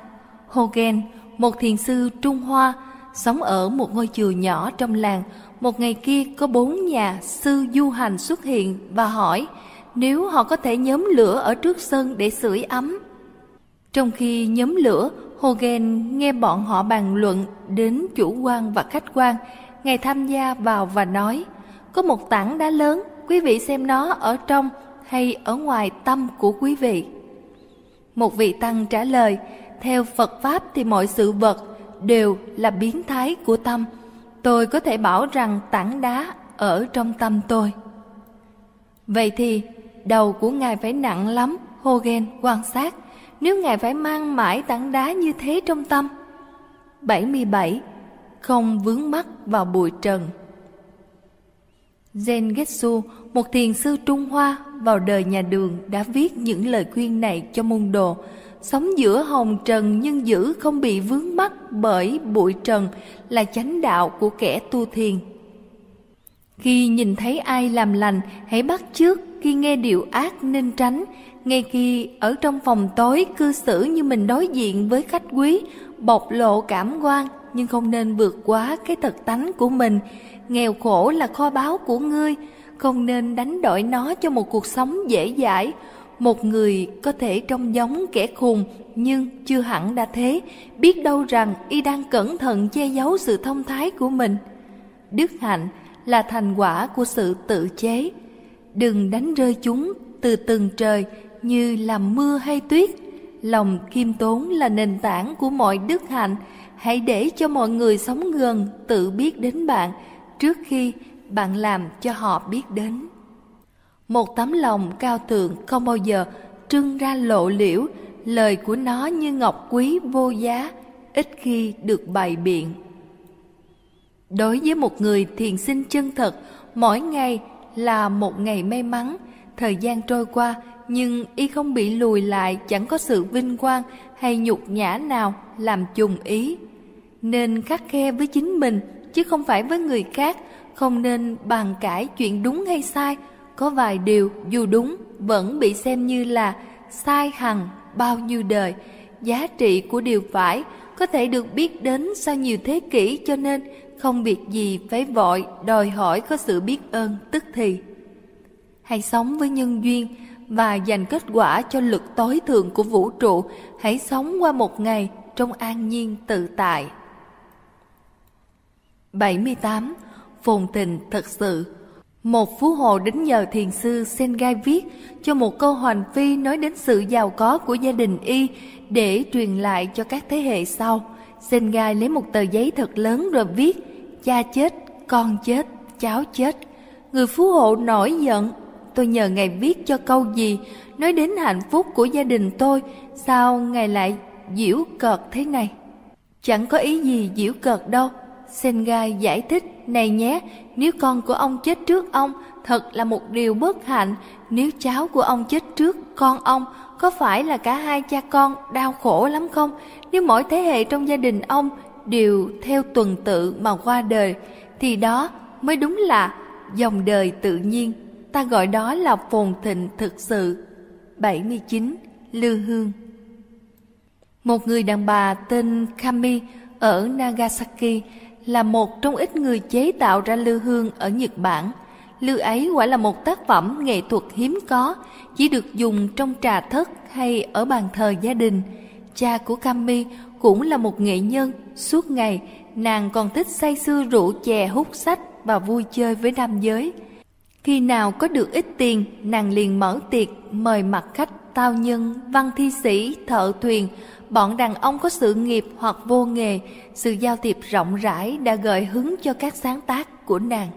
Hogen, một thiền sư Trung Hoa, sống ở một ngôi chùa nhỏ trong làng. Một ngày kia có bốn nhà sư du hành xuất hiện và hỏi nếu họ có thể nhóm lửa ở trước sân để sưởi ấm. Trong khi nhóm lửa, Hogan nghe bọn họ bàn luận đến chủ quan và khách quan. Ngài tham gia vào và nói, có một tảng đá lớn, quý vị xem nó ở trong hay ở ngoài tâm của quý vị. Một vị tăng trả lời, theo Phật Pháp thì mọi sự vật đều là biến thái của tâm. Tôi có thể bảo rằng tảng đá ở trong tâm tôi. Vậy thì đầu của ngài phải nặng lắm, Hogan quan sát, nếu ngài phải mang mãi tảng đá như thế trong tâm. 77. Không vướng mắc vào bụi trần Zen Getsu, một thiền sư Trung Hoa vào đời nhà đường đã viết những lời khuyên này cho môn đồ. Sống giữa hồng trần nhưng giữ không bị vướng mắc bởi bụi trần là chánh đạo của kẻ tu thiền. Khi nhìn thấy ai làm lành, hãy bắt chước, khi nghe điều ác nên tránh. Ngay khi ở trong phòng tối cư xử như mình đối diện với khách quý, bộc lộ cảm quan nhưng không nên vượt quá cái thật tánh của mình. Nghèo khổ là kho báu của ngươi, không nên đánh đổi nó cho một cuộc sống dễ dãi. Một người có thể trông giống kẻ khùng nhưng chưa hẳn đã thế, biết đâu rằng y đang cẩn thận che giấu sự thông thái của mình. Đức hạnh là thành quả của sự tự chế. Đừng đánh rơi chúng từ từng trời như làm mưa hay tuyết. Lòng khiêm tốn là nền tảng của mọi đức hạnh. Hãy để cho mọi người sống gần tự biết đến bạn trước khi bạn làm cho họ biết đến. Một tấm lòng cao thượng không bao giờ trưng ra lộ liễu, lời của nó như ngọc quý vô giá, ít khi được bày biện. Đối với một người thiền sinh chân thật, mỗi ngày là một ngày may mắn, thời gian trôi qua nhưng y không bị lùi lại chẳng có sự vinh quang hay nhục nhã nào làm trùng ý. Nên khắc khe với chính mình chứ không phải với người khác, không nên bàn cãi chuyện đúng hay sai. Có vài điều dù đúng vẫn bị xem như là sai hằng bao nhiêu đời. Giá trị của điều phải có thể được biết đến sau nhiều thế kỷ cho nên không việc gì phải vội đòi hỏi có sự biết ơn tức thì. Hãy sống với nhân duyên và dành kết quả cho lực tối thượng của vũ trụ. Hãy sống qua một ngày trong an nhiên tự tại. 78. Phồn tình thật sự một phú hộ đến nhờ thiền sư Sengai viết cho một câu hoành phi nói đến sự giàu có của gia đình y để truyền lại cho các thế hệ sau. Sengai lấy một tờ giấy thật lớn rồi viết cha chết, con chết, cháu chết. Người phú hộ nổi giận, tôi nhờ ngài viết cho câu gì nói đến hạnh phúc của gia đình tôi, sao ngài lại diễu cợt thế này? Chẳng có ý gì diễu cợt đâu. Sengai giải thích, này nhé, nếu con của ông chết trước ông, thật là một điều bất hạnh. Nếu cháu của ông chết trước con ông, có phải là cả hai cha con đau khổ lắm không? Nếu mỗi thế hệ trong gia đình ông đều theo tuần tự mà qua đời, thì đó mới đúng là dòng đời tự nhiên. Ta gọi đó là phồn thịnh thực sự. 79. Lư Hương Một người đàn bà tên Kami ở Nagasaki là một trong ít người chế tạo ra lư hương ở Nhật Bản. Lư ấy quả là một tác phẩm nghệ thuật hiếm có, chỉ được dùng trong trà thất hay ở bàn thờ gia đình. Cha của Kami cũng là một nghệ nhân, suốt ngày nàng còn thích say sưa rượu chè hút sách và vui chơi với nam giới. Khi nào có được ít tiền, nàng liền mở tiệc mời mặt khách tao nhân, văn thi sĩ, thợ thuyền, bọn đàn ông có sự nghiệp hoặc vô nghề, sự giao tiếp rộng rãi đã gợi hứng cho các sáng tác của nàng.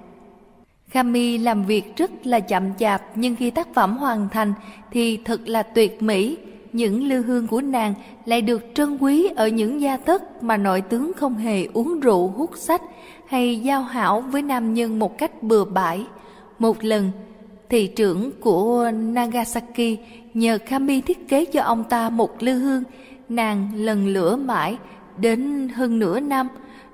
Khami làm việc rất là chậm chạp nhưng khi tác phẩm hoàn thành thì thật là tuyệt mỹ. Những lưu hương của nàng lại được trân quý ở những gia thất mà nội tướng không hề uống rượu hút sách hay giao hảo với nam nhân một cách bừa bãi. Một lần, thị trưởng của Nagasaki nhờ Kami thiết kế cho ông ta một lư hương nàng lần lửa mãi, đến hơn nửa năm.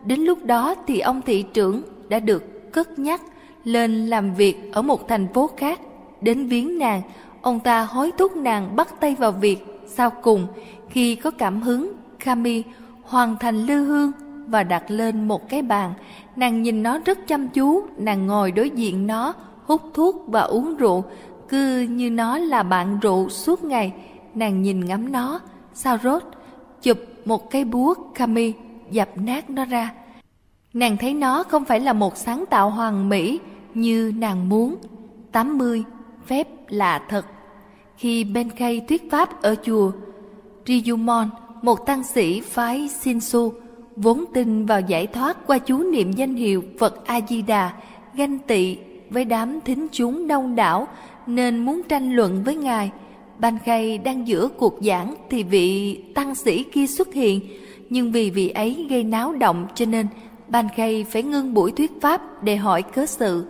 Đến lúc đó thì ông thị trưởng đã được cất nhắc lên làm việc ở một thành phố khác. Đến viếng nàng, ông ta hối thúc nàng bắt tay vào việc sau cùng khi có cảm hứng kami hoàn thành lư hương và đặt lên một cái bàn. Nàng nhìn nó rất chăm chú, nàng ngồi đối diện nó, hút thuốc và uống rượu, cứ như nó là bạn rượu suốt ngày. Nàng nhìn ngắm nó sao rốt chụp một cái búa kami dập nát nó ra. Nàng thấy nó không phải là một sáng tạo hoàn mỹ như nàng muốn. 80 phép là thật. Khi bên Benkei thuyết pháp ở chùa Riyumon, một tăng sĩ phái Shinsu vốn tin vào giải thoát qua chú niệm danh hiệu Phật A Di Đà ganh tị với đám thính chúng đông đảo nên muốn tranh luận với ngài. Ban Khay đang giữa cuộc giảng thì vị tăng sĩ kia xuất hiện, nhưng vì vị ấy gây náo động cho nên Ban Khay phải ngưng buổi thuyết pháp để hỏi cớ sự.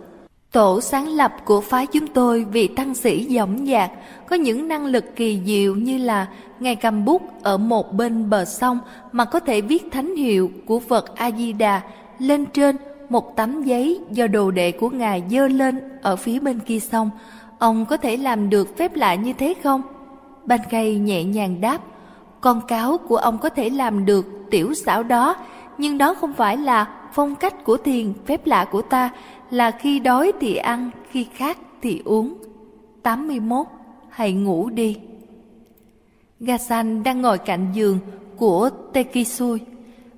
Tổ sáng lập của phái chúng tôi vị tăng sĩ dõng dạc, có những năng lực kỳ diệu như là ngài cầm bút ở một bên bờ sông mà có thể viết thánh hiệu của Phật A-di-đà lên trên một tấm giấy do đồ đệ của ngài dơ lên ở phía bên kia sông ông có thể làm được phép lạ như thế không? Ban cây nhẹ nhàng đáp, con cáo của ông có thể làm được tiểu xảo đó, nhưng đó không phải là phong cách của thiền phép lạ của ta là khi đói thì ăn, khi khát thì uống. 81. Hãy ngủ đi. Gasan đang ngồi cạnh giường của Tekisui.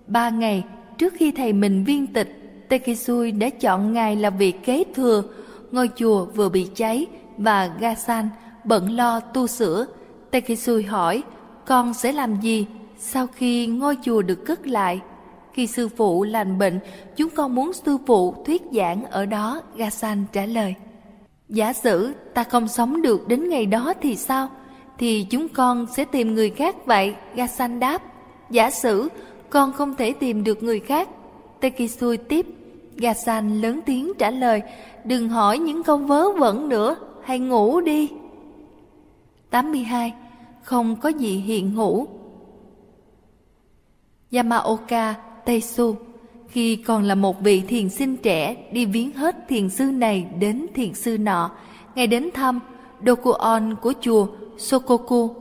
Ba ngày trước khi thầy mình viên tịch, Tekisui đã chọn ngài làm vị kế thừa. Ngôi chùa vừa bị cháy và Gasan bận lo tu sửa. Tekisui hỏi, con sẽ làm gì sau khi ngôi chùa được cất lại? Khi sư phụ lành bệnh, chúng con muốn sư phụ thuyết giảng ở đó, Gasan trả lời. Giả sử ta không sống được đến ngày đó thì sao? Thì chúng con sẽ tìm người khác vậy, Gasan đáp. Giả sử con không thể tìm được người khác. Tekisui tiếp. Gasan lớn tiếng trả lời, đừng hỏi những câu vớ vẩn nữa, hãy ngủ đi. 82. Không có gì hiện hữu Yamaoka Teisu khi còn là một vị thiền sinh trẻ đi viếng hết thiền sư này đến thiền sư nọ, ngày đến thăm Dokuon của chùa Sokoku.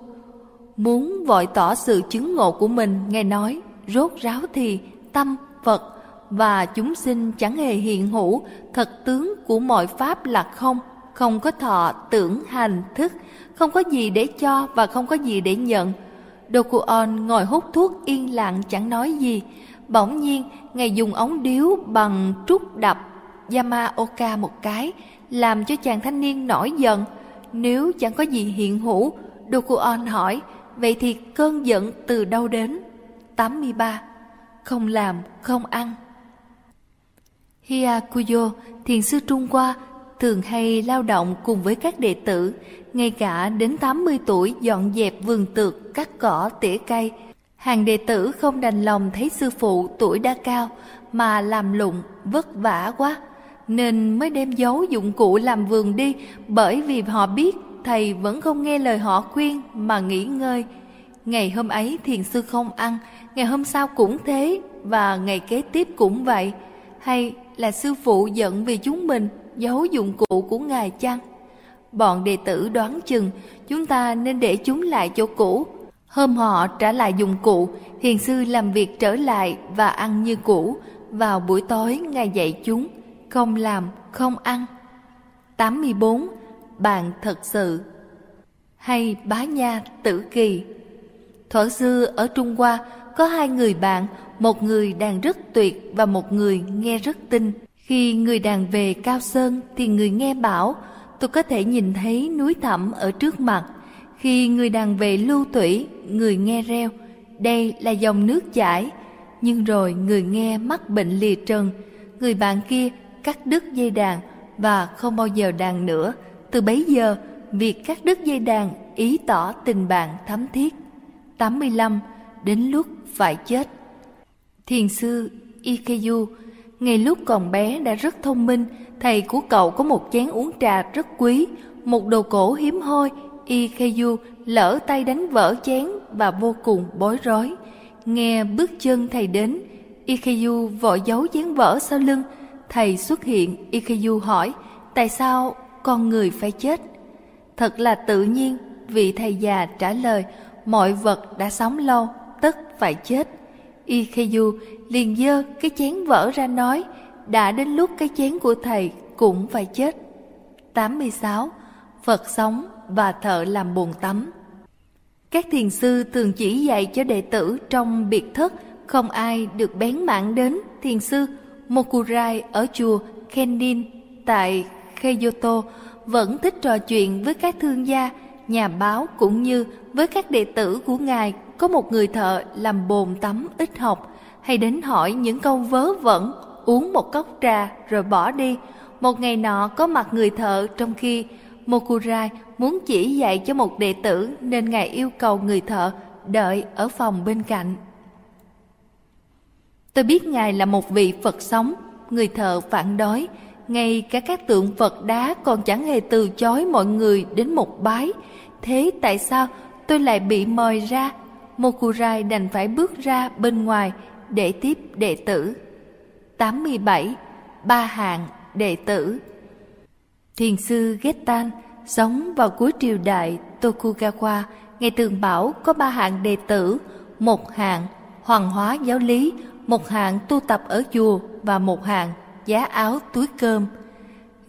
Muốn vội tỏ sự chứng ngộ của mình, Ngài nói, rốt ráo thì tâm, Phật và chúng sinh chẳng hề hiện hữu, thật tướng của mọi pháp là không, không có thọ, tưởng, hành, thức, không có gì để cho và không có gì để nhận. Dokuon ngồi hút thuốc yên lặng chẳng nói gì, Bỗng nhiên, Ngài dùng ống điếu bằng trúc đập Yamaoka một cái, làm cho chàng thanh niên nổi giận. Nếu chẳng có gì hiện hữu, Dokuon hỏi, vậy thì cơn giận từ đâu đến? 83. Không làm, không ăn. Hiakuyo thiền sư Trung Hoa, thường hay lao động cùng với các đệ tử, ngay cả đến 80 tuổi dọn dẹp vườn tược, cắt cỏ, tỉa cây, Hàng đệ tử không đành lòng thấy sư phụ tuổi đã cao mà làm lụng vất vả quá nên mới đem giấu dụng cụ làm vườn đi bởi vì họ biết thầy vẫn không nghe lời họ khuyên mà nghỉ ngơi. Ngày hôm ấy thiền sư không ăn, ngày hôm sau cũng thế và ngày kế tiếp cũng vậy. Hay là sư phụ giận vì chúng mình giấu dụng cụ của ngài chăng? Bọn đệ tử đoán chừng chúng ta nên để chúng lại chỗ cũ Hôm họ trả lại dụng cụ, thiền sư làm việc trở lại và ăn như cũ. Vào buổi tối Ngài dạy chúng, không làm, không ăn. 84. Bạn thật sự Hay bá nha tử kỳ Thuở xưa ở Trung Hoa có hai người bạn, một người đàn rất tuyệt và một người nghe rất tinh. Khi người đàn về Cao Sơn thì người nghe bảo, tôi có thể nhìn thấy núi thẳm ở trước mặt khi người đàn về lưu thủy, người nghe reo, đây là dòng nước chảy. Nhưng rồi người nghe mắc bệnh lìa trần, người bạn kia cắt đứt dây đàn và không bao giờ đàn nữa. Từ bấy giờ, việc cắt đứt dây đàn ý tỏ tình bạn thắm thiết. 85. Đến lúc phải chết Thiền sư Ikeyu Ngày lúc còn bé đã rất thông minh Thầy của cậu có một chén uống trà rất quý Một đồ cổ hiếm hoi Ikeyu lỡ tay đánh vỡ chén và vô cùng bối rối. Nghe bước chân thầy đến, Ikeyu vội giấu chén vỡ sau lưng. Thầy xuất hiện, Ikeyu hỏi, tại sao con người phải chết? Thật là tự nhiên, vị thầy già trả lời, mọi vật đã sống lâu, tất phải chết. Ikeyu liền dơ cái chén vỡ ra nói, đã đến lúc cái chén của thầy cũng phải chết. 86. Phật sống và thợ làm bồn tắm. Các thiền sư thường chỉ dạy cho đệ tử trong biệt thất không ai được bén mảng đến thiền sư Mokurai ở chùa Kenin tại Kyoto vẫn thích trò chuyện với các thương gia, nhà báo cũng như với các đệ tử của ngài có một người thợ làm bồn tắm ít học hay đến hỏi những câu vớ vẩn uống một cốc trà rồi bỏ đi một ngày nọ có mặt người thợ trong khi Mokurai muốn chỉ dạy cho một đệ tử nên ngài yêu cầu người thợ đợi ở phòng bên cạnh. Tôi biết ngài là một vị Phật sống, người thợ phản đối, ngay cả các tượng Phật đá còn chẳng hề từ chối mọi người đến một bái. Thế tại sao tôi lại bị mời ra? Mokurai đành phải bước ra bên ngoài để tiếp đệ tử. 87. Ba hạng đệ tử Thiền sư Getan sống vào cuối triều đại Tokugawa, ngày tường bảo có ba hạng đệ tử, một hạng hoàng hóa giáo lý, một hạng tu tập ở chùa và một hạng giá áo túi cơm.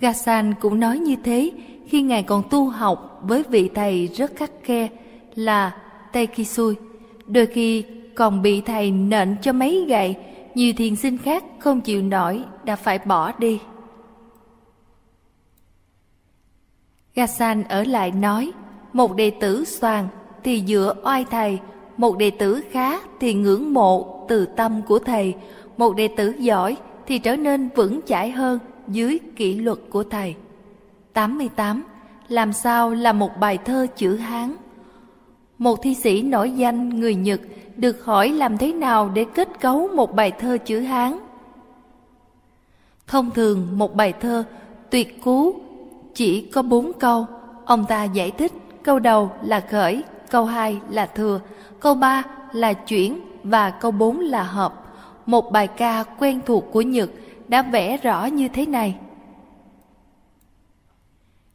Gasan cũng nói như thế khi ngài còn tu học với vị thầy rất khắc khe là Tekisui. Đôi khi còn bị thầy nện cho mấy gậy, nhiều thiền sinh khác không chịu nổi đã phải bỏ đi. Gasan ở lại nói, một đệ tử soàn thì dựa oai thầy, một đệ tử khá thì ngưỡng mộ từ tâm của thầy, một đệ tử giỏi thì trở nên vững chãi hơn dưới kỷ luật của thầy. 88. Làm sao là một bài thơ chữ Hán? Một thi sĩ nổi danh người Nhật được hỏi làm thế nào để kết cấu một bài thơ chữ Hán. Thông thường một bài thơ tuyệt cú chỉ có bốn câu. Ông ta giải thích câu đầu là khởi, câu hai là thừa, câu ba là chuyển và câu bốn là hợp. Một bài ca quen thuộc của Nhật đã vẽ rõ như thế này.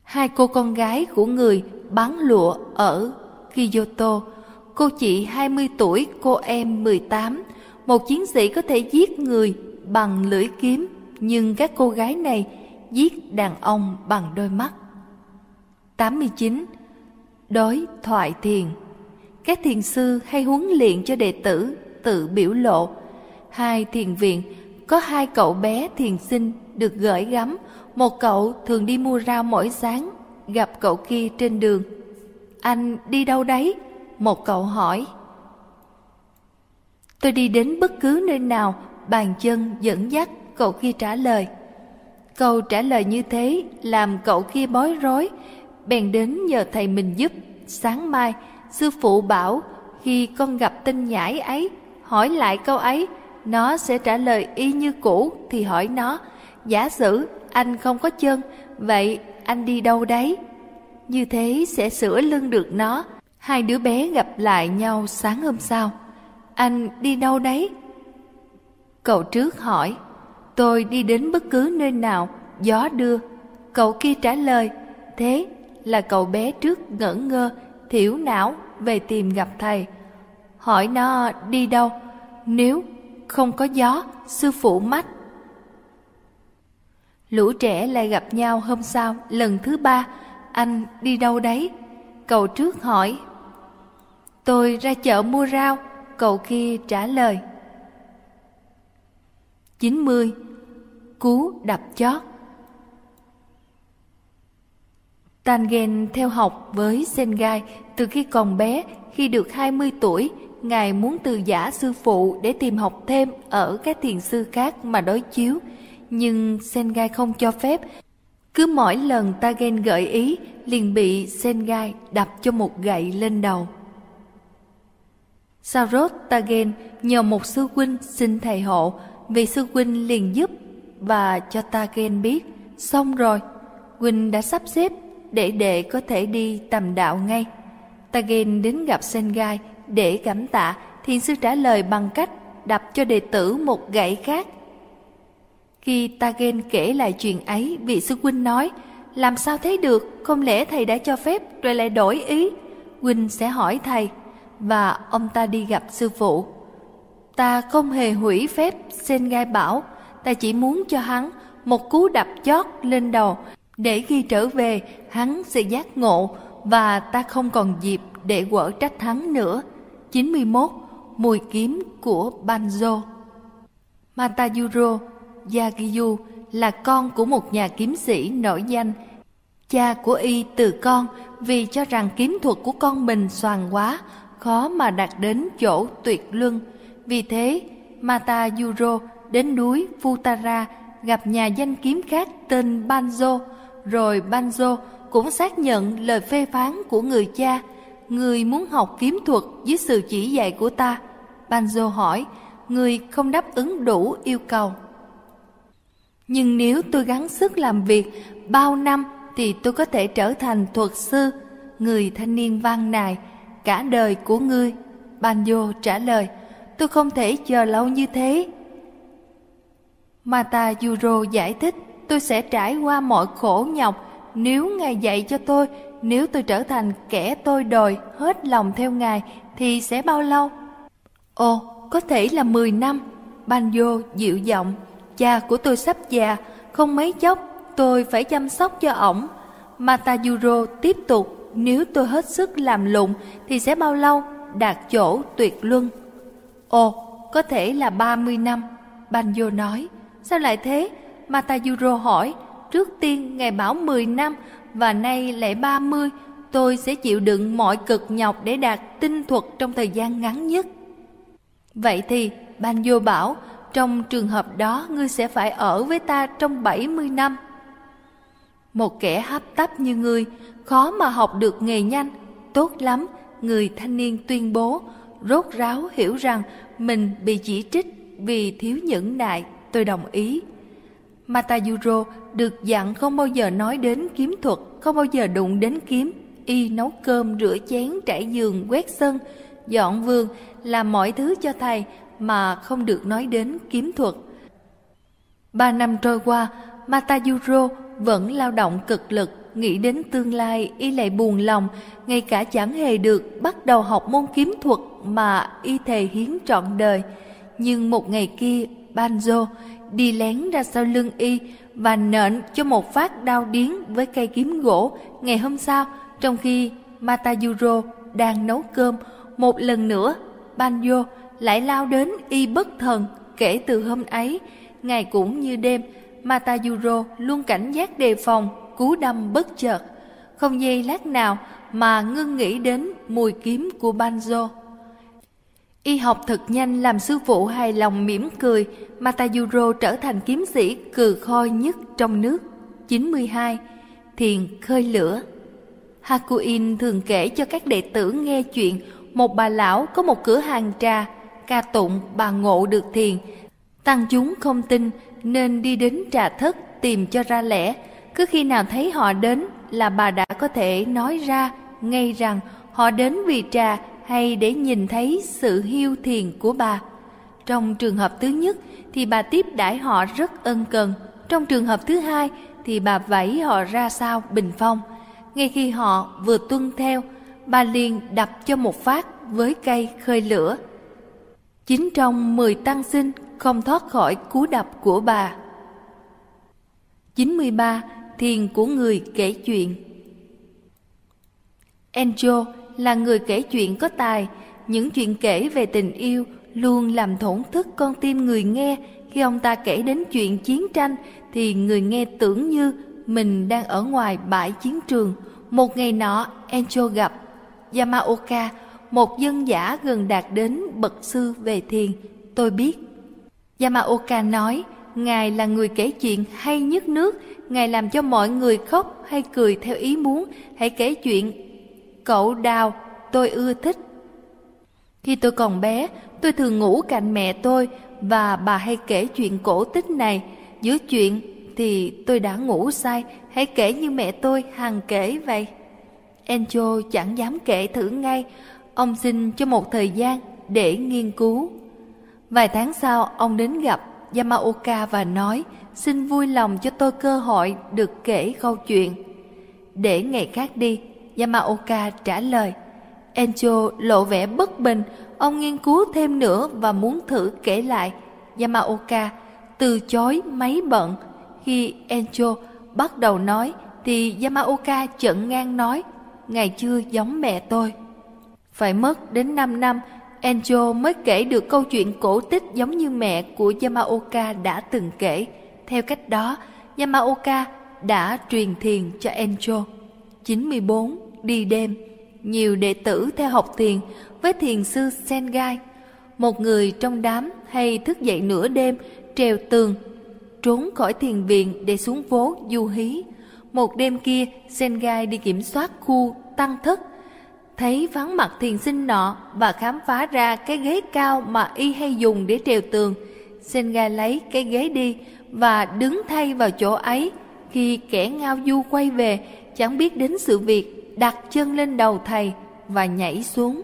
Hai cô con gái của người bán lụa ở Kyoto, cô chị 20 tuổi, cô em 18. Một chiến sĩ có thể giết người bằng lưỡi kiếm, nhưng các cô gái này giết đàn ông bằng đôi mắt. 89. Đối thoại thiền Các thiền sư hay huấn luyện cho đệ tử tự biểu lộ. Hai thiền viện có hai cậu bé thiền sinh được gửi gắm. Một cậu thường đi mua rau mỗi sáng, gặp cậu kia trên đường. Anh đi đâu đấy? Một cậu hỏi. Tôi đi đến bất cứ nơi nào, bàn chân dẫn dắt, cậu kia trả lời. Câu trả lời như thế làm cậu kia bối rối, bèn đến nhờ thầy mình giúp. Sáng mai, sư phụ bảo khi con gặp tên nhãi ấy, hỏi lại câu ấy, nó sẽ trả lời y như cũ thì hỏi nó, giả sử anh không có chân, vậy anh đi đâu đấy? Như thế sẽ sửa lưng được nó. Hai đứa bé gặp lại nhau sáng hôm sau. Anh đi đâu đấy? Cậu trước hỏi, tôi đi đến bất cứ nơi nào gió đưa cậu kia trả lời thế là cậu bé trước ngẩn ngơ thiểu não về tìm gặp thầy hỏi nó đi đâu nếu không có gió sư phụ mắt lũ trẻ lại gặp nhau hôm sau lần thứ ba. Anh đi đâu đấy? Cậu trước hỏi. Tôi ra chợ mua rau cậu kia trả lời. 90 cú đập chót. Tangen theo học với Sengai từ khi còn bé, khi được 20 tuổi, Ngài muốn từ giả sư phụ để tìm học thêm ở các thiền sư khác mà đối chiếu. Nhưng Sengai không cho phép. Cứ mỗi lần Tagen gợi ý, liền bị Sengai đập cho một gậy lên đầu. Sarot Tagen nhờ một sư huynh xin thầy hộ, vì sư huynh liền giúp và cho Tagen biết. Xong rồi, huynh đã sắp xếp để đệ có thể đi tầm đạo ngay. Tagen đến gặp Sengai để cảm tạ, thiền sư trả lời bằng cách đập cho đệ tử một gậy khác. Khi Tagen kể lại chuyện ấy, vị sư huynh nói, làm sao thế được, không lẽ thầy đã cho phép rồi lại đổi ý? Huynh sẽ hỏi thầy, và ông ta đi gặp sư phụ. Ta không hề hủy phép, sen gai bảo, ta chỉ muốn cho hắn một cú đập chót lên đầu để khi trở về hắn sẽ giác ngộ và ta không còn dịp để quở trách hắn nữa. 91. Mùi kiếm của Banjo Matayuro Yagiyu là con của một nhà kiếm sĩ nổi danh. Cha của y từ con vì cho rằng kiếm thuật của con mình soàn quá, khó mà đạt đến chỗ tuyệt luân. Vì thế, Matayuro đến núi Futara gặp nhà danh kiếm khác tên Banjo rồi Banjo cũng xác nhận lời phê phán của người cha, người muốn học kiếm thuật dưới sự chỉ dạy của ta. Banjo hỏi, người không đáp ứng đủ yêu cầu. Nhưng nếu tôi gắng sức làm việc bao năm thì tôi có thể trở thành thuật sư, người thanh niên văn nài, cả đời của ngươi. Banjo trả lời, tôi không thể chờ lâu như thế. Mata Yuro giải thích, tôi sẽ trải qua mọi khổ nhọc nếu Ngài dạy cho tôi, nếu tôi trở thành kẻ tôi đòi hết lòng theo Ngài thì sẽ bao lâu? Ồ, có thể là 10 năm. banjo dịu giọng. Cha của tôi sắp già, không mấy chốc tôi phải chăm sóc cho ổng. Matayuro tiếp tục, nếu tôi hết sức làm lụng thì sẽ bao lâu đạt chỗ tuyệt luân. Ồ, có thể là 30 năm, Banjo nói. Sao lại thế? Matayuro hỏi. Trước tiên ngài bảo 10 năm và nay lại 30, tôi sẽ chịu đựng mọi cực nhọc để đạt tinh thuật trong thời gian ngắn nhất. Vậy thì, Ban Vô bảo, trong trường hợp đó ngươi sẽ phải ở với ta trong 70 năm. Một kẻ hấp tấp như ngươi, khó mà học được nghề nhanh, tốt lắm, người thanh niên tuyên bố, rốt ráo hiểu rằng mình bị chỉ trích vì thiếu nhẫn nại, tôi đồng ý. Matayuro được dặn không bao giờ nói đến kiếm thuật, không bao giờ đụng đến kiếm. Y nấu cơm, rửa chén, trải giường, quét sân, dọn vườn, làm mọi thứ cho thầy mà không được nói đến kiếm thuật. Ba năm trôi qua, Matayuro vẫn lao động cực lực, nghĩ đến tương lai y lại buồn lòng, ngay cả chẳng hề được bắt đầu học môn kiếm thuật mà y thề hiến trọn đời. Nhưng một ngày kia, Banjo đi lén ra sau lưng y và nện cho một phát đau điếng với cây kiếm gỗ ngày hôm sau, trong khi Matayuro đang nấu cơm, một lần nữa, Banjo lại lao đến y bất thần. Kể từ hôm ấy, ngày cũng như đêm, Matayuro luôn cảnh giác đề phòng, cú đâm bất chợt. Không giây lát nào mà ngưng nghĩ đến mùi kiếm của Banjo. Y học thật nhanh làm sư phụ hài lòng mỉm cười, Matayuro trở thành kiếm sĩ cừ khôi nhất trong nước. 92. Thiền khơi lửa Hakuin thường kể cho các đệ tử nghe chuyện một bà lão có một cửa hàng trà, ca tụng bà ngộ được thiền. Tăng chúng không tin nên đi đến trà thất tìm cho ra lẽ. Cứ khi nào thấy họ đến là bà đã có thể nói ra ngay rằng họ đến vì trà hay để nhìn thấy sự hiu thiền của bà. Trong trường hợp thứ nhất thì bà tiếp đãi họ rất ân cần. Trong trường hợp thứ hai thì bà vẫy họ ra sao bình phong. Ngay khi họ vừa tuân theo, bà liền đập cho một phát với cây khơi lửa. Chính trong mười tăng sinh không thoát khỏi cú đập của bà. 93. Thiền của người kể chuyện Enjo là người kể chuyện có tài, những chuyện kể về tình yêu luôn làm thổn thức con tim người nghe. Khi ông ta kể đến chuyện chiến tranh thì người nghe tưởng như mình đang ở ngoài bãi chiến trường. Một ngày nọ, Encho gặp Yamaoka, một dân giả gần đạt đến bậc sư về thiền. Tôi biết. Yamaoka nói, Ngài là người kể chuyện hay nhất nước, Ngài làm cho mọi người khóc hay cười theo ý muốn. Hãy kể chuyện Cậu đào, tôi ưa thích. Khi tôi còn bé, tôi thường ngủ cạnh mẹ tôi và bà hay kể chuyện cổ tích này. Giữa chuyện thì tôi đã ngủ say, hãy kể như mẹ tôi hằng kể vậy. Encho chẳng dám kể thử ngay, ông xin cho một thời gian để nghiên cứu. Vài tháng sau, ông đến gặp Yamaoka và nói xin vui lòng cho tôi cơ hội được kể câu chuyện. Để ngày khác đi, Yamaoka trả lời. Encho lộ vẻ bất bình, ông nghiên cứu thêm nữa và muốn thử kể lại. Yamaoka từ chối máy bận. Khi Encho bắt đầu nói thì Yamaoka chận ngang nói ngày chưa giống mẹ tôi. Phải mất đến 5 năm, Encho mới kể được câu chuyện cổ tích giống như mẹ của Yamaoka đã từng kể. Theo cách đó, Yamaoka đã truyền thiền cho Encho. 94 đi đêm, nhiều đệ tử theo học thiền với thiền sư Sengai. Một người trong đám hay thức dậy nửa đêm, trèo tường, trốn khỏi thiền viện để xuống phố du hí. Một đêm kia, Sengai đi kiểm soát khu tăng thất, thấy vắng mặt thiền sinh nọ và khám phá ra cái ghế cao mà y hay dùng để trèo tường. Sengai lấy cái ghế đi và đứng thay vào chỗ ấy. Khi kẻ ngao du quay về, chẳng biết đến sự việc đặt chân lên đầu thầy và nhảy xuống.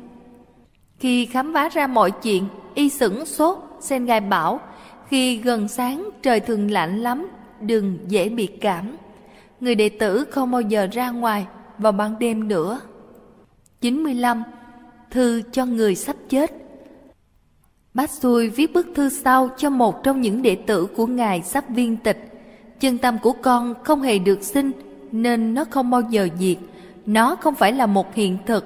Khi khám phá ra mọi chuyện, y sửng sốt, sen gai bảo, khi gần sáng trời thường lạnh lắm, đừng dễ bị cảm. Người đệ tử không bao giờ ra ngoài vào ban đêm nữa. 95. Thư cho người sắp chết Bát Xui viết bức thư sau cho một trong những đệ tử của Ngài sắp viên tịch. Chân tâm của con không hề được sinh, nên nó không bao giờ diệt. Nó không phải là một hiện thực,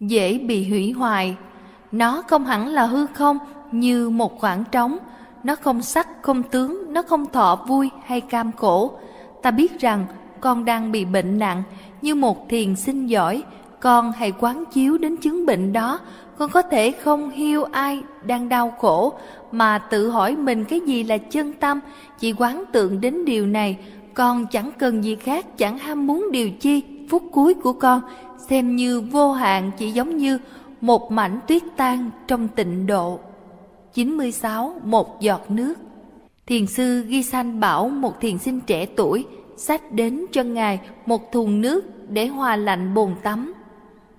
dễ bị hủy hoại. Nó không hẳn là hư không như một khoảng trống. Nó không sắc, không tướng, nó không thọ vui hay cam khổ. Ta biết rằng con đang bị bệnh nặng, như một thiền sinh giỏi, con hãy quán chiếu đến chứng bệnh đó con có thể không hiu ai đang đau khổ mà tự hỏi mình cái gì là chân tâm chỉ quán tượng đến điều này con chẳng cần gì khác chẳng ham muốn điều chi phút cuối của con xem như vô hạn chỉ giống như một mảnh tuyết tan trong tịnh độ 96. Một giọt nước Thiền sư Ghi Sanh bảo một thiền sinh trẻ tuổi xách đến cho ngài một thùng nước để hòa lạnh bồn tắm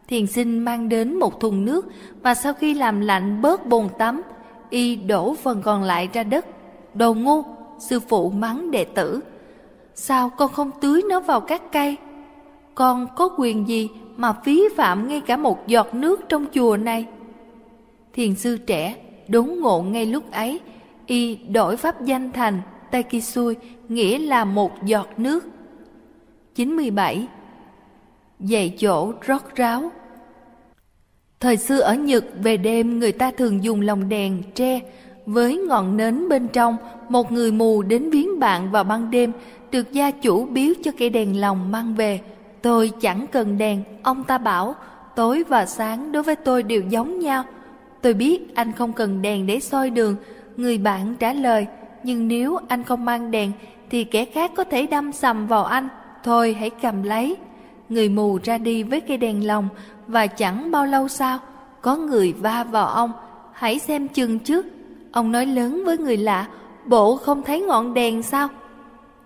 Thiền sinh mang đến một thùng nước và sau khi làm lạnh bớt bồn tắm, y đổ phần còn lại ra đất. Đồ ngu, sư phụ mắng đệ tử. Sao con không tưới nó vào các cây? Con có quyền gì mà phí phạm ngay cả một giọt nước trong chùa này? Thiền sư trẻ đốn ngộ ngay lúc ấy, y đổi pháp danh thành Takisui, nghĩa là một giọt nước. 97 dạy chỗ rót ráo. Thời xưa ở Nhật về đêm người ta thường dùng lồng đèn tre với ngọn nến bên trong, một người mù đến viếng bạn vào ban đêm, được gia chủ biếu cho cây đèn lồng mang về. Tôi chẳng cần đèn, ông ta bảo, tối và sáng đối với tôi đều giống nhau. Tôi biết anh không cần đèn để soi đường, người bạn trả lời, nhưng nếu anh không mang đèn thì kẻ khác có thể đâm sầm vào anh, thôi hãy cầm lấy. Người mù ra đi với cây đèn lồng và chẳng bao lâu sau có người va vào ông. Hãy xem chừng trước. Ông nói lớn với người lạ bộ không thấy ngọn đèn sao?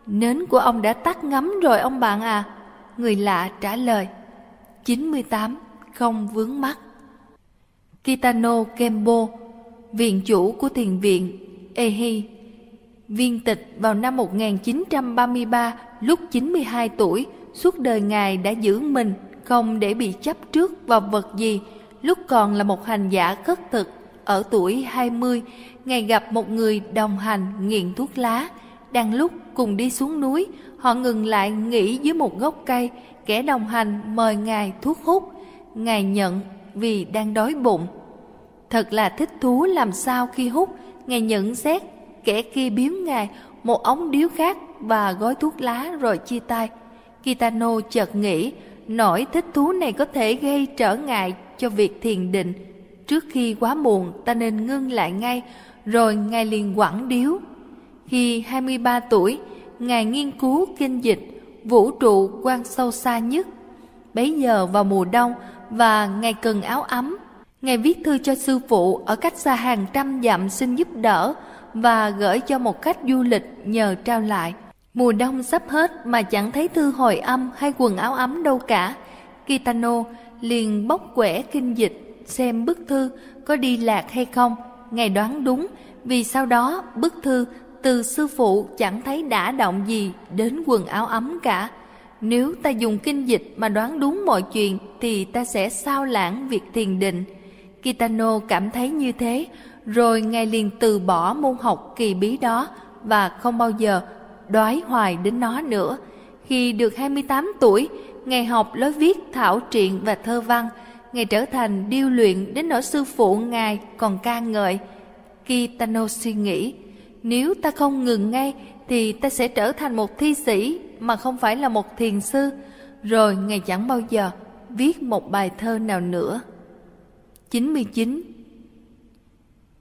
Nến của ông đã tắt ngấm rồi ông bạn à người lạ trả lời 98 không vướng mắt Kitano Kembo viện chủ của thiền viện Ehi viên tịch vào năm 1933 lúc 92 tuổi suốt đời Ngài đã giữ mình không để bị chấp trước vào vật gì. Lúc còn là một hành giả khất thực, ở tuổi 20, Ngài gặp một người đồng hành nghiện thuốc lá. Đang lúc cùng đi xuống núi, họ ngừng lại nghỉ dưới một gốc cây, kẻ đồng hành mời Ngài thuốc hút. Ngài nhận vì đang đói bụng. Thật là thích thú làm sao khi hút, Ngài nhận xét kẻ kia biếu Ngài một ống điếu khác và gói thuốc lá rồi chia tay. Kitano chợt nghĩ, nỗi thích thú này có thể gây trở ngại cho việc thiền định. Trước khi quá muộn, ta nên ngưng lại ngay, rồi Ngài liền quẳng điếu. Khi 23 tuổi, Ngài nghiên cứu kinh dịch, vũ trụ quan sâu xa nhất. Bấy giờ vào mùa đông và Ngài cần áo ấm, Ngài viết thư cho sư phụ ở cách xa hàng trăm dặm xin giúp đỡ và gửi cho một khách du lịch nhờ trao lại. Mùa đông sắp hết mà chẳng thấy thư hồi âm hay quần áo ấm đâu cả. Kitano liền bóc quẻ kinh dịch xem bức thư có đi lạc hay không. Ngài đoán đúng vì sau đó bức thư từ sư phụ chẳng thấy đã động gì đến quần áo ấm cả. Nếu ta dùng kinh dịch mà đoán đúng mọi chuyện thì ta sẽ sao lãng việc thiền định. Kitano cảm thấy như thế, rồi ngài liền từ bỏ môn học kỳ bí đó và không bao giờ đoái hoài đến nó nữa. Khi được 28 tuổi, Ngài học lối viết thảo truyện và thơ văn, Ngài trở thành điêu luyện đến nỗi sư phụ Ngài còn ca ngợi. Kitano suy nghĩ, nếu ta không ngừng ngay thì ta sẽ trở thành một thi sĩ mà không phải là một thiền sư, rồi Ngài chẳng bao giờ viết một bài thơ nào nữa. 99.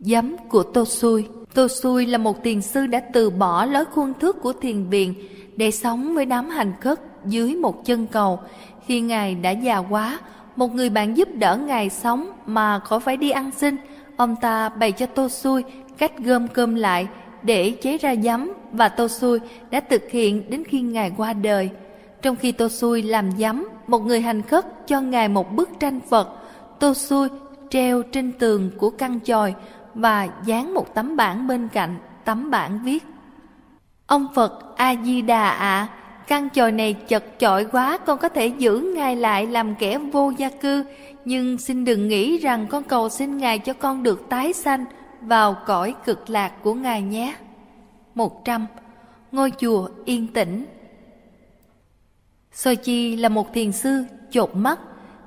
Giấm của Tô Xui Tô Xui là một thiền sư đã từ bỏ lối khuôn thước của thiền viện để sống với đám hành khất dưới một chân cầu. Khi Ngài đã già quá, một người bạn giúp đỡ Ngài sống mà khỏi phải đi ăn xin. Ông ta bày cho Tô Xui cách gom cơm lại để chế ra giấm và Tô Xui đã thực hiện đến khi Ngài qua đời. Trong khi Tô Xui làm giấm, một người hành khất cho Ngài một bức tranh Phật. Tô Xui treo trên tường của căn chòi và dán một tấm bảng bên cạnh, tấm bảng viết Ông Phật A-di-đà ạ, căn chòi này chật chội quá, con có thể giữ Ngài lại làm kẻ vô gia cư, nhưng xin đừng nghĩ rằng con cầu xin Ngài cho con được tái sanh vào cõi cực lạc của Ngài nhé. 100. Ngôi chùa yên tĩnh Sochi là một thiền sư chột mắt,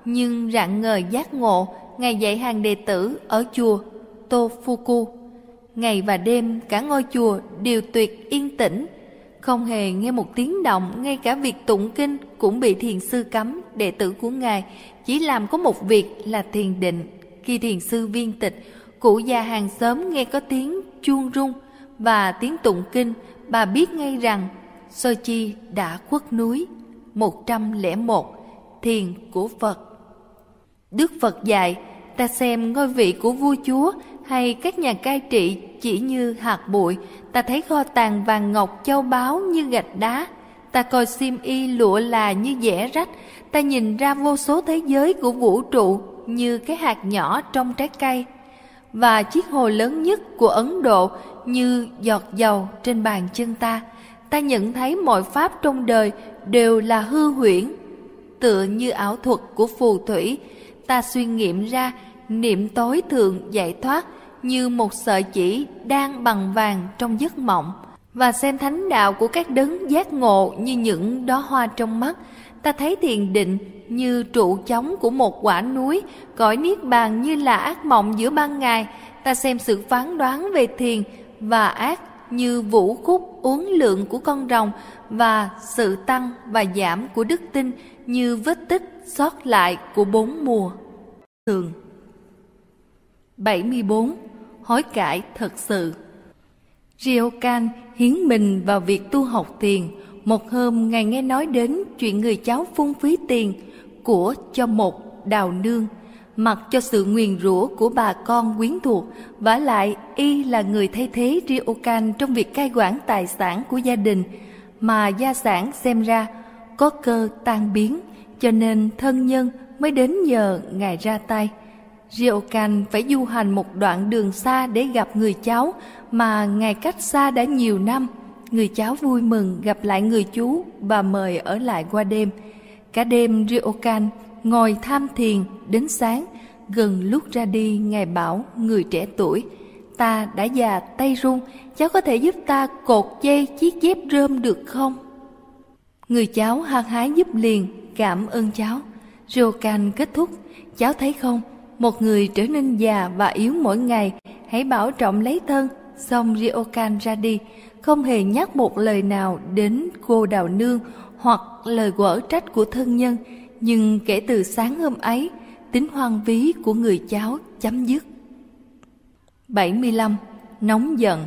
nhưng rạng ngời giác ngộ, Ngài dạy hàng đệ tử ở chùa Tofuku. Ngày và đêm cả ngôi chùa đều tuyệt yên tĩnh, không hề nghe một tiếng động, ngay cả việc tụng kinh cũng bị thiền sư cấm, đệ tử của Ngài chỉ làm có một việc là thiền định. Khi thiền sư viên tịch, cụ già hàng xóm nghe có tiếng chuông rung và tiếng tụng kinh, bà biết ngay rằng Sochi đã khuất núi. 101 Thiền của Phật. Đức Phật dạy ta xem ngôi vị của vua chúa hay các nhà cai trị chỉ như hạt bụi, ta thấy kho tàng vàng ngọc châu báu như gạch đá, ta coi xiêm y lụa là như dẻ rách, ta nhìn ra vô số thế giới của vũ trụ như cái hạt nhỏ trong trái cây, và chiếc hồ lớn nhất của Ấn Độ như giọt dầu trên bàn chân ta. Ta nhận thấy mọi pháp trong đời đều là hư huyễn, tựa như ảo thuật của phù thủy. Ta suy nghiệm ra niệm tối thượng giải thoát như một sợi chỉ đang bằng vàng trong giấc mộng và xem thánh đạo của các đấng giác ngộ như những đóa hoa trong mắt ta thấy thiền định như trụ chống của một quả núi, cõi niết bàn như là ác mộng giữa ban ngày ta xem sự phán đoán về thiền và ác như vũ khúc uốn lượng của con rồng và sự tăng và giảm của đức tin như vết tích sót lại của bốn mùa thường 74 hối cải thật sự. Ryokan hiến mình vào việc tu học tiền. Một hôm, Ngài nghe nói đến chuyện người cháu phung phí tiền của cho một đào nương, mặc cho sự nguyền rủa của bà con quyến thuộc vả lại y là người thay thế Ryokan trong việc cai quản tài sản của gia đình mà gia sản xem ra có cơ tan biến, cho nên thân nhân mới đến nhờ ngài ra tay Ryokan phải du hành một đoạn đường xa để gặp người cháu, mà ngài cách xa đã nhiều năm. Người cháu vui mừng gặp lại người chú và mời ở lại qua đêm. Cả đêm Ryokan ngồi tham thiền đến sáng. Gần lúc ra đi, ngài bảo người trẻ tuổi, ta đã già tay run, cháu có thể giúp ta cột dây chiếc dép rơm được không? Người cháu hăng hái giúp liền, cảm ơn cháu. Ryokan kết thúc, cháu thấy không, một người trở nên già và yếu mỗi ngày, hãy bảo trọng lấy thân, xong Ryokan ra đi, không hề nhắc một lời nào đến cô đào nương hoặc lời quở trách của thân nhân, nhưng kể từ sáng hôm ấy, tính hoang ví của người cháu chấm dứt. 75. Nóng giận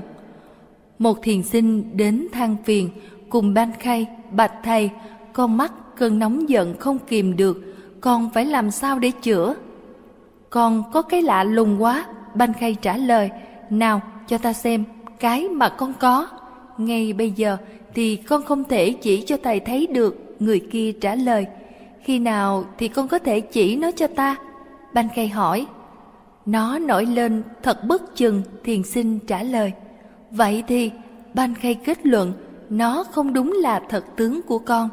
Một thiền sinh đến than phiền, cùng ban khay, bạch thầy, con mắt cơn nóng giận không kìm được, con phải làm sao để chữa? Con có cái lạ lùng quá, ban Khay trả lời, nào cho ta xem cái mà con có. Ngay bây giờ thì con không thể chỉ cho thầy thấy được, người kia trả lời. Khi nào thì con có thể chỉ nó cho ta? Banh Khay hỏi. Nó nổi lên thật bất chừng, thiền sinh trả lời. Vậy thì, Banh Khay kết luận, nó không đúng là thật tướng của con.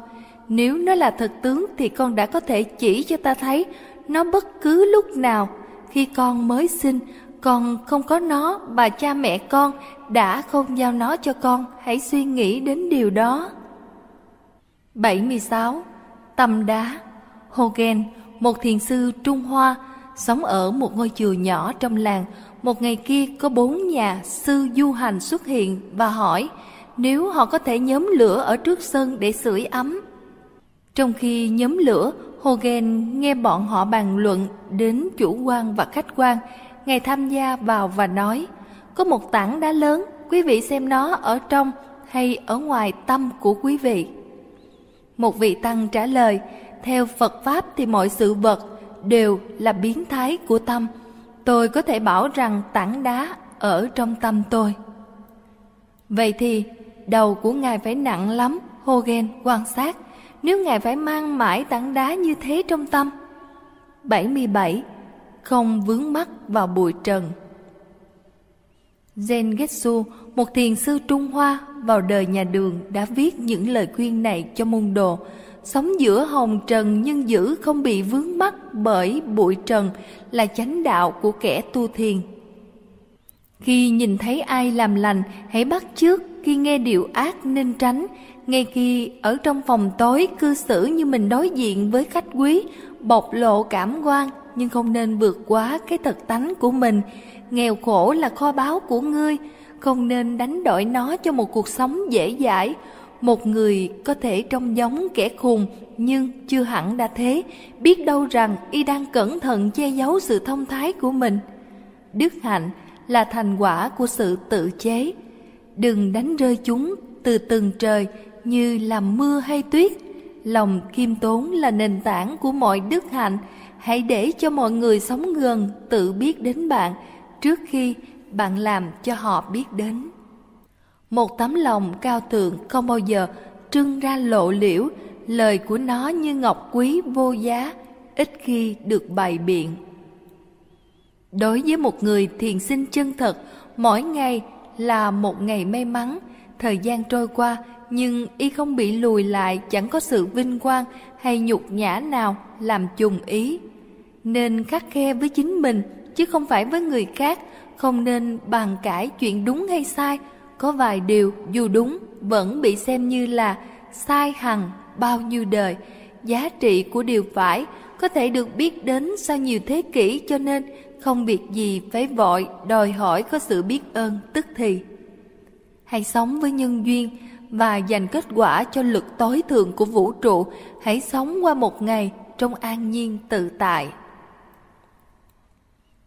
Nếu nó là thật tướng thì con đã có thể chỉ cho ta thấy nó bất cứ lúc nào khi con mới sinh còn không có nó bà cha mẹ con đã không giao nó cho con hãy suy nghĩ đến điều đó 76. Tâm đá Hogen, một thiền sư Trung Hoa, sống ở một ngôi chùa nhỏ trong làng. Một ngày kia có bốn nhà sư du hành xuất hiện và hỏi nếu họ có thể nhóm lửa ở trước sân để sưởi ấm. Trong khi nhóm lửa, Hogan nghe bọn họ bàn luận đến chủ quan và khách quan. Ngài tham gia vào và nói, có một tảng đá lớn, quý vị xem nó ở trong hay ở ngoài tâm của quý vị. Một vị tăng trả lời, theo Phật Pháp thì mọi sự vật đều là biến thái của tâm. Tôi có thể bảo rằng tảng đá ở trong tâm tôi. Vậy thì, đầu của Ngài phải nặng lắm, Hogan quan sát nếu Ngài phải mang mãi tảng đá như thế trong tâm. 77. Không vướng mắc vào bụi trần Zen Getsu, một thiền sư Trung Hoa vào đời nhà đường đã viết những lời khuyên này cho môn đồ. Sống giữa hồng trần nhưng giữ không bị vướng mắc bởi bụi trần là chánh đạo của kẻ tu thiền. Khi nhìn thấy ai làm lành, hãy bắt chước, khi nghe điều ác nên tránh, ngay khi ở trong phòng tối cư xử như mình đối diện với khách quý, bộc lộ cảm quan nhưng không nên vượt quá cái thật tánh của mình. Nghèo khổ là kho báu của ngươi, không nên đánh đổi nó cho một cuộc sống dễ dãi. Một người có thể trông giống kẻ khùng nhưng chưa hẳn đã thế, biết đâu rằng y đang cẩn thận che giấu sự thông thái của mình. Đức hạnh là thành quả của sự tự chế. Đừng đánh rơi chúng từ từng trời như làm mưa hay tuyết. Lòng khiêm tốn là nền tảng của mọi đức hạnh. Hãy để cho mọi người sống gần tự biết đến bạn trước khi bạn làm cho họ biết đến. Một tấm lòng cao thượng không bao giờ trưng ra lộ liễu, lời của nó như ngọc quý vô giá, ít khi được bày biện. Đối với một người thiền sinh chân thật, mỗi ngày là một ngày may mắn, thời gian trôi qua nhưng y không bị lùi lại chẳng có sự vinh quang hay nhục nhã nào làm trùng ý. Nên khắc khe với chính mình chứ không phải với người khác, không nên bàn cãi chuyện đúng hay sai. Có vài điều dù đúng vẫn bị xem như là sai hằng bao nhiêu đời. Giá trị của điều phải có thể được biết đến sau nhiều thế kỷ cho nên không việc gì phải vội đòi hỏi có sự biết ơn tức thì. Hãy sống với nhân duyên và dành kết quả cho lực tối thượng của vũ trụ, hãy sống qua một ngày trong an nhiên tự tại.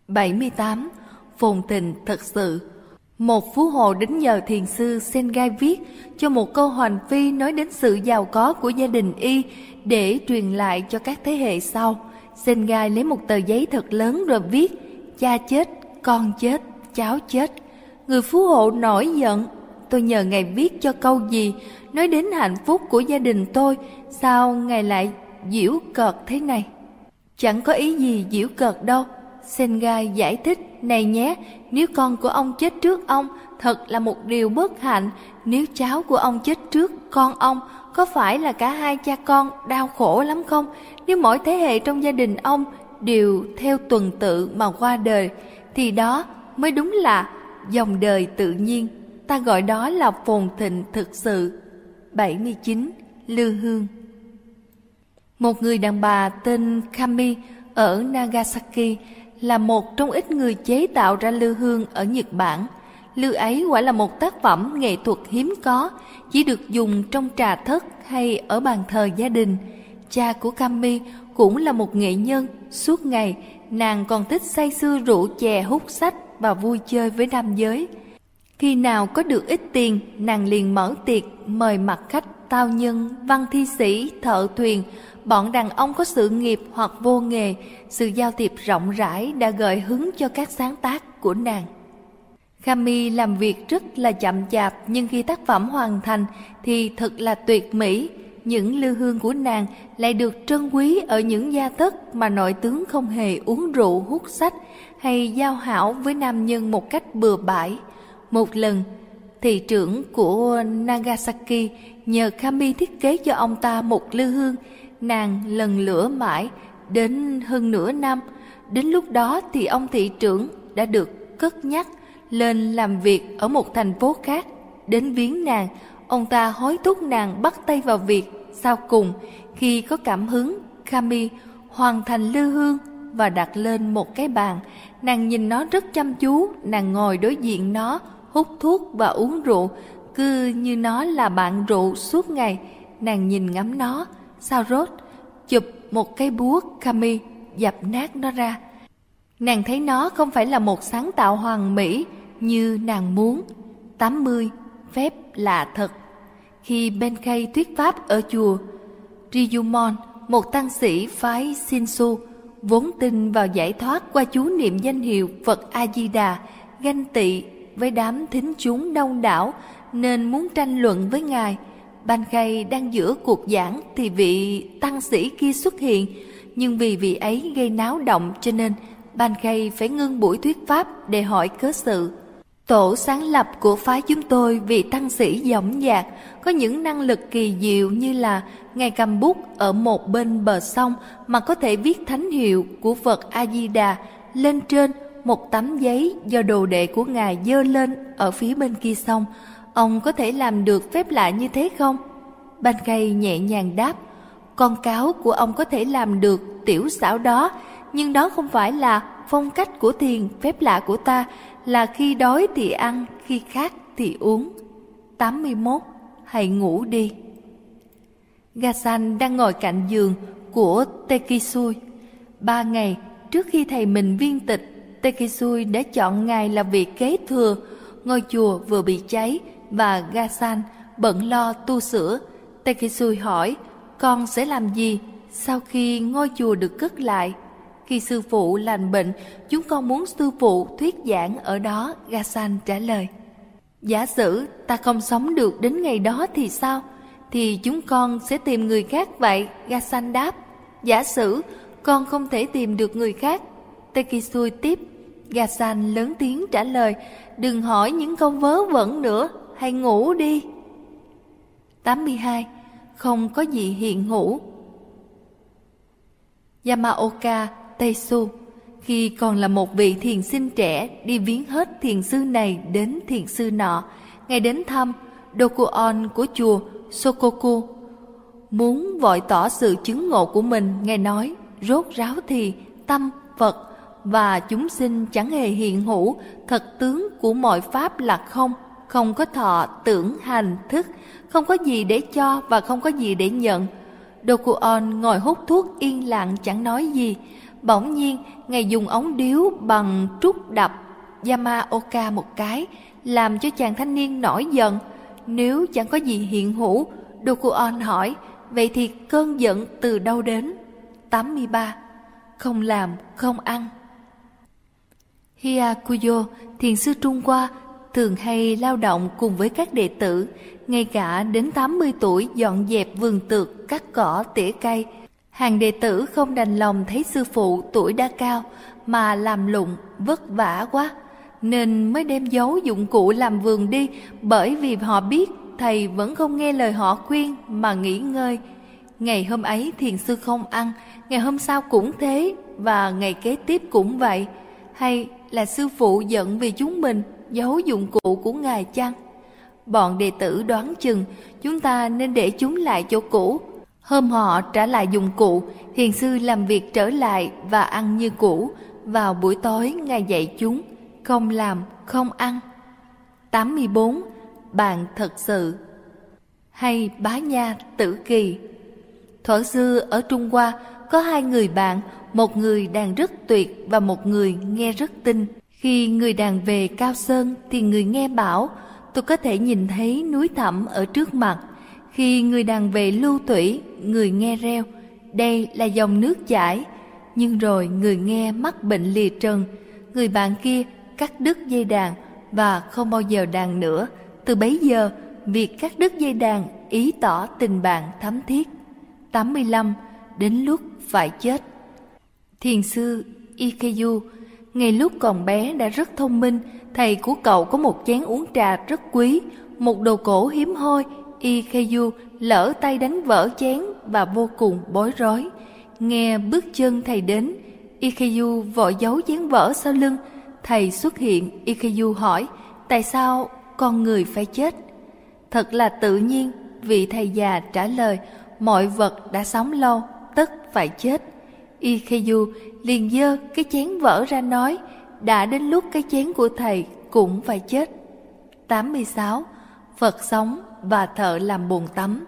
78. Phồn tình thật sự Một phú hộ đến nhờ thiền sư Sengai viết cho một câu hoành phi nói đến sự giàu có của gia đình y để truyền lại cho các thế hệ sau. Sengai lấy một tờ giấy thật lớn rồi viết cha chết, con chết, cháu chết. Người phú hộ nổi giận, tôi nhờ ngài viết cho câu gì, nói đến hạnh phúc của gia đình tôi, sao ngài lại diễu cợt thế này? Chẳng có ý gì diễu cợt đâu. Sengai giải thích, này nhé, nếu con của ông chết trước ông, thật là một điều bất hạnh. Nếu cháu của ông chết trước con ông, có phải là cả hai cha con đau khổ lắm không? Nếu mỗi thế hệ trong gia đình ông đều theo tuần tự mà qua đời thì đó mới đúng là dòng đời tự nhiên ta gọi đó là phồn thịnh thực sự 79 Lư Hương Một người đàn bà tên Kami ở Nagasaki là một trong ít người chế tạo ra lư hương ở Nhật Bản. Lư ấy quả là một tác phẩm nghệ thuật hiếm có, chỉ được dùng trong trà thất hay ở bàn thờ gia đình. Cha của Kami cũng là một nghệ nhân, suốt ngày nàng còn thích say sưa rượu chè hút sách và vui chơi với nam giới. Khi nào có được ít tiền, nàng liền mở tiệc mời mặt khách tao nhân, văn thi sĩ, thợ thuyền, bọn đàn ông có sự nghiệp hoặc vô nghề, sự giao thiệp rộng rãi đã gợi hứng cho các sáng tác của nàng. kami làm việc rất là chậm chạp nhưng khi tác phẩm hoàn thành thì thật là tuyệt mỹ, những lưu hương của nàng lại được trân quý ở những gia thất mà nội tướng không hề uống rượu hút sách hay giao hảo với nam nhân một cách bừa bãi. Một lần, thị trưởng của Nagasaki nhờ Kami thiết kế cho ông ta một lư hương, nàng lần lửa mãi, đến hơn nửa năm. Đến lúc đó thì ông thị trưởng đã được cất nhắc lên làm việc ở một thành phố khác. Đến viếng nàng, Ông ta hối thúc nàng bắt tay vào việc, sau cùng khi có cảm hứng, Kami hoàn thành lư hương và đặt lên một cái bàn. Nàng nhìn nó rất chăm chú, nàng ngồi đối diện nó, hút thuốc và uống rượu, cứ như nó là bạn rượu suốt ngày. Nàng nhìn ngắm nó, sao rốt, chụp một cái búa Kami, dập nát nó ra. Nàng thấy nó không phải là một sáng tạo hoàn mỹ như nàng muốn. 80 phép là thật. Khi Benkei thuyết pháp ở chùa Riyumon, một tăng sĩ phái Shinsu, vốn tin vào giải thoát qua chú niệm danh hiệu Phật A-di-đà, ganh tị với đám thính chúng đông đảo nên muốn tranh luận với ngài. Ban Khay đang giữa cuộc giảng thì vị tăng sĩ kia xuất hiện, nhưng vì vị ấy gây náo động cho nên Ban Khay phải ngưng buổi thuyết pháp để hỏi cớ sự. Tổ sáng lập của phái chúng tôi vị tăng sĩ dõng dạc, có những năng lực kỳ diệu như là Ngài cầm bút ở một bên bờ sông mà có thể viết thánh hiệu của Phật A-di-đà lên trên một tấm giấy do đồ đệ của Ngài dơ lên ở phía bên kia sông. Ông có thể làm được phép lạ như thế không? Ban cây nhẹ nhàng đáp, con cáo của ông có thể làm được tiểu xảo đó, nhưng đó không phải là phong cách của thiền phép lạ của ta là khi đói thì ăn, khi khát thì uống. 81. Hãy ngủ đi. Gasan đang ngồi cạnh giường của Tekisui. Ba ngày trước khi thầy mình viên tịch, Tekisui đã chọn ngài là vị kế thừa. Ngôi chùa vừa bị cháy và Gasan bận lo tu sửa. Tekisui hỏi, con sẽ làm gì sau khi ngôi chùa được cất lại? Khi sư phụ lành bệnh, chúng con muốn sư phụ thuyết giảng ở đó, Gasan trả lời. Giả sử ta không sống được đến ngày đó thì sao? Thì chúng con sẽ tìm người khác vậy, Gasan đáp. Giả sử con không thể tìm được người khác. Tekisui tiếp. Gasan lớn tiếng trả lời, đừng hỏi những câu vớ vẩn nữa, hãy ngủ đi. 82. Không có gì hiện hữu Yamaoka Teisu khi còn là một vị thiền sinh trẻ đi viếng hết thiền sư này đến thiền sư nọ, ngày đến thăm Dokuon của chùa Sokoku. Muốn vội tỏ sự chứng ngộ của mình, Ngài nói, rốt ráo thì tâm, Phật và chúng sinh chẳng hề hiện hữu, thật tướng của mọi pháp là không, không có thọ, tưởng, hành, thức, không có gì để cho và không có gì để nhận. Dokuon ngồi hút thuốc yên lặng chẳng nói gì, Bỗng nhiên, Ngài dùng ống điếu bằng trúc đập Yamaoka một cái, làm cho chàng thanh niên nổi giận. Nếu chẳng có gì hiện hữu, Dokuon hỏi, vậy thì cơn giận từ đâu đến? 83. Không làm, không ăn. Hiakuyo thiền sư Trung Hoa, thường hay lao động cùng với các đệ tử, ngay cả đến 80 tuổi dọn dẹp vườn tược, cắt cỏ, tỉa cây, Hàng đệ tử không đành lòng thấy sư phụ tuổi đã cao mà làm lụng vất vả quá nên mới đem giấu dụng cụ làm vườn đi bởi vì họ biết thầy vẫn không nghe lời họ khuyên mà nghỉ ngơi. Ngày hôm ấy thiền sư không ăn, ngày hôm sau cũng thế và ngày kế tiếp cũng vậy. Hay là sư phụ giận vì chúng mình giấu dụng cụ của ngài chăng? Bọn đệ tử đoán chừng chúng ta nên để chúng lại chỗ cũ Hôm họ trả lại dụng cụ, thiền sư làm việc trở lại và ăn như cũ. Vào buổi tối Ngài dạy chúng, không làm, không ăn. 84. Bạn thật sự Hay bá nha tử kỳ Thuở xưa ở Trung Hoa có hai người bạn, một người đàn rất tuyệt và một người nghe rất tinh. Khi người đàn về Cao Sơn thì người nghe bảo, tôi có thể nhìn thấy núi thẳm ở trước mặt khi người đàn về lưu tủy, người nghe reo, đây là dòng nước chảy. Nhưng rồi người nghe mắc bệnh lìa trần, người bạn kia cắt đứt dây đàn và không bao giờ đàn nữa. Từ bấy giờ, việc cắt đứt dây đàn ý tỏ tình bạn thắm thiết. 85. Đến lúc phải chết Thiền sư Ikeyu ngay lúc còn bé đã rất thông minh Thầy của cậu có một chén uống trà rất quý Một đồ cổ hiếm hoi Ikeyu lỡ tay đánh vỡ chén và vô cùng bối rối. Nghe bước chân thầy đến, Ikeyu vội giấu chén vỡ sau lưng. Thầy xuất hiện, Ikeyu hỏi, tại sao con người phải chết? Thật là tự nhiên, vị thầy già trả lời, mọi vật đã sống lâu, tất phải chết. Ikeyu liền dơ cái chén vỡ ra nói, đã đến lúc cái chén của thầy cũng phải chết. 86. Phật sống và thợ làm bồn tắm.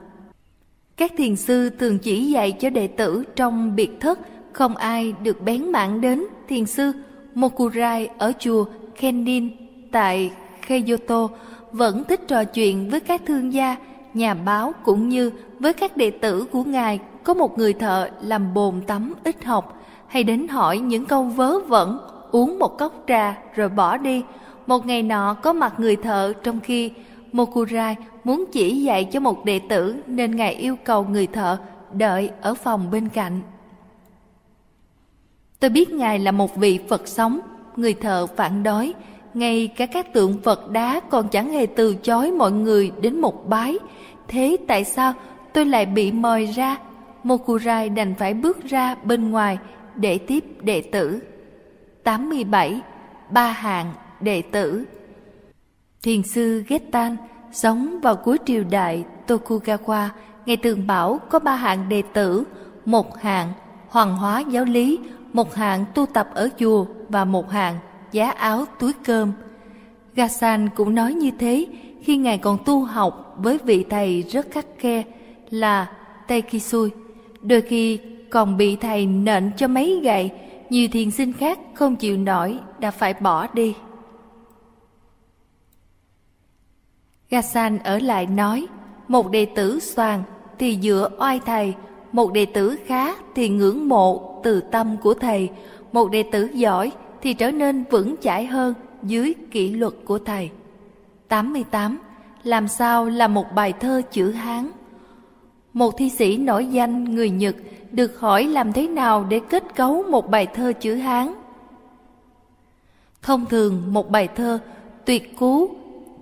Các thiền sư thường chỉ dạy cho đệ tử trong biệt thất không ai được bén mảng đến thiền sư Mokurai ở chùa Kenin tại Kyoto vẫn thích trò chuyện với các thương gia, nhà báo cũng như với các đệ tử của ngài có một người thợ làm bồn tắm ít học hay đến hỏi những câu vớ vẩn uống một cốc trà rồi bỏ đi một ngày nọ có mặt người thợ trong khi Mokurai muốn chỉ dạy cho một đệ tử nên ngài yêu cầu người thợ đợi ở phòng bên cạnh. Tôi biết ngài là một vị Phật sống, người thợ phản đối. ngay cả các tượng Phật đá còn chẳng hề từ chối mọi người đến một bái. Thế tại sao tôi lại bị mời ra? Mokurai đành phải bước ra bên ngoài để tiếp đệ tử. 87. Ba hạng đệ tử Thiền sư Getan sống vào cuối triều đại Tokugawa, ngày thường bảo có ba hạng đệ tử, một hạng hoàng hóa giáo lý, một hạng tu tập ở chùa và một hạng giá áo túi cơm. Gasan cũng nói như thế khi ngài còn tu học với vị thầy rất khắc khe là Taikisui. Đôi khi còn bị thầy nện cho mấy gậy, nhiều thiền sinh khác không chịu nổi đã phải bỏ đi. Gasan ở lại nói, một đệ tử soàn thì dựa oai thầy, một đệ tử khá thì ngưỡng mộ từ tâm của thầy, một đệ tử giỏi thì trở nên vững chãi hơn dưới kỷ luật của thầy. 88. Làm sao là một bài thơ chữ Hán? Một thi sĩ nổi danh người Nhật được hỏi làm thế nào để kết cấu một bài thơ chữ Hán. Thông thường một bài thơ tuyệt cú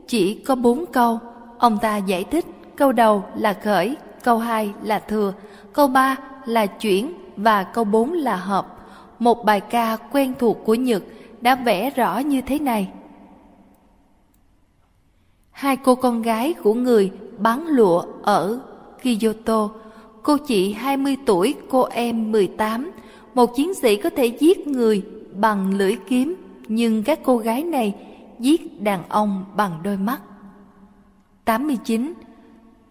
chỉ có bốn câu. Ông ta giải thích câu đầu là khởi, câu hai là thừa, câu ba là chuyển và câu bốn là hợp. Một bài ca quen thuộc của Nhật đã vẽ rõ như thế này. Hai cô con gái của người bán lụa ở Kyoto, cô chị 20 tuổi, cô em 18. Một chiến sĩ có thể giết người bằng lưỡi kiếm, nhưng các cô gái này giết đàn ông bằng đôi mắt. 89.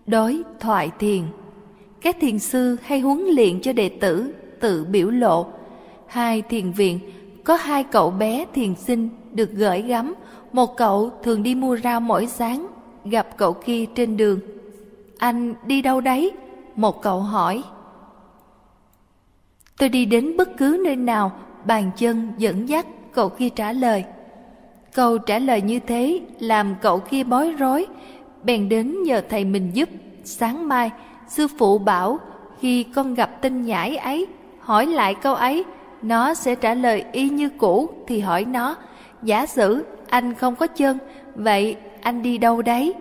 Đối thoại thiền Các thiền sư hay huấn luyện cho đệ tử tự biểu lộ. Hai thiền viện có hai cậu bé thiền sinh được gửi gắm. Một cậu thường đi mua rau mỗi sáng, gặp cậu kia trên đường. Anh đi đâu đấy? Một cậu hỏi. Tôi đi đến bất cứ nơi nào, bàn chân dẫn dắt, cậu kia trả lời. Câu trả lời như thế làm cậu kia bối rối, bèn đến nhờ thầy mình giúp. Sáng mai, sư phụ bảo khi con gặp tin nhãi ấy, hỏi lại câu ấy, nó sẽ trả lời y như cũ thì hỏi nó, giả sử anh không có chân, vậy anh đi đâu đấy?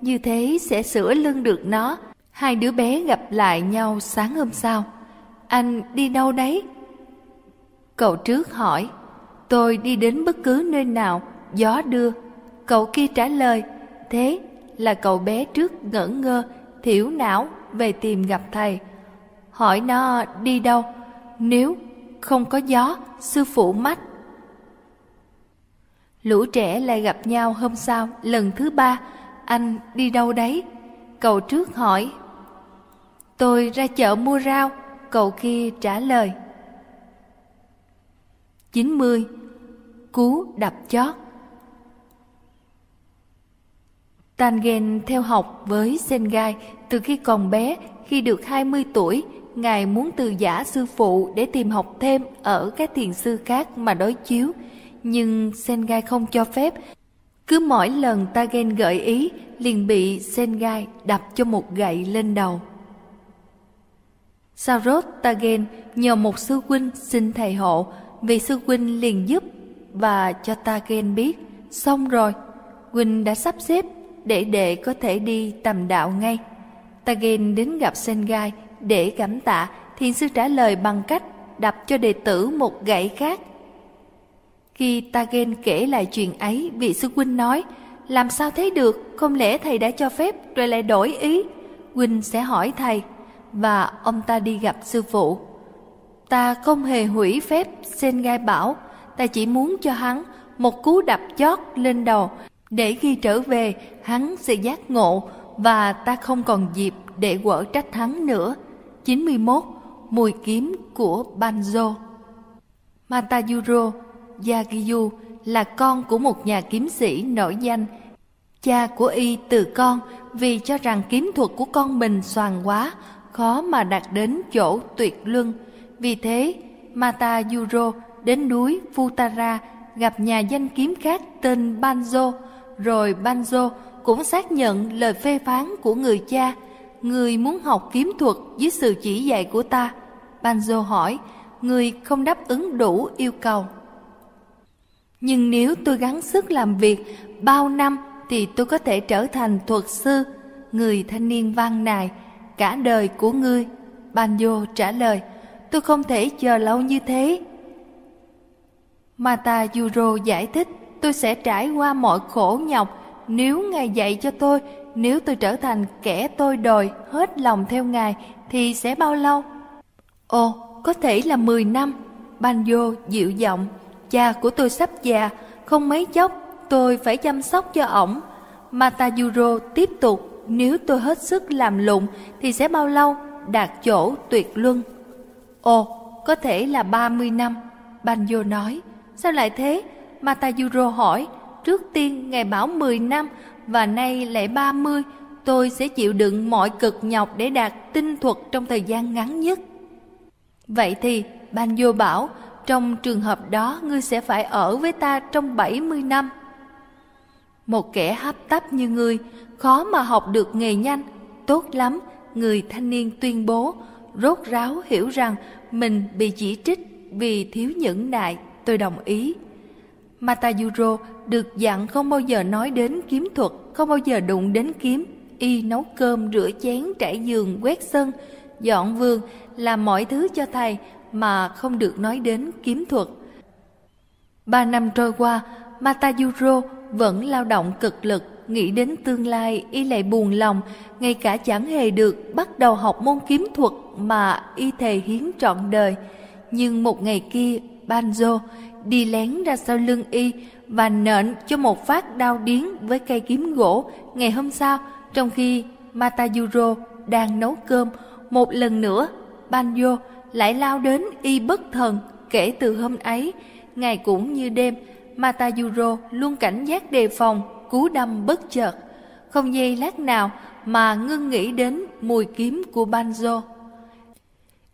Như thế sẽ sửa lưng được nó. Hai đứa bé gặp lại nhau sáng hôm sau. Anh đi đâu đấy? Cậu trước hỏi, tôi đi đến bất cứ nơi nào gió đưa. Cậu kia trả lời thế là cậu bé trước ngẩn ngơ thiểu não về tìm gặp thầy. Hỏi nó đi đâu nếu không có gió sư phụ mách. Lũ trẻ lại gặp nhau hôm sau lần thứ ba. Anh đi đâu đấy? Cậu trước hỏi tôi ra chợ mua rau cậu kia trả lời 90 cú đập chót Tangen theo học với Sengai từ khi còn bé, khi được 20 tuổi, Ngài muốn từ giả sư phụ để tìm học thêm ở các thiền sư khác mà đối chiếu. Nhưng Sengai không cho phép. Cứ mỗi lần Tangen gợi ý, liền bị Sengai đập cho một gậy lên đầu. Sarot Tagen nhờ một sư huynh xin thầy hộ, vì sư huynh liền giúp và cho Tagen biết. Xong rồi, huynh đã sắp xếp để đệ có thể đi tầm đạo ngay. Tagen đến gặp Sengai để cảm tạ, thiền sư trả lời bằng cách đập cho đệ tử một gậy khác. Khi Tagen kể lại chuyện ấy, vị sư huynh nói, làm sao thế được, không lẽ thầy đã cho phép rồi lại đổi ý? Huynh sẽ hỏi thầy, và ông ta đi gặp sư phụ. Ta không hề hủy phép, Sengai bảo, ta chỉ muốn cho hắn một cú đập chót lên đầu để khi trở về hắn sẽ giác ngộ và ta không còn dịp để quở trách hắn nữa. 91. Mùi kiếm của Banjo Matayuro Yagiyu là con của một nhà kiếm sĩ nổi danh. Cha của y từ con vì cho rằng kiếm thuật của con mình soàn quá, khó mà đạt đến chỗ tuyệt luân. Vì thế, Mata Yuro đến núi Futara gặp nhà danh kiếm khác tên Banjo rồi Banjo cũng xác nhận lời phê phán của người cha. Người muốn học kiếm thuật dưới sự chỉ dạy của ta. Banjo hỏi, người không đáp ứng đủ yêu cầu. Nhưng nếu tôi gắng sức làm việc bao năm thì tôi có thể trở thành thuật sư, người thanh niên văn nài, cả đời của ngươi. Banjo trả lời, tôi không thể chờ lâu như thế. Mata Yuro giải thích, tôi sẽ trải qua mọi khổ nhọc nếu Ngài dạy cho tôi, nếu tôi trở thành kẻ tôi đòi hết lòng theo Ngài thì sẽ bao lâu? Ồ, có thể là 10 năm. Banjo dịu giọng, cha của tôi sắp già, không mấy chốc tôi phải chăm sóc cho ổng. Matayuro tiếp tục, nếu tôi hết sức làm lụng thì sẽ bao lâu đạt chỗ tuyệt luân. Ồ, có thể là 30 năm, Banjo nói. Sao lại thế? Matayuro hỏi, trước tiên ngài bảo 10 năm và nay lại 30, tôi sẽ chịu đựng mọi cực nhọc để đạt tinh thuật trong thời gian ngắn nhất. Vậy thì, Banjo bảo, trong trường hợp đó ngươi sẽ phải ở với ta trong 70 năm. Một kẻ hấp tấp như ngươi, khó mà học được nghề nhanh, tốt lắm, người thanh niên tuyên bố, rốt ráo hiểu rằng mình bị chỉ trích vì thiếu nhẫn nại, tôi đồng ý. Matayuro được dặn không bao giờ nói đến kiếm thuật, không bao giờ đụng đến kiếm. Y nấu cơm, rửa chén, trải giường, quét sân, dọn vườn, làm mọi thứ cho thầy mà không được nói đến kiếm thuật. Ba năm trôi qua, Matayuro vẫn lao động cực lực, nghĩ đến tương lai y lại buồn lòng, ngay cả chẳng hề được bắt đầu học môn kiếm thuật mà y thề hiến trọn đời. Nhưng một ngày kia, Banjo đi lén ra sau lưng y và nện cho một phát đau điến với cây kiếm gỗ. Ngày hôm sau trong khi Matayuro đang nấu cơm một lần nữa Banjo lại lao đến y bất thần kể từ hôm ấy. Ngày cũng như đêm Matayuro luôn cảnh giác đề phòng cú đâm bất chợt không giây lát nào mà ngưng nghĩ đến mùi kiếm của Banjo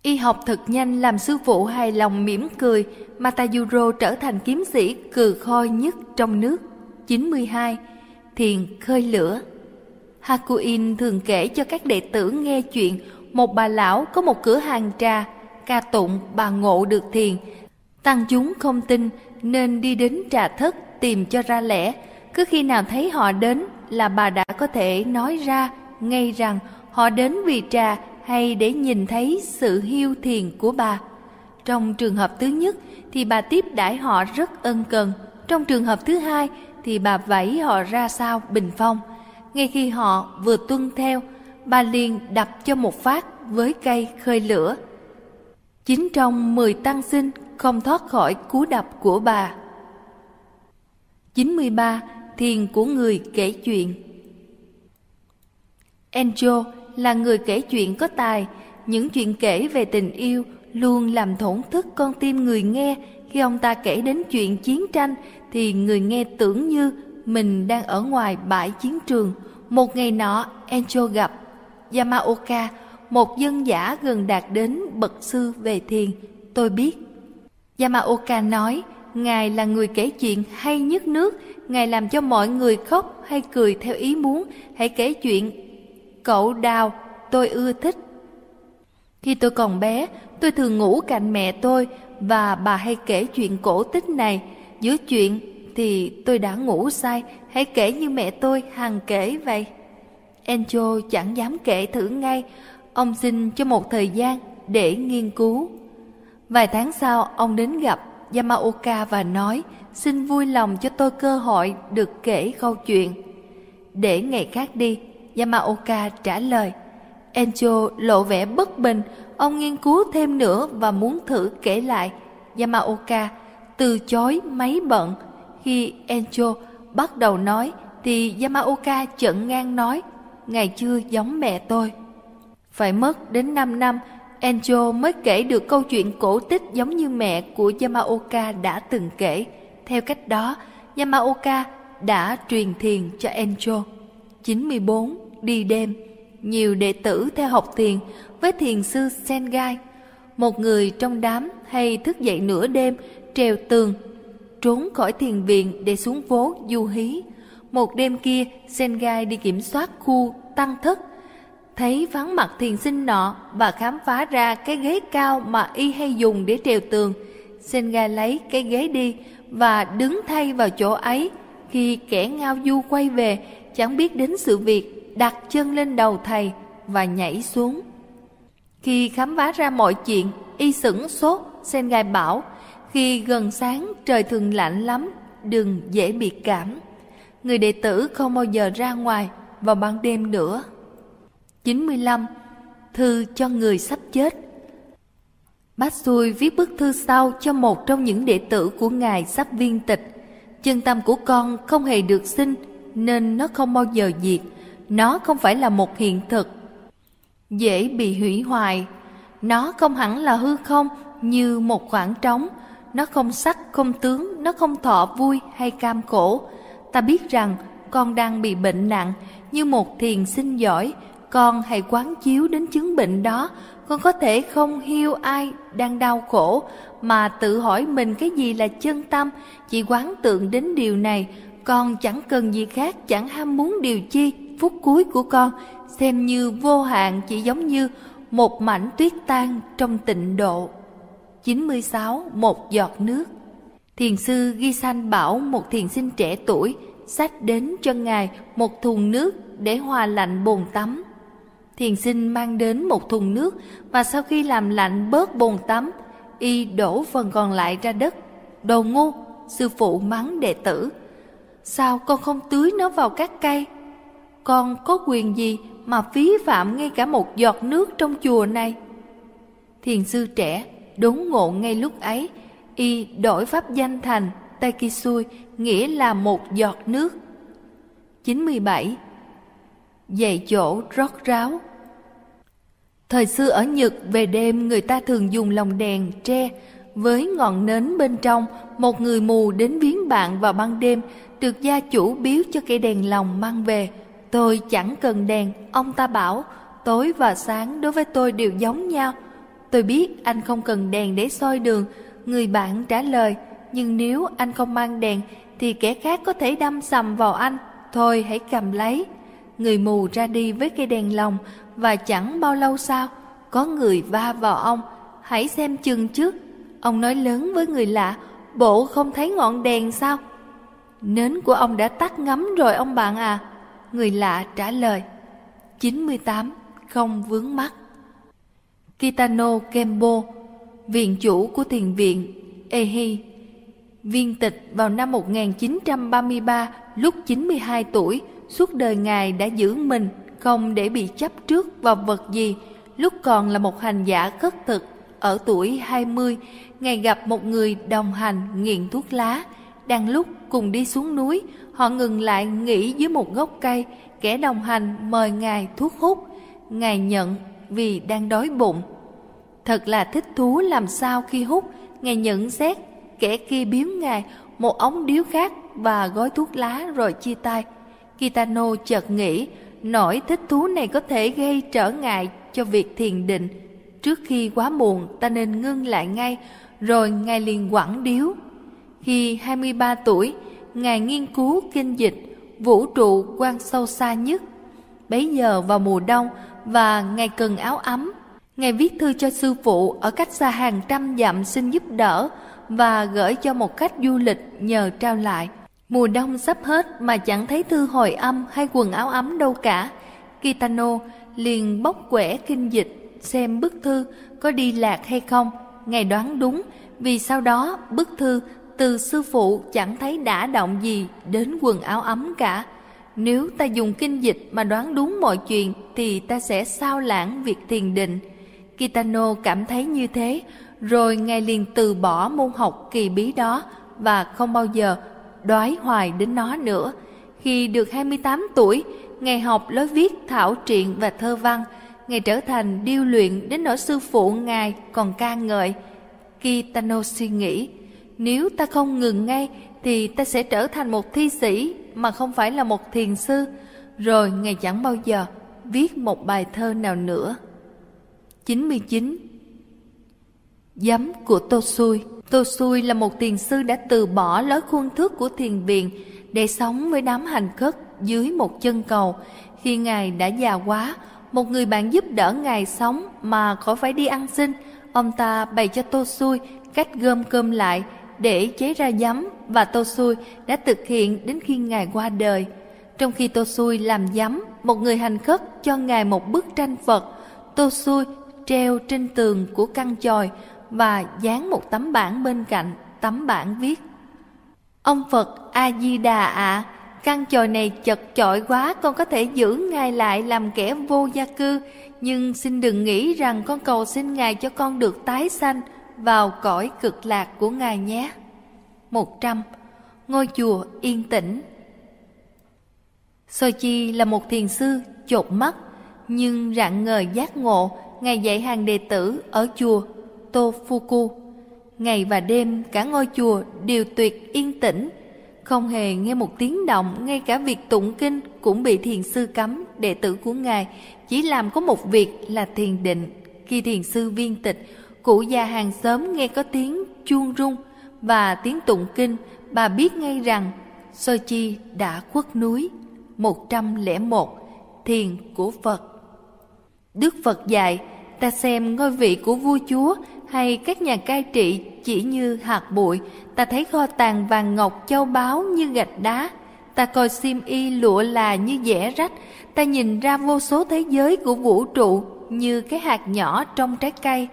Y học thật nhanh làm sư phụ hài lòng mỉm cười, Matayuro trở thành kiếm sĩ cừ khôi nhất trong nước. 92. Thiền khơi lửa Hakuin thường kể cho các đệ tử nghe chuyện một bà lão có một cửa hàng trà, ca tụng bà ngộ được thiền. Tăng chúng không tin nên đi đến trà thất tìm cho ra lẽ. Cứ khi nào thấy họ đến là bà đã có thể nói ra ngay rằng họ đến vì trà hay để nhìn thấy sự hiu thiền của bà. Trong trường hợp thứ nhất thì bà tiếp đãi họ rất ân cần. Trong trường hợp thứ hai thì bà vẫy họ ra sao bình phong. Ngay khi họ vừa tuân theo, bà liền đập cho một phát với cây khơi lửa. Chính trong mười tăng sinh không thoát khỏi cú đập của bà. 93. Thiền của người kể chuyện Enjo là người kể chuyện có tài, những chuyện kể về tình yêu luôn làm thổn thức con tim người nghe. Khi ông ta kể đến chuyện chiến tranh thì người nghe tưởng như mình đang ở ngoài bãi chiến trường. Một ngày nọ, enjo gặp Yamaoka, một dân giả gần đạt đến bậc sư về thiền. Tôi biết. Yamaoka nói, Ngài là người kể chuyện hay nhất nước, Ngài làm cho mọi người khóc hay cười theo ý muốn. Hãy kể chuyện Cậu đào, tôi ưa thích. Khi tôi còn bé, tôi thường ngủ cạnh mẹ tôi và bà hay kể chuyện cổ tích này. Giữa chuyện thì tôi đã ngủ say, hãy kể như mẹ tôi hằng kể vậy. Encho chẳng dám kể thử ngay, ông xin cho một thời gian để nghiên cứu. Vài tháng sau, ông đến gặp Yamaoka và nói xin vui lòng cho tôi cơ hội được kể câu chuyện. Để ngày khác đi, Yamaoka trả lời. Encho lộ vẻ bất bình, ông nghiên cứu thêm nữa và muốn thử kể lại. Yamaoka từ chối mấy bận. Khi Encho bắt đầu nói thì Yamaoka chận ngang nói, ngày chưa giống mẹ tôi. Phải mất đến 5 năm, Encho mới kể được câu chuyện cổ tích giống như mẹ của Yamaoka đã từng kể. Theo cách đó, Yamaoka đã truyền thiền cho Encho. 94 đi đêm, nhiều đệ tử theo học thiền với thiền sư Sengai. Một người trong đám hay thức dậy nửa đêm, trèo tường, trốn khỏi thiền viện để xuống phố du hí. Một đêm kia, Sengai đi kiểm soát khu tăng thất, thấy vắng mặt thiền sinh nọ và khám phá ra cái ghế cao mà y hay dùng để trèo tường. Senga lấy cái ghế đi và đứng thay vào chỗ ấy. Khi kẻ ngao du quay về, chẳng biết đến sự việc, đặt chân lên đầu thầy và nhảy xuống. Khi khám phá ra mọi chuyện, y sửng sốt, Sengai bảo, khi gần sáng trời thường lạnh lắm, đừng dễ bị cảm. Người đệ tử không bao giờ ra ngoài vào ban đêm nữa. 95. Thư cho người sắp chết Bát Xui viết bức thư sau cho một trong những đệ tử của Ngài sắp viên tịch. Chân tâm của con không hề được sinh, nên nó không bao giờ diệt. Nó không phải là một hiện thực. Dễ bị hủy hoại. Nó không hẳn là hư không như một khoảng trống. Nó không sắc, không tướng, nó không thọ vui hay cam khổ. Ta biết rằng con đang bị bệnh nặng, như một thiền sinh giỏi, con hãy quán chiếu đến chứng bệnh đó con có thể không hiêu ai đang đau khổ, mà tự hỏi mình cái gì là chân tâm. Chỉ quán tượng đến điều này, con chẳng cần gì khác, chẳng ham muốn điều chi, phút cuối của con xem như vô hạn, chỉ giống như một mảnh tuyết tan trong tịnh độ. 96. Một giọt nước. Thiền sư Ghi Sanh bảo một thiền sinh trẻ tuổi xách đến cho ngài một thùng nước để hòa lạnh bồn tắm. Thiền sinh mang đến một thùng nước và sau khi làm lạnh bớt bồn tắm, y đổ phần còn lại ra đất. Đồ ngu, sư phụ mắng đệ tử. Sao con không tưới nó vào các cây? Con có quyền gì mà phí phạm ngay cả một giọt nước trong chùa này? Thiền sư trẻ đốn ngộ ngay lúc ấy, y đổi pháp danh thành Taikisui, nghĩa là một giọt nước. 97 dạy chỗ rót ráo. Thời xưa ở Nhật về đêm người ta thường dùng lồng đèn tre với ngọn nến bên trong, một người mù đến viếng bạn vào ban đêm, được gia chủ biếu cho cây đèn lồng mang về. Tôi chẳng cần đèn, ông ta bảo, tối và sáng đối với tôi đều giống nhau. Tôi biết anh không cần đèn để soi đường, người bạn trả lời, nhưng nếu anh không mang đèn thì kẻ khác có thể đâm sầm vào anh, thôi hãy cầm lấy người mù ra đi với cây đèn lồng, và chẳng bao lâu sau, có người va vào ông. Hãy xem chừng trước. Ông nói lớn với người lạ, bộ không thấy ngọn đèn sao? Nến của ông đã tắt ngấm rồi ông bạn à. Người lạ trả lời 98 không vướng mắt Kitano Kembo, viện chủ của thiền viện Ehi, viên tịch vào năm 1933 lúc 92 tuổi suốt đời Ngài đã giữ mình không để bị chấp trước vào vật gì. Lúc còn là một hành giả khất thực, ở tuổi 20, Ngài gặp một người đồng hành nghiện thuốc lá. Đang lúc cùng đi xuống núi, họ ngừng lại nghỉ dưới một gốc cây, kẻ đồng hành mời Ngài thuốc hút. Ngài nhận vì đang đói bụng. Thật là thích thú làm sao khi hút, Ngài nhận xét, kẻ kia biếm Ngài một ống điếu khác và gói thuốc lá rồi chia tay. Kitano chợt nghĩ nỗi thích thú này có thể gây trở ngại cho việc thiền định. Trước khi quá muộn ta nên ngưng lại ngay, rồi Ngài liền quẳng điếu. Khi 23 tuổi, Ngài nghiên cứu kinh dịch, vũ trụ quan sâu xa nhất. Bấy giờ vào mùa đông và Ngài cần áo ấm, Ngài viết thư cho sư phụ ở cách xa hàng trăm dặm xin giúp đỡ và gửi cho một khách du lịch nhờ trao lại. Mùa đông sắp hết mà chẳng thấy thư hồi âm hay quần áo ấm đâu cả. Kitano liền bóc quẻ kinh dịch xem bức thư có đi lạc hay không. Ngài đoán đúng vì sau đó bức thư từ sư phụ chẳng thấy đã động gì đến quần áo ấm cả. Nếu ta dùng kinh dịch mà đoán đúng mọi chuyện thì ta sẽ sao lãng việc thiền định. Kitano cảm thấy như thế, rồi ngài liền từ bỏ môn học kỳ bí đó và không bao giờ đoái hoài đến nó nữa. Khi được 28 tuổi, ngày học lối viết thảo truyện và thơ văn, ngày trở thành điêu luyện đến nỗi sư phụ Ngài còn ca ngợi. Kitano suy nghĩ, nếu ta không ngừng ngay thì ta sẽ trở thành một thi sĩ mà không phải là một thiền sư, rồi Ngài chẳng bao giờ viết một bài thơ nào nữa. 99. Giấm của Tô Xui Tô Xui là một thiền sư đã từ bỏ lối khuôn thước của thiền viện để sống với đám hành khất dưới một chân cầu. Khi Ngài đã già quá, một người bạn giúp đỡ Ngài sống mà khỏi phải đi ăn xin. Ông ta bày cho Tô Xui cách gom cơm lại để chế ra giấm và tô xui đã thực hiện đến khi Ngài qua đời. Trong khi tô xui làm giấm, một người hành khất cho Ngài một bức tranh Phật. Tô xui treo trên tường của căn chòi và dán một tấm bảng bên cạnh, tấm bảng viết Ông Phật A-di-đà ạ, căn chòi này chật chội quá, con có thể giữ Ngài lại làm kẻ vô gia cư, nhưng xin đừng nghĩ rằng con cầu xin Ngài cho con được tái sanh vào cõi cực lạc của Ngài nhé. 100. Ngôi chùa yên tĩnh Sochi là một thiền sư chột mắt, nhưng rạng ngời giác ngộ, Ngài dạy hàng đệ tử ở chùa Tofuku. Ngày và đêm cả ngôi chùa đều tuyệt yên tĩnh, không hề nghe một tiếng động, ngay cả việc tụng kinh cũng bị thiền sư cấm, đệ tử của Ngài chỉ làm có một việc là thiền định. Khi thiền sư viên tịch, cụ già hàng xóm nghe có tiếng chuông rung và tiếng tụng kinh, bà biết ngay rằng Sochi đã khuất núi. 101 Thiền của Phật Đức Phật dạy ta xem ngôi vị của vua chúa hay các nhà cai trị chỉ như hạt bụi, ta thấy kho tàng vàng ngọc châu báu như gạch đá, ta coi xiêm y lụa là như dẻ rách, ta nhìn ra vô số thế giới của vũ trụ như cái hạt nhỏ trong trái cây,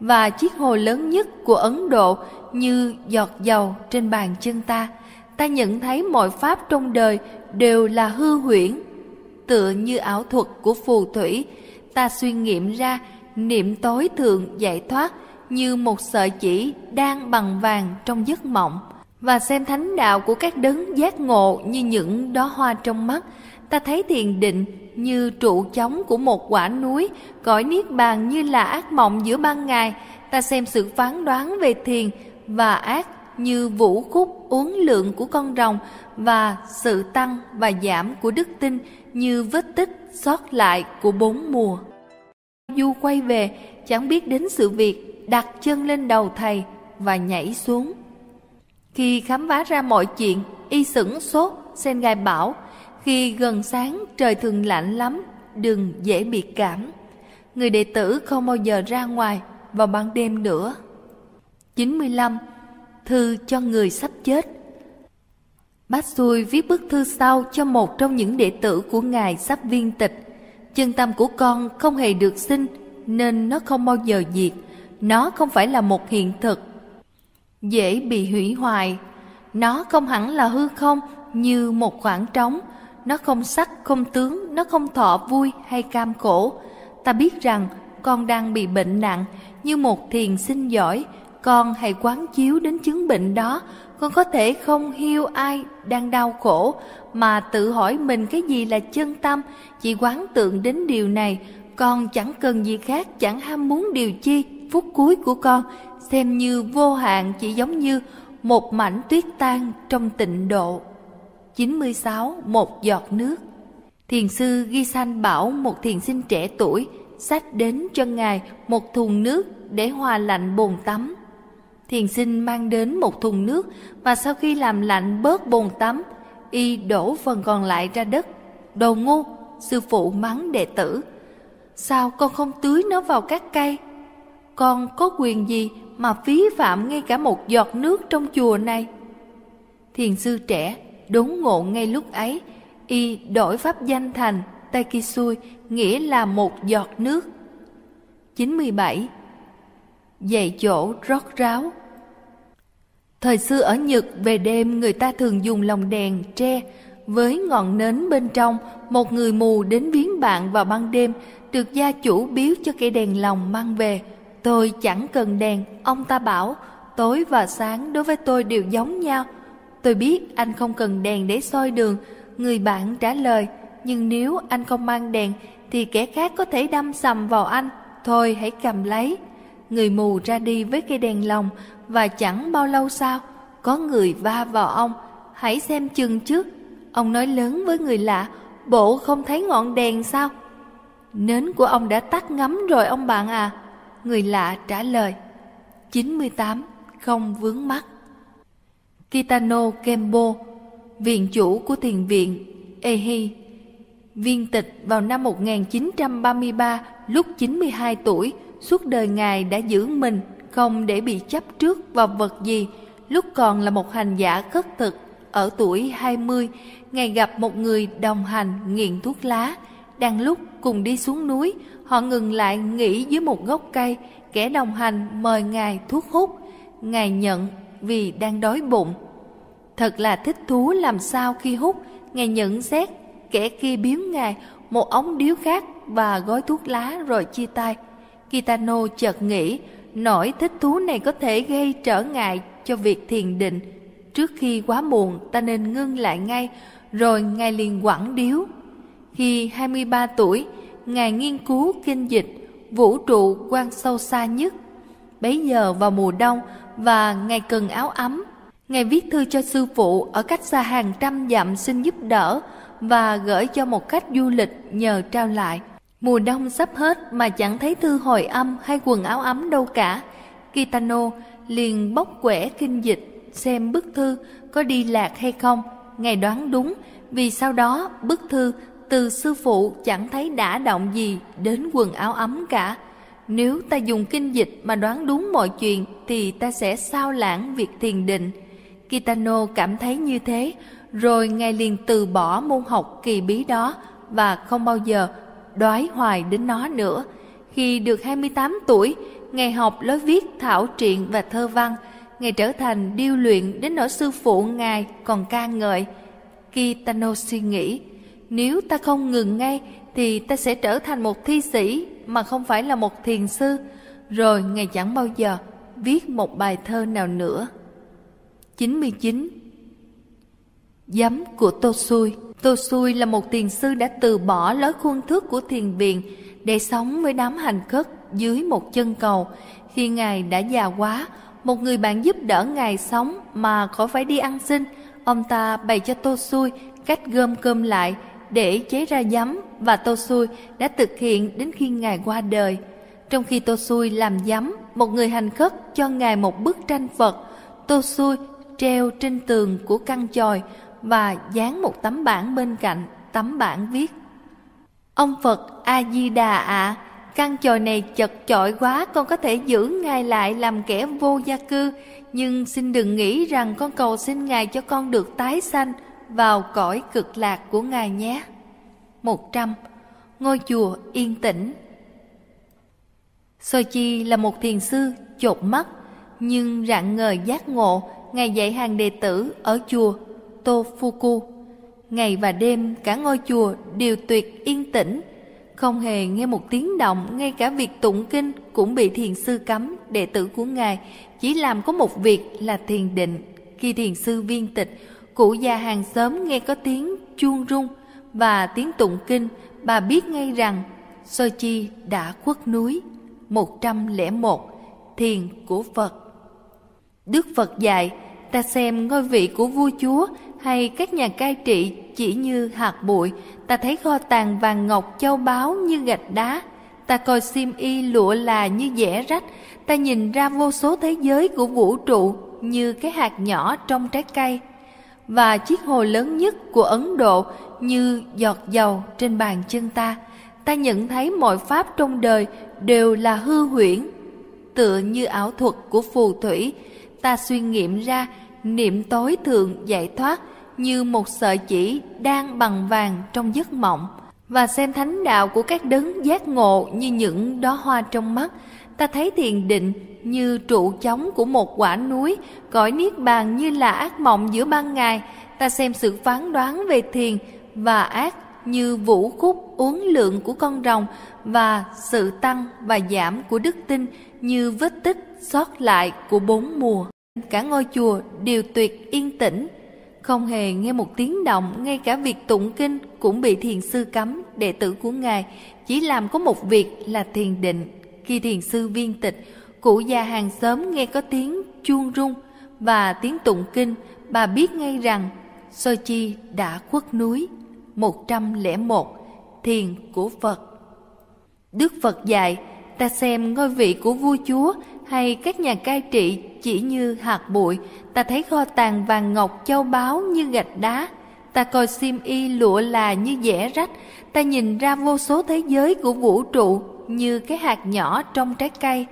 và chiếc hồ lớn nhất của Ấn Độ như giọt dầu trên bàn chân ta. Ta nhận thấy mọi pháp trong đời đều là hư huyễn, tựa như ảo thuật của phù thủy. Ta suy nghiệm ra niệm tối thượng giải thoát như một sợi chỉ đang bằng vàng trong giấc mộng. Và xem thánh đạo của các đấng giác ngộ như những đóa hoa trong mắt, ta thấy thiền định như trụ chống của một quả núi, cõi niết bàn như là ác mộng giữa ban ngày. Ta xem sự phán đoán về thiền và ác như vũ khúc uốn lượng của con rồng và sự tăng và giảm của đức tin như vết tích sót lại của bốn mùa. Du quay về, chẳng biết đến sự việc đặt chân lên đầu thầy và nhảy xuống khi khám phá ra mọi chuyện y sửng sốt sen gai bảo khi gần sáng trời thường lạnh lắm đừng dễ bị cảm người đệ tử không bao giờ ra ngoài vào ban đêm nữa 95 thư cho người sắp chết Bát Xui viết bức thư sau cho một trong những đệ tử của Ngài sắp viên tịch. Chân tâm của con không hề được sinh, nên nó không bao giờ diệt. Nó không phải là một hiện thực, dễ bị hủy hoại. Nó không hẳn là hư không như một khoảng trống. Nó không sắc, không tướng, nó không thọ vui hay cam khổ. Ta biết rằng con đang bị bệnh nặng như một thiền sinh giỏi. Con hãy quán chiếu đến chứng bệnh đó. Con có thể không hiêu ai đang đau khổ mà tự hỏi mình cái gì là chân tâm. Chỉ quán tượng đến điều này con chẳng cần gì khác chẳng ham muốn điều chi phút cuối của con, xem như vô hạn chỉ giống như một mảnh tuyết tan trong tịnh độ. 96 một giọt nước. Thiền sư ghi sanh bảo một thiền sinh trẻ tuổi sách đến cho ngài một thùng nước để hòa lạnh bồn tắm. Thiền sinh mang đến một thùng nước và sau khi làm lạnh bớt bồn tắm, y đổ phần còn lại ra đất. Đồ ngu sư phụ mắng đệ tử, Sao con không tưới nó vào các cây? Con có quyền gì mà phí phạm ngay cả một giọt nước trong chùa này? Thiền sư trẻ đốn ngộ ngay lúc ấy, y đổi pháp danh thành Taikisui nghĩa là một giọt nước. 97. Dạy chỗ rót ráo Thời xưa ở Nhật về đêm người ta thường dùng lồng đèn tre với ngọn nến bên trong một người mù đến viếng bạn vào ban đêm được gia chủ biếu cho cây đèn lồng mang về. Tôi chẳng cần đèn, ông ta bảo, tối và sáng đối với tôi đều giống nhau. Tôi biết anh không cần đèn để soi đường, người bạn trả lời, nhưng nếu anh không mang đèn thì kẻ khác có thể đâm sầm vào anh, thôi hãy cầm lấy. Người mù ra đi với cây đèn lồng và chẳng bao lâu sau, có người va vào ông, hãy xem chừng trước. Ông nói lớn với người lạ, bộ không thấy ngọn đèn sao? Nến của ông đã tắt ngấm rồi ông bạn à Người lạ trả lời 98 không vướng mắt Kitano Kembo Viện chủ của thiền viện Ehi Viên tịch vào năm 1933 lúc 92 tuổi Suốt đời Ngài đã giữ mình không để bị chấp trước vào vật gì. Lúc còn là một hành giả khất thực, ở tuổi 20, Ngài gặp một người đồng hành nghiện thuốc lá. Đang lúc cùng đi xuống núi, họ ngừng lại nghỉ dưới một gốc cây, kẻ đồng hành mời Ngài thuốc hút. Ngài nhận vì đang đói bụng. Thật là thích thú làm sao khi hút, Ngài nhận xét kẻ kia biếu Ngài một ống điếu khác và gói thuốc lá rồi chia tay. Kitano chợt nghĩ, nỗi thích thú này có thể gây trở ngại cho việc thiền định. Trước khi quá muộn, ta nên ngưng lại ngay, rồi Ngài liền quẳng điếu. Khi 23 tuổi, Ngài nghiên cứu kinh dịch, vũ trụ quan sâu xa nhất. Bấy giờ vào mùa đông và Ngài cần áo ấm, Ngài viết thư cho sư phụ ở cách xa hàng trăm dặm xin giúp đỡ và gửi cho một khách du lịch nhờ trao lại. Mùa đông sắp hết mà chẳng thấy thư hồi âm hay quần áo ấm đâu cả. Kitano liền bóc quẻ kinh dịch xem bức thư có đi lạc hay không. Ngài đoán đúng vì sau đó bức thư từ sư phụ chẳng thấy đã động gì đến quần áo ấm cả. Nếu ta dùng kinh dịch mà đoán đúng mọi chuyện thì ta sẽ sao lãng việc thiền định. Kitano cảm thấy như thế, rồi ngài liền từ bỏ môn học kỳ bí đó và không bao giờ đoái hoài đến nó nữa. Khi được 28 tuổi, ngài học lối viết thảo truyện và thơ văn, ngài trở thành điêu luyện đến nỗi sư phụ ngài còn ca ngợi. Kitano suy nghĩ, nếu ta không ngừng ngay thì ta sẽ trở thành một thi sĩ mà không phải là một thiền sư, rồi ngài chẳng bao giờ viết một bài thơ nào nữa. 99 Giấm của Tô Xui Tô Xui là một thiền sư đã từ bỏ lối khuôn thước của thiền viện để sống với đám hành khất dưới một chân cầu. Khi Ngài đã già quá, một người bạn giúp đỡ Ngài sống mà khỏi phải đi ăn xin. Ông ta bày cho Tô Xui cách gom cơm lại để chế ra giấm và Tô Xui đã thực hiện đến khi Ngài qua đời. Trong khi Tô Xui làm giấm, một người hành khất cho Ngài một bức tranh Phật. Tô Xui treo trên tường của căn chòi và dán một tấm bảng bên cạnh, tấm bảng viết Ông Phật A-di-đà ạ, căn chòi này chật chội quá, con có thể giữ Ngài lại làm kẻ vô gia cư, nhưng xin đừng nghĩ rằng con cầu xin Ngài cho con được tái sanh vào cõi cực lạc của Ngài nhé. một trăm Ngôi chùa yên tĩnh Sochi là một thiền sư chột mắt, nhưng rạng ngời giác ngộ, Ngài dạy hàng đệ tử ở chùa Tofuku. Ngày và đêm cả ngôi chùa đều tuyệt yên tĩnh, không hề nghe một tiếng động, ngay cả việc tụng kinh cũng bị thiền sư cấm, đệ tử của Ngài chỉ làm có một việc là thiền định. Khi thiền sư viên tịch, cụ già hàng xóm nghe có tiếng chuông rung và tiếng tụng kinh, bà biết ngay rằng Sochi đã khuất núi. 101 Thiền của Phật. Đức Phật dạy, ta xem ngôi vị của vua chúa hay các nhà cai trị chỉ như hạt bụi, ta thấy kho tàng vàng ngọc châu báu như gạch đá, ta coi xiêm y lụa là như dẻ rách, ta nhìn ra vô số thế giới của vũ trụ như cái hạt nhỏ trong trái cây, và chiếc hồ lớn nhất của Ấn Độ như giọt dầu trên bàn chân ta. Ta nhận thấy mọi pháp trong đời đều là hư huyễn, tựa như ảo thuật của phù thủy, ta suy nghiệm ra niệm tối thượng giải thoát như một sợi chỉ đang bằng vàng trong giấc mộng và xem thánh đạo của các đấng giác ngộ như những đóa hoa trong mắt ta thấy thiền định như trụ chống của một quả núi, cõi niết bàn như là ác mộng giữa ban ngày. Ta xem sự phán đoán về thiền và ác như vũ khúc uốn lượng của con rồng và sự tăng và giảm của đức tin như vết tích sót lại của bốn mùa. Cả ngôi chùa đều tuyệt yên tĩnh. Không hề nghe một tiếng động, ngay cả việc tụng kinh cũng bị thiền sư cấm đệ tử của ngài. Chỉ làm có một việc là thiền định khi thiền sư viên tịch cụ già hàng xóm nghe có tiếng chuông rung và tiếng tụng kinh bà biết ngay rằng Sochi đã khuất núi 101 Thiền của Phật. Đức Phật dạy ta xem ngôi vị của vua chúa hay các nhà cai trị chỉ như hạt bụi, ta thấy kho tàng vàng ngọc châu báu như gạch đá, ta coi xiêm y lụa là như dẻ rách, ta nhìn ra vô số thế giới của vũ trụ như cái hạt nhỏ trong trái cây,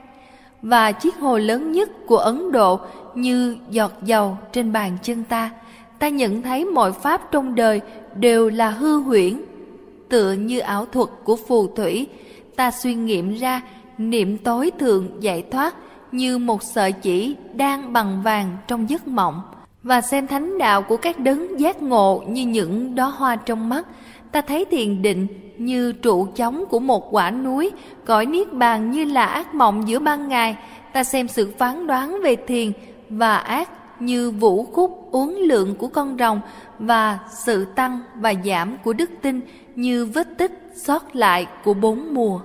và chiếc hồ lớn nhất của Ấn Độ như giọt dầu trên bàn chân ta. Ta nhận thấy mọi pháp trong đời đều là hư huyễn, tựa như ảo thuật của phù thủy. Ta suy nghiệm ra niệm tối thượng giải thoát như một sợi chỉ đang bằng vàng trong giấc mộng và xem thánh đạo của các đấng giác ngộ như những đóa hoa trong mắt ta thấy thiền định như trụ chống của một quả núi, cõi niết bàn như là ác mộng giữa ban ngày. Ta xem sự phán đoán về thiền và ác như vũ khúc uốn lượng của con rồng và sự tăng và giảm của đức tin như vết tích sót lại của bốn mùa.